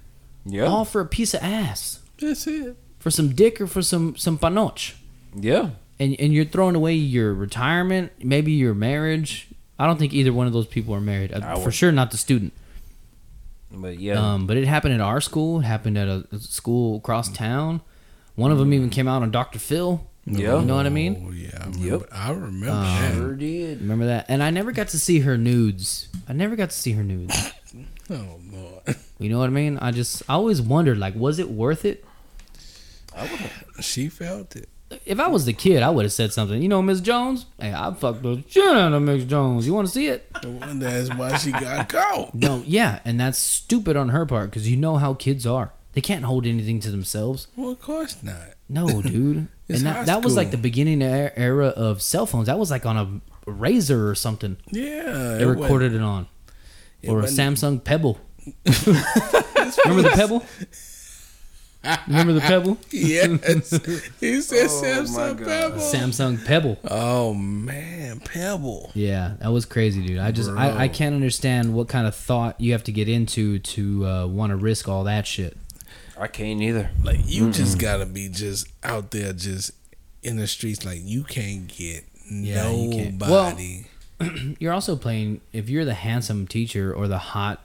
Speaker 4: Yeah.
Speaker 2: all for a piece of ass,
Speaker 3: That's it.
Speaker 2: For some dick or for some some panoche
Speaker 4: Yeah.
Speaker 2: and and you're throwing away your retirement, maybe your marriage. I don't think either one of those people are married. Uh,
Speaker 4: I
Speaker 2: for
Speaker 4: would-
Speaker 2: sure, not the student.
Speaker 4: But yeah.
Speaker 2: Um, but it happened at our school. It happened at a, a school across town. One of them even came out on Dr. Phil.
Speaker 4: Yeah.
Speaker 2: You know what I mean?
Speaker 3: Oh yeah. I remember,
Speaker 4: Yep.
Speaker 3: I remember
Speaker 2: Um,
Speaker 3: that.
Speaker 4: sure did.
Speaker 2: Remember that? And I never got to see her nudes. I never got to see her nudes.
Speaker 3: Oh lord.
Speaker 2: You know what I mean? I just I always wondered like, was it worth it?
Speaker 3: She felt it.
Speaker 2: If I was the kid, I would have said something. You know, Miss Jones. Hey, I fucked the shit out of Miss Jones. You want to see it?
Speaker 3: That's why she got caught.
Speaker 2: No, yeah, and that's stupid on her part because you know how kids are. They can't hold anything to themselves.
Speaker 3: Well, of course not.
Speaker 2: No, dude. And that, that was like the beginning er- era of cell phones. That was like on a razor or something.
Speaker 3: Yeah,
Speaker 2: They recorded it on,
Speaker 3: it
Speaker 2: or a Samsung Pebble. Remember the Pebble? Remember the Pebble?
Speaker 3: Yes, he said
Speaker 4: Oh,
Speaker 3: Samsung Pebble.
Speaker 2: Samsung Pebble.
Speaker 3: Oh man, Pebble.
Speaker 2: Yeah, that was crazy, dude. I just I, I can't understand what kind of thought you have to get into to uh, want to risk all that shit.
Speaker 4: I can't either.
Speaker 3: Like you just gotta be just out there, just in the streets. Like you can't get
Speaker 2: Yeah, you can't.
Speaker 3: nobody.
Speaker 2: You're also playing if you're the handsome teacher or the hot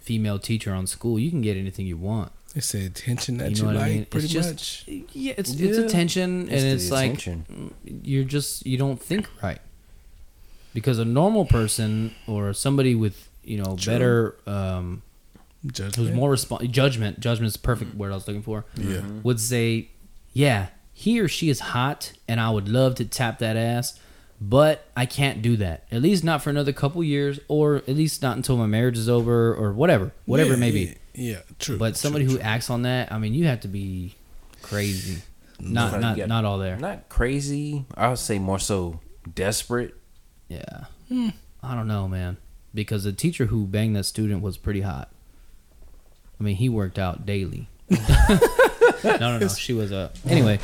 Speaker 2: female teacher on school, you can get anything you want.
Speaker 3: It's the attention that
Speaker 2: You
Speaker 3: you,
Speaker 2: know what
Speaker 3: like,
Speaker 2: I mean?
Speaker 3: pretty
Speaker 2: it's just
Speaker 3: much.
Speaker 2: yeah, it's it's
Speaker 4: Yeah.
Speaker 2: attention and
Speaker 4: It's the
Speaker 2: it's like
Speaker 4: attention.
Speaker 2: you're just you don't think right because a normal person or somebody with you know
Speaker 3: True.
Speaker 2: better um who's
Speaker 3: Judgment.
Speaker 2: more respon judgment judgment is the perfect word i was looking for
Speaker 3: Yeah.
Speaker 2: would say yeah he or she is hot and i would love to tap that ass but i can't do that at least not for another couple years or at least not until my marriage is over or whatever whatever
Speaker 3: yeah,
Speaker 2: it may be
Speaker 3: Yeah, yeah, true.
Speaker 2: but somebody
Speaker 3: true,
Speaker 2: who acts on that i mean you have to be crazy mm-hmm. not
Speaker 4: Like,
Speaker 2: not
Speaker 4: yeah.
Speaker 2: not all there
Speaker 4: Not crazy. I would say more so desperate.
Speaker 2: Yeah. Hmm. I don't know, man. Because the teacher who banged that student was pretty hot. I mean, he worked out daily. no, no, no. She was a. Anyway.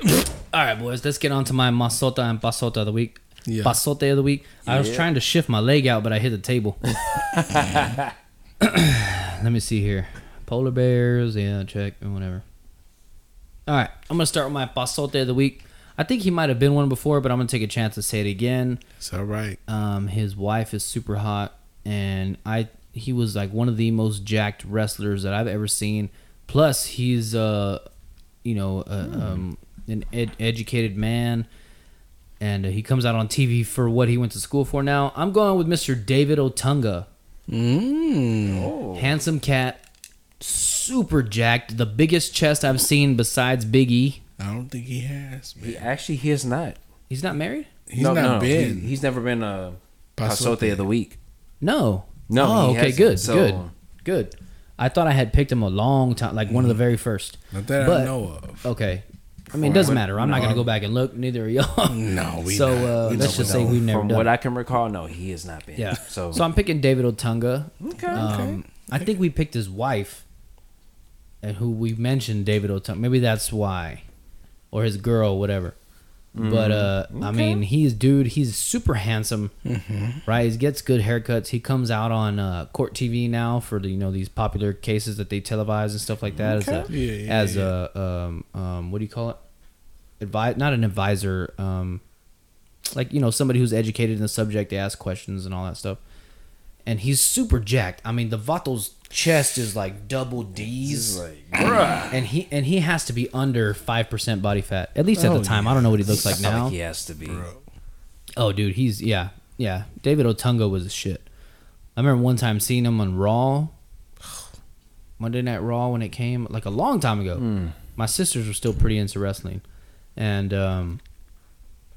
Speaker 2: All right, boys. Let's get on to my masota and pasota of the week.
Speaker 3: Yeah.
Speaker 2: Pasote of the week. I was trying to shift my leg out, but I hit the table. Let me see here. Polar bears. Yeah, check. And whatever. All right. I'm going to start with my pasote of the week. I think he might have been one before, but I'm going to take a chance to say it again.
Speaker 3: It's all right.
Speaker 2: Um, his wife is super hot, and I he was like one of the most jacked wrestlers that I've ever seen. Plus, he's uh, you know, uh, um, an ed- educated man, and uh, he comes out on TV for what he went to school for. Now, I'm going with Mr. David Otunga,
Speaker 3: Mm.
Speaker 4: Oh.
Speaker 2: handsome cat, super jacked, the biggest chest I've seen besides Big E.
Speaker 3: I don't think he has. Man.
Speaker 4: He actually he is not.
Speaker 2: He's not married.
Speaker 3: He's
Speaker 4: no,
Speaker 3: not
Speaker 4: no,
Speaker 3: been.
Speaker 4: He, he's never been a
Speaker 3: Pasote.
Speaker 4: pasote of the week.
Speaker 2: No.
Speaker 4: No,
Speaker 2: Oh,
Speaker 4: he
Speaker 2: okay.
Speaker 4: hasn't,
Speaker 2: Good.
Speaker 4: so-
Speaker 2: Good. Good. I thought I had picked him a long time, like one of the very first.
Speaker 3: Not that
Speaker 2: But-
Speaker 3: I know of.
Speaker 2: Okay. I mean, it doesn't matter. I'm not gonna go back and look. Neither are y'all.
Speaker 3: No, we
Speaker 2: so
Speaker 3: not.
Speaker 2: uh,
Speaker 3: We
Speaker 2: let's just say
Speaker 3: know.
Speaker 2: we've never
Speaker 4: From
Speaker 2: done.
Speaker 4: what
Speaker 2: it.
Speaker 4: I can recall, no, he has not been.
Speaker 2: yeah.
Speaker 4: So,
Speaker 2: So I'm picking David Otunga.
Speaker 4: okay.
Speaker 2: Um, I think we picked his wife, and who we mentioned David Otunga. Maybe that's why, or his girl, whatever. But uh, I mean, he's dude. He's super handsome, right? He gets good haircuts. He comes out on uh, court TV now for the, you know these popular cases that they televise and stuff like that. As a,
Speaker 3: Yeah, yeah,
Speaker 2: as
Speaker 3: yeah.
Speaker 2: a um, um, what do you call it? Advise, not an advisor. Um, like you know somebody who's educated in the subject. They ask questions and all that stuff. And he's super jacked. I mean, the Vato's chest is like double D's
Speaker 4: like, bruh.
Speaker 2: and he and he has to be under five percent body fat at least at
Speaker 3: Oh,
Speaker 2: the time. I don't know what he looks like now.
Speaker 4: like he has to be.
Speaker 3: Bro.
Speaker 2: Oh, dude, he's yeah, yeah. David Otunga was a shit. I remember one time seeing him on Raw, Monday Night Raw when it came, like a long time ago.
Speaker 4: Hmm.
Speaker 2: My sisters were still pretty into wrestling, and um,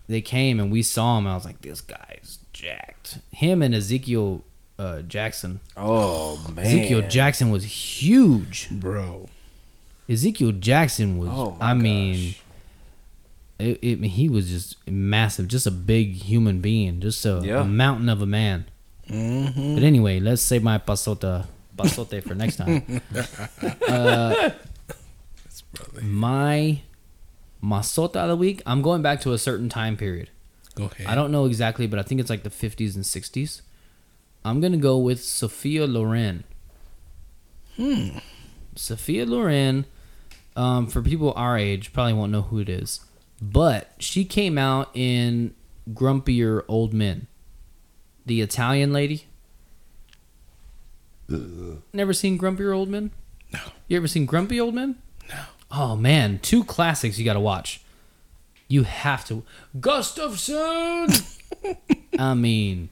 Speaker 2: they came and we saw him. And I was like, this guy's jacked. Him and Ezekiel uh, Jackson.
Speaker 4: Oh man,
Speaker 2: Ezekiel Jackson was huge.
Speaker 3: Bro.
Speaker 2: Ezekiel Jackson was.
Speaker 4: Oh
Speaker 2: I mean, it, it, he was just massive, just a big human being, just a,
Speaker 4: Yeah.
Speaker 2: a mountain of a man.
Speaker 3: Mm-hmm.
Speaker 2: But anyway, let's save my pasota pasote for next time. uh, my masota of the week. I'm going back to a certain time period.
Speaker 3: Go ahead.
Speaker 2: I don't know exactly, but I think it's like the 50s and 60s. I'm gonna go with Sophia Loren.
Speaker 3: Hmm.
Speaker 2: Sophia Loren, um, for people our age, probably won't know who it is, but she came out in Grumpier Old Men, the Italian lady. Never seen Grumpier Old Men?
Speaker 3: No.
Speaker 2: You ever seen Grumpy Old Men?
Speaker 3: No.
Speaker 2: Oh man, two classics you got to watch. You have to. Gustafson. I mean,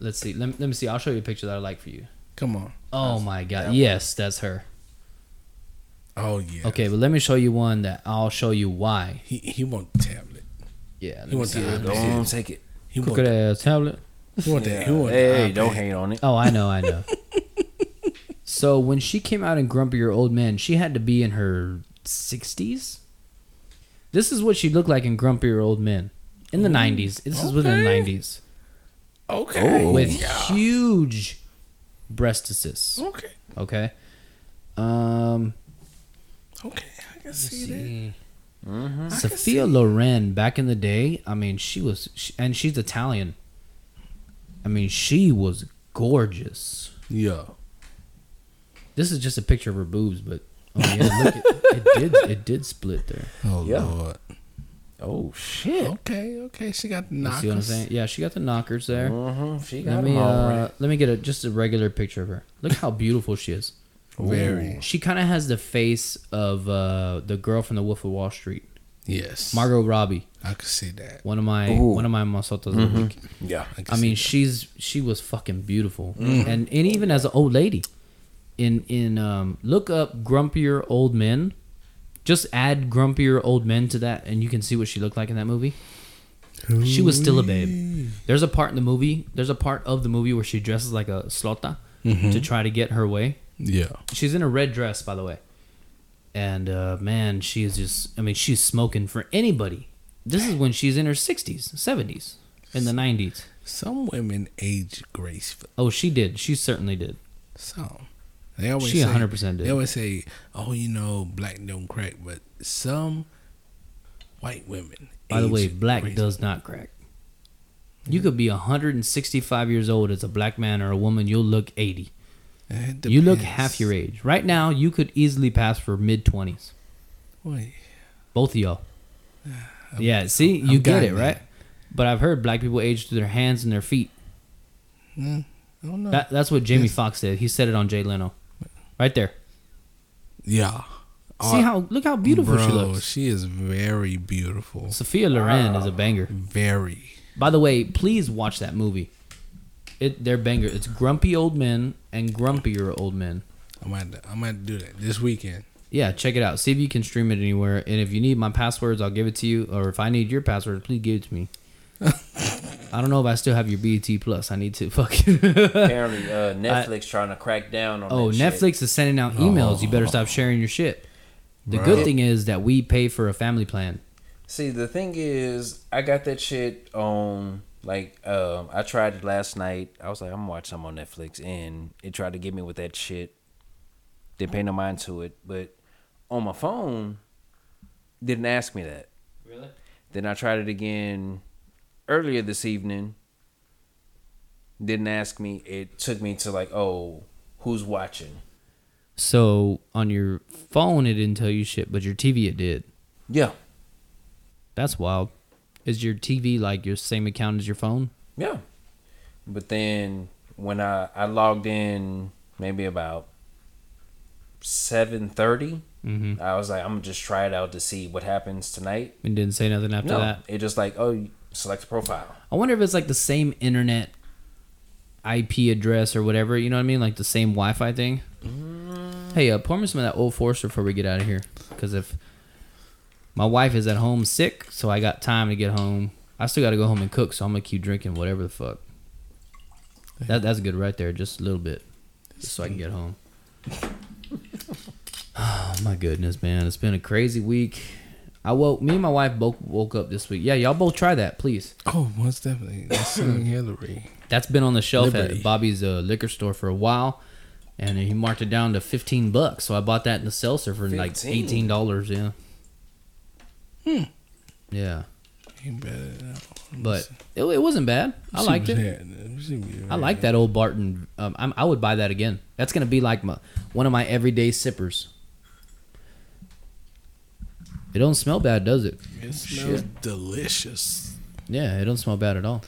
Speaker 2: let's see. Let, let me see. I'll show you a picture that I like for you.
Speaker 3: Come on.
Speaker 2: Oh my god. Yes, that's her.
Speaker 3: Oh yeah.
Speaker 2: Okay, but let me show you one that I'll show you why.
Speaker 3: He he want the tablet.
Speaker 2: Yeah.
Speaker 3: He
Speaker 2: me
Speaker 3: want
Speaker 2: see.
Speaker 3: the
Speaker 4: Don't take it.
Speaker 3: He want,
Speaker 2: Crooked ass tablet.
Speaker 3: he want that. He want
Speaker 4: Hey,
Speaker 3: the
Speaker 4: don't
Speaker 3: iPad.
Speaker 4: hate on it.
Speaker 2: Oh, I know, I know. So when she came out in Grumpier Old Men, she had to be in her 60s. This is what she looked like in Grumpier Old Men in the 90s. This is within the
Speaker 3: okay.
Speaker 2: 90s with
Speaker 3: yeah.
Speaker 2: huge breastises.
Speaker 3: Okay.
Speaker 2: Okay. Um,
Speaker 3: Okay. I can see, that.
Speaker 4: Mm-hmm.
Speaker 2: Sophia Loren back in the day, I mean, she was, she, and she's Italian. I mean, she was gorgeous.
Speaker 3: Yeah.
Speaker 2: This is just a picture of her boobs, but oh yeah, look, it, it did, it did split there.
Speaker 3: Oh
Speaker 4: Yeah.
Speaker 3: Lord.
Speaker 4: Oh shit.
Speaker 3: Okay. Okay. She got the
Speaker 2: You
Speaker 3: knockers.
Speaker 2: see what I'm saying? Yeah, she got the knockers there.
Speaker 4: Mm-hmm. She got
Speaker 2: Let
Speaker 4: them
Speaker 2: me,
Speaker 4: all
Speaker 2: uh,
Speaker 4: right.
Speaker 2: let me get a just a regular picture of her. Look how beautiful she is.
Speaker 3: Very.
Speaker 2: She kind of has the face of uh, the girl from The Wolf of Wall Street,
Speaker 3: Yes.
Speaker 2: Margot Robbie.
Speaker 3: I can see that.
Speaker 2: One of my
Speaker 4: Ooh.
Speaker 2: one of my masotas of the week.
Speaker 4: Yeah.
Speaker 3: can
Speaker 2: I mean,
Speaker 3: that.
Speaker 2: she's she was fucking beautiful, and and even as an old lady, in in um, look up grumpier old men, just add grumpier old men to that, and you can see what she looked like in that movie. She was still a babe. There's a part in the movie. There's a part of the movie where she dresses like a slota to try to get her way.
Speaker 3: Yeah.
Speaker 2: She's in a red dress, by the way. And uh, man, she is just. I mean, she's smoking for anybody. This is when she's in her 60s, 70s, in the 90s.
Speaker 3: Some women age gracefully.
Speaker 2: Oh, she did. She certainly did.
Speaker 3: Some. They always
Speaker 2: She
Speaker 3: say,
Speaker 2: 100% did.
Speaker 3: They always say, "Oh, you know, black don't crack," but some white women.
Speaker 2: By the way, black
Speaker 3: gracefully.
Speaker 2: does not crack. You mm. could be 165 years old as a black man or a woman. You'll look 80. You look half your age. Right now, you could easily pass for mid 20s. Both of y'all. Yeah, see, you
Speaker 3: I'm
Speaker 2: get it, right?
Speaker 3: there.
Speaker 2: But I've heard black people age through their hands and their feet.
Speaker 3: Hmm, I don't know.
Speaker 2: That, that's what Jamie
Speaker 3: Yes.
Speaker 2: Foxx did. He said it on Jay Leno. Right there.
Speaker 3: yeah.
Speaker 2: See uh, how look how beautiful
Speaker 3: Bro,
Speaker 2: she looks.
Speaker 3: She is very beautiful.
Speaker 2: Sophia Loren is a banger.
Speaker 3: Very.
Speaker 2: By the way, please watch that movie. It they're banger. It's Grumpy Old Men and Grumpier Old Men.
Speaker 3: I'm gonna, I'm gonna do that this weekend.
Speaker 2: Yeah, check it out. See if you can stream it anywhere. And if you need my passwords, I'll give it to you. Or if I need your password, please give it to me. I don't know if I still have your BET Plus. I need to fuck.
Speaker 4: Apparently, uh, Netflix trying to crack down on.
Speaker 2: oh,
Speaker 4: that shit.
Speaker 2: Netflix is sending out emails. You better stop sharing your shit. The
Speaker 3: Bro.
Speaker 2: good thing is that we pay for a family plan.
Speaker 4: See, the thing is, I got that shit on. Like, um, I tried it last night. I was like, I'm gonna watch some on Netflix, and it tried to get me with that shit. Didn't pay no mind to it, but on my phone, didn't ask me that.
Speaker 2: Really?
Speaker 4: Then I tried it again earlier this evening. Didn't ask me. It took me to like, oh, who's watching?
Speaker 2: So on your phone, it didn't tell you shit, but your TV it did.
Speaker 4: Yeah,
Speaker 2: That's wild. Is your TV like your same account as your phone?
Speaker 4: yeah. But then when I I logged in, maybe about seven
Speaker 2: Mm-hmm.
Speaker 4: I was like, I'm gonna just try it out to see what happens tonight.
Speaker 2: And didn't say nothing after
Speaker 4: No,
Speaker 2: that.
Speaker 4: it just like, oh, select a profile.
Speaker 2: I wonder if it's like the same internet IP address or whatever. You know what I mean? Like the same Wi-Fi thing. Hey, uh, pour me some of that old Forester before we get out of here. Because if my wife is at home sick, so I got time to get home. I still got to go home and cook, so I'm gonna keep drinking whatever the fuck. That that's good right there, just a little bit, just so I can get home. Oh my goodness, man! It's been a crazy week. I woke. Me and my wife both woke up this week. Yeah, y'all both try that, please.
Speaker 3: Oh, most definitely. That's Hillary.
Speaker 2: That's been on the shelf
Speaker 3: Liberty.
Speaker 2: at Bobby's uh, liquor store for a while, and he marked it down to fifteen bucks. So I bought that in the seltzer for like eighteen dollars. Yeah.
Speaker 3: Hmm.
Speaker 2: Yeah, but it, it wasn't bad. I liked it. I like that old Barton. Um, I'm, I would buy that again. That's gonna be like my one of my everyday sippers. It don't smell bad, does it?
Speaker 3: It smells delicious.
Speaker 2: Yeah, it don't smell bad at all.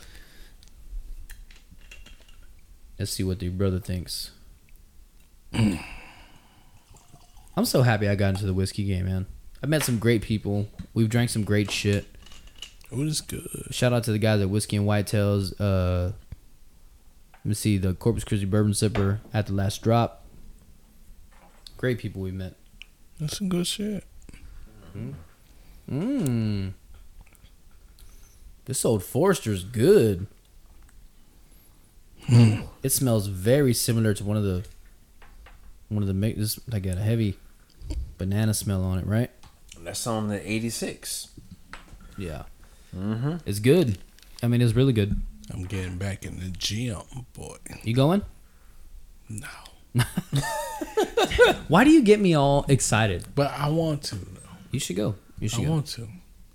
Speaker 2: Let's see what your brother thinks. I'm so happy I got into the whiskey game, man. I met some great people. We've drank some great shit.
Speaker 3: It was good.
Speaker 2: Shout out to the guys at Whiskey and Whitetails. Uh, let me see the Corpus Christi Bourbon Sipper at the last drop. Great people we met.
Speaker 3: That's some good shit.
Speaker 2: Mmm. This old Forester's good. Hmm. It smells very similar to one of the one of the make this like got a heavy banana smell on it, right?
Speaker 4: That's on the 86.
Speaker 2: Yeah. Mm-hmm. It's good. I mean, it's really good.
Speaker 3: I'm getting back in the gym, boy.
Speaker 2: You going?
Speaker 3: No.
Speaker 2: Why do you get me all excited?
Speaker 3: But I want to.
Speaker 2: You should go. You should
Speaker 3: I
Speaker 2: go.
Speaker 3: want to.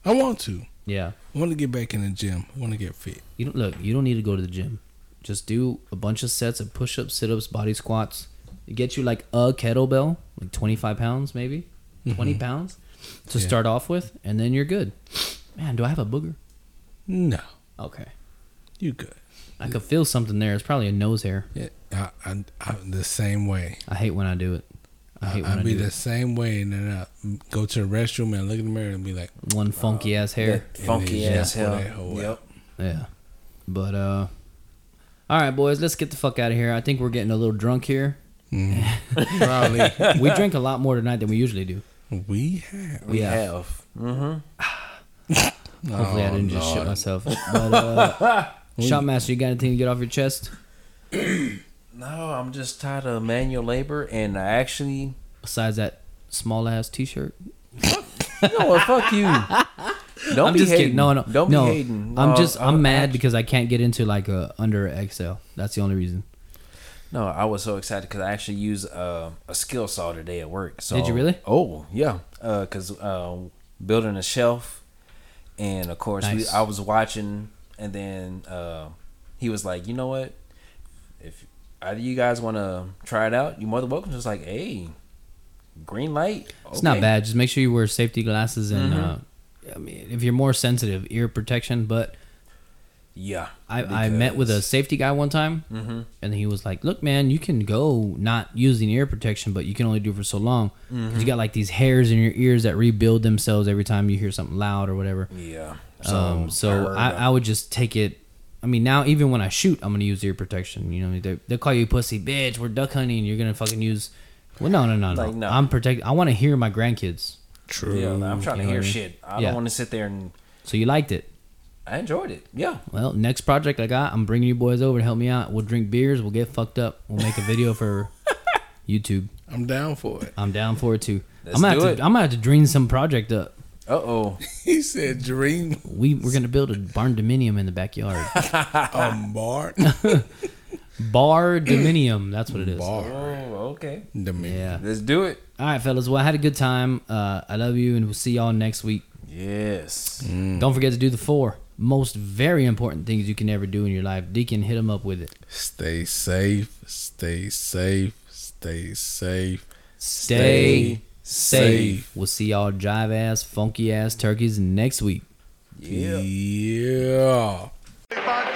Speaker 3: I want to.
Speaker 2: Yeah.
Speaker 3: I want to get back in the gym. I want to get fit.
Speaker 2: You don't look. You don't need to go to the gym. Just do a bunch of sets of push-ups, sit-ups, body squats. It gets you like a kettlebell, like twenty-five pounds, maybe mm-hmm. twenty pounds, to
Speaker 3: Yeah.
Speaker 2: start off with, and then you're good. Man, do I have a booger?
Speaker 3: No.
Speaker 2: Okay,
Speaker 3: You good.
Speaker 2: I could feel something there. It's probably a nose hair.
Speaker 3: Yeah, I, I, I, the same way.
Speaker 2: I hate when I do it. I hate when
Speaker 3: I'll be
Speaker 2: do
Speaker 3: the same way, and then I go to the restroom and look in the mirror and be like,
Speaker 2: One funky ass hair.
Speaker 4: Funky
Speaker 3: And
Speaker 4: ass
Speaker 3: hair. pull
Speaker 4: hell. Yep.
Speaker 2: Yeah. But uh all right, boys, let's get the fuck out of here. I think we're getting a little drunk here.
Speaker 3: Probably
Speaker 2: We drink a lot more tonight than we usually do.
Speaker 3: we have.
Speaker 4: We have. Mm-hmm.
Speaker 2: Hopefully, I
Speaker 3: Oh,
Speaker 2: didn't just shit myself. But uh, Shotmaster, you got anything to get off your chest
Speaker 4: No, I'm just tired of manual labor, and I actually.
Speaker 2: besides that small ass T-shirt?
Speaker 4: No, fuck you. Don't
Speaker 2: I'm
Speaker 4: be
Speaker 2: just
Speaker 4: hating.
Speaker 2: kidding. No, no,
Speaker 4: Don't
Speaker 2: no.
Speaker 4: be hating.
Speaker 2: I'm
Speaker 4: No,
Speaker 2: just I'm
Speaker 4: I-
Speaker 2: mad because I can't get into like a under XL. That's the only reason.
Speaker 4: No, I was so excited because I actually used uh, a skill saw today at work. So,
Speaker 2: Did you really?
Speaker 4: Oh yeah, because uh, building a shelf, and of course we,
Speaker 2: Nice.
Speaker 4: I was watching, and then uh, he was like, "You know what? Either you guys want to try it out, you're more than welcome." Just like, hey, green light.
Speaker 2: It's not bad. Just make sure you wear safety glasses and
Speaker 4: Mm-hmm.
Speaker 2: uh, I mean, if you're more sensitive, ear protection. But
Speaker 4: Yeah,
Speaker 2: I, I met with a safety guy one time,
Speaker 4: Mm-hmm.
Speaker 2: and he was like, "Look, man, you can go not using ear protection, but you can only do it for so long.
Speaker 4: Mm-hmm.
Speaker 2: You got like these hairs in your ears that rebuild themselves every time you hear something loud or whatever.
Speaker 4: Yeah.
Speaker 2: um, so I,
Speaker 4: uh,
Speaker 2: I would just take it. I mean, now even when I shoot, I'm gonna use ear protection. You know, they they call you pussy, bitch. We're duck hunting. You're gonna fucking use. Well, no, no, no, no.
Speaker 4: Like, no.
Speaker 2: I'm protect. I want to hear my grandkids.
Speaker 3: True.
Speaker 4: yeah, I'm trying to
Speaker 2: you know
Speaker 4: hear
Speaker 2: what I mean?
Speaker 4: shit. I
Speaker 2: Yeah.
Speaker 4: don't want to sit there and.
Speaker 2: So you liked it.
Speaker 4: I enjoyed it. Yeah.
Speaker 2: Well, next project I got, I'm bringing you boys over to help me out. We'll drink beers. We'll get fucked up. We'll make a video for YouTube.
Speaker 3: I'm down for it.
Speaker 2: I'm down for it too.
Speaker 4: Let's
Speaker 2: I'm gonna
Speaker 4: do
Speaker 2: have
Speaker 4: it.
Speaker 2: to. I'm gonna have to dream some project up.
Speaker 4: Uh oh.
Speaker 3: He said, "Dream
Speaker 2: We we're gonna build a barndominium in the backyard.
Speaker 3: a bar."
Speaker 2: Bar dominium. That's what it is.
Speaker 3: bar.
Speaker 4: Oh, okay.
Speaker 3: The man.
Speaker 2: Yeah.
Speaker 4: Let's do it.
Speaker 2: All right, fellas. Well, I had a good time. Uh, I love you, and we'll see y'all next week.
Speaker 4: Yes.
Speaker 2: Don't forget to do the four most very important things you can ever do in your life. Deacon, hit him up with it.
Speaker 3: Stay safe. Stay safe. Stay safe.
Speaker 2: Stay, safe.
Speaker 3: safe.
Speaker 2: We'll see y'all jive ass, funky ass turkeys next week.
Speaker 4: Yeah.
Speaker 3: Yeah.
Speaker 6: If I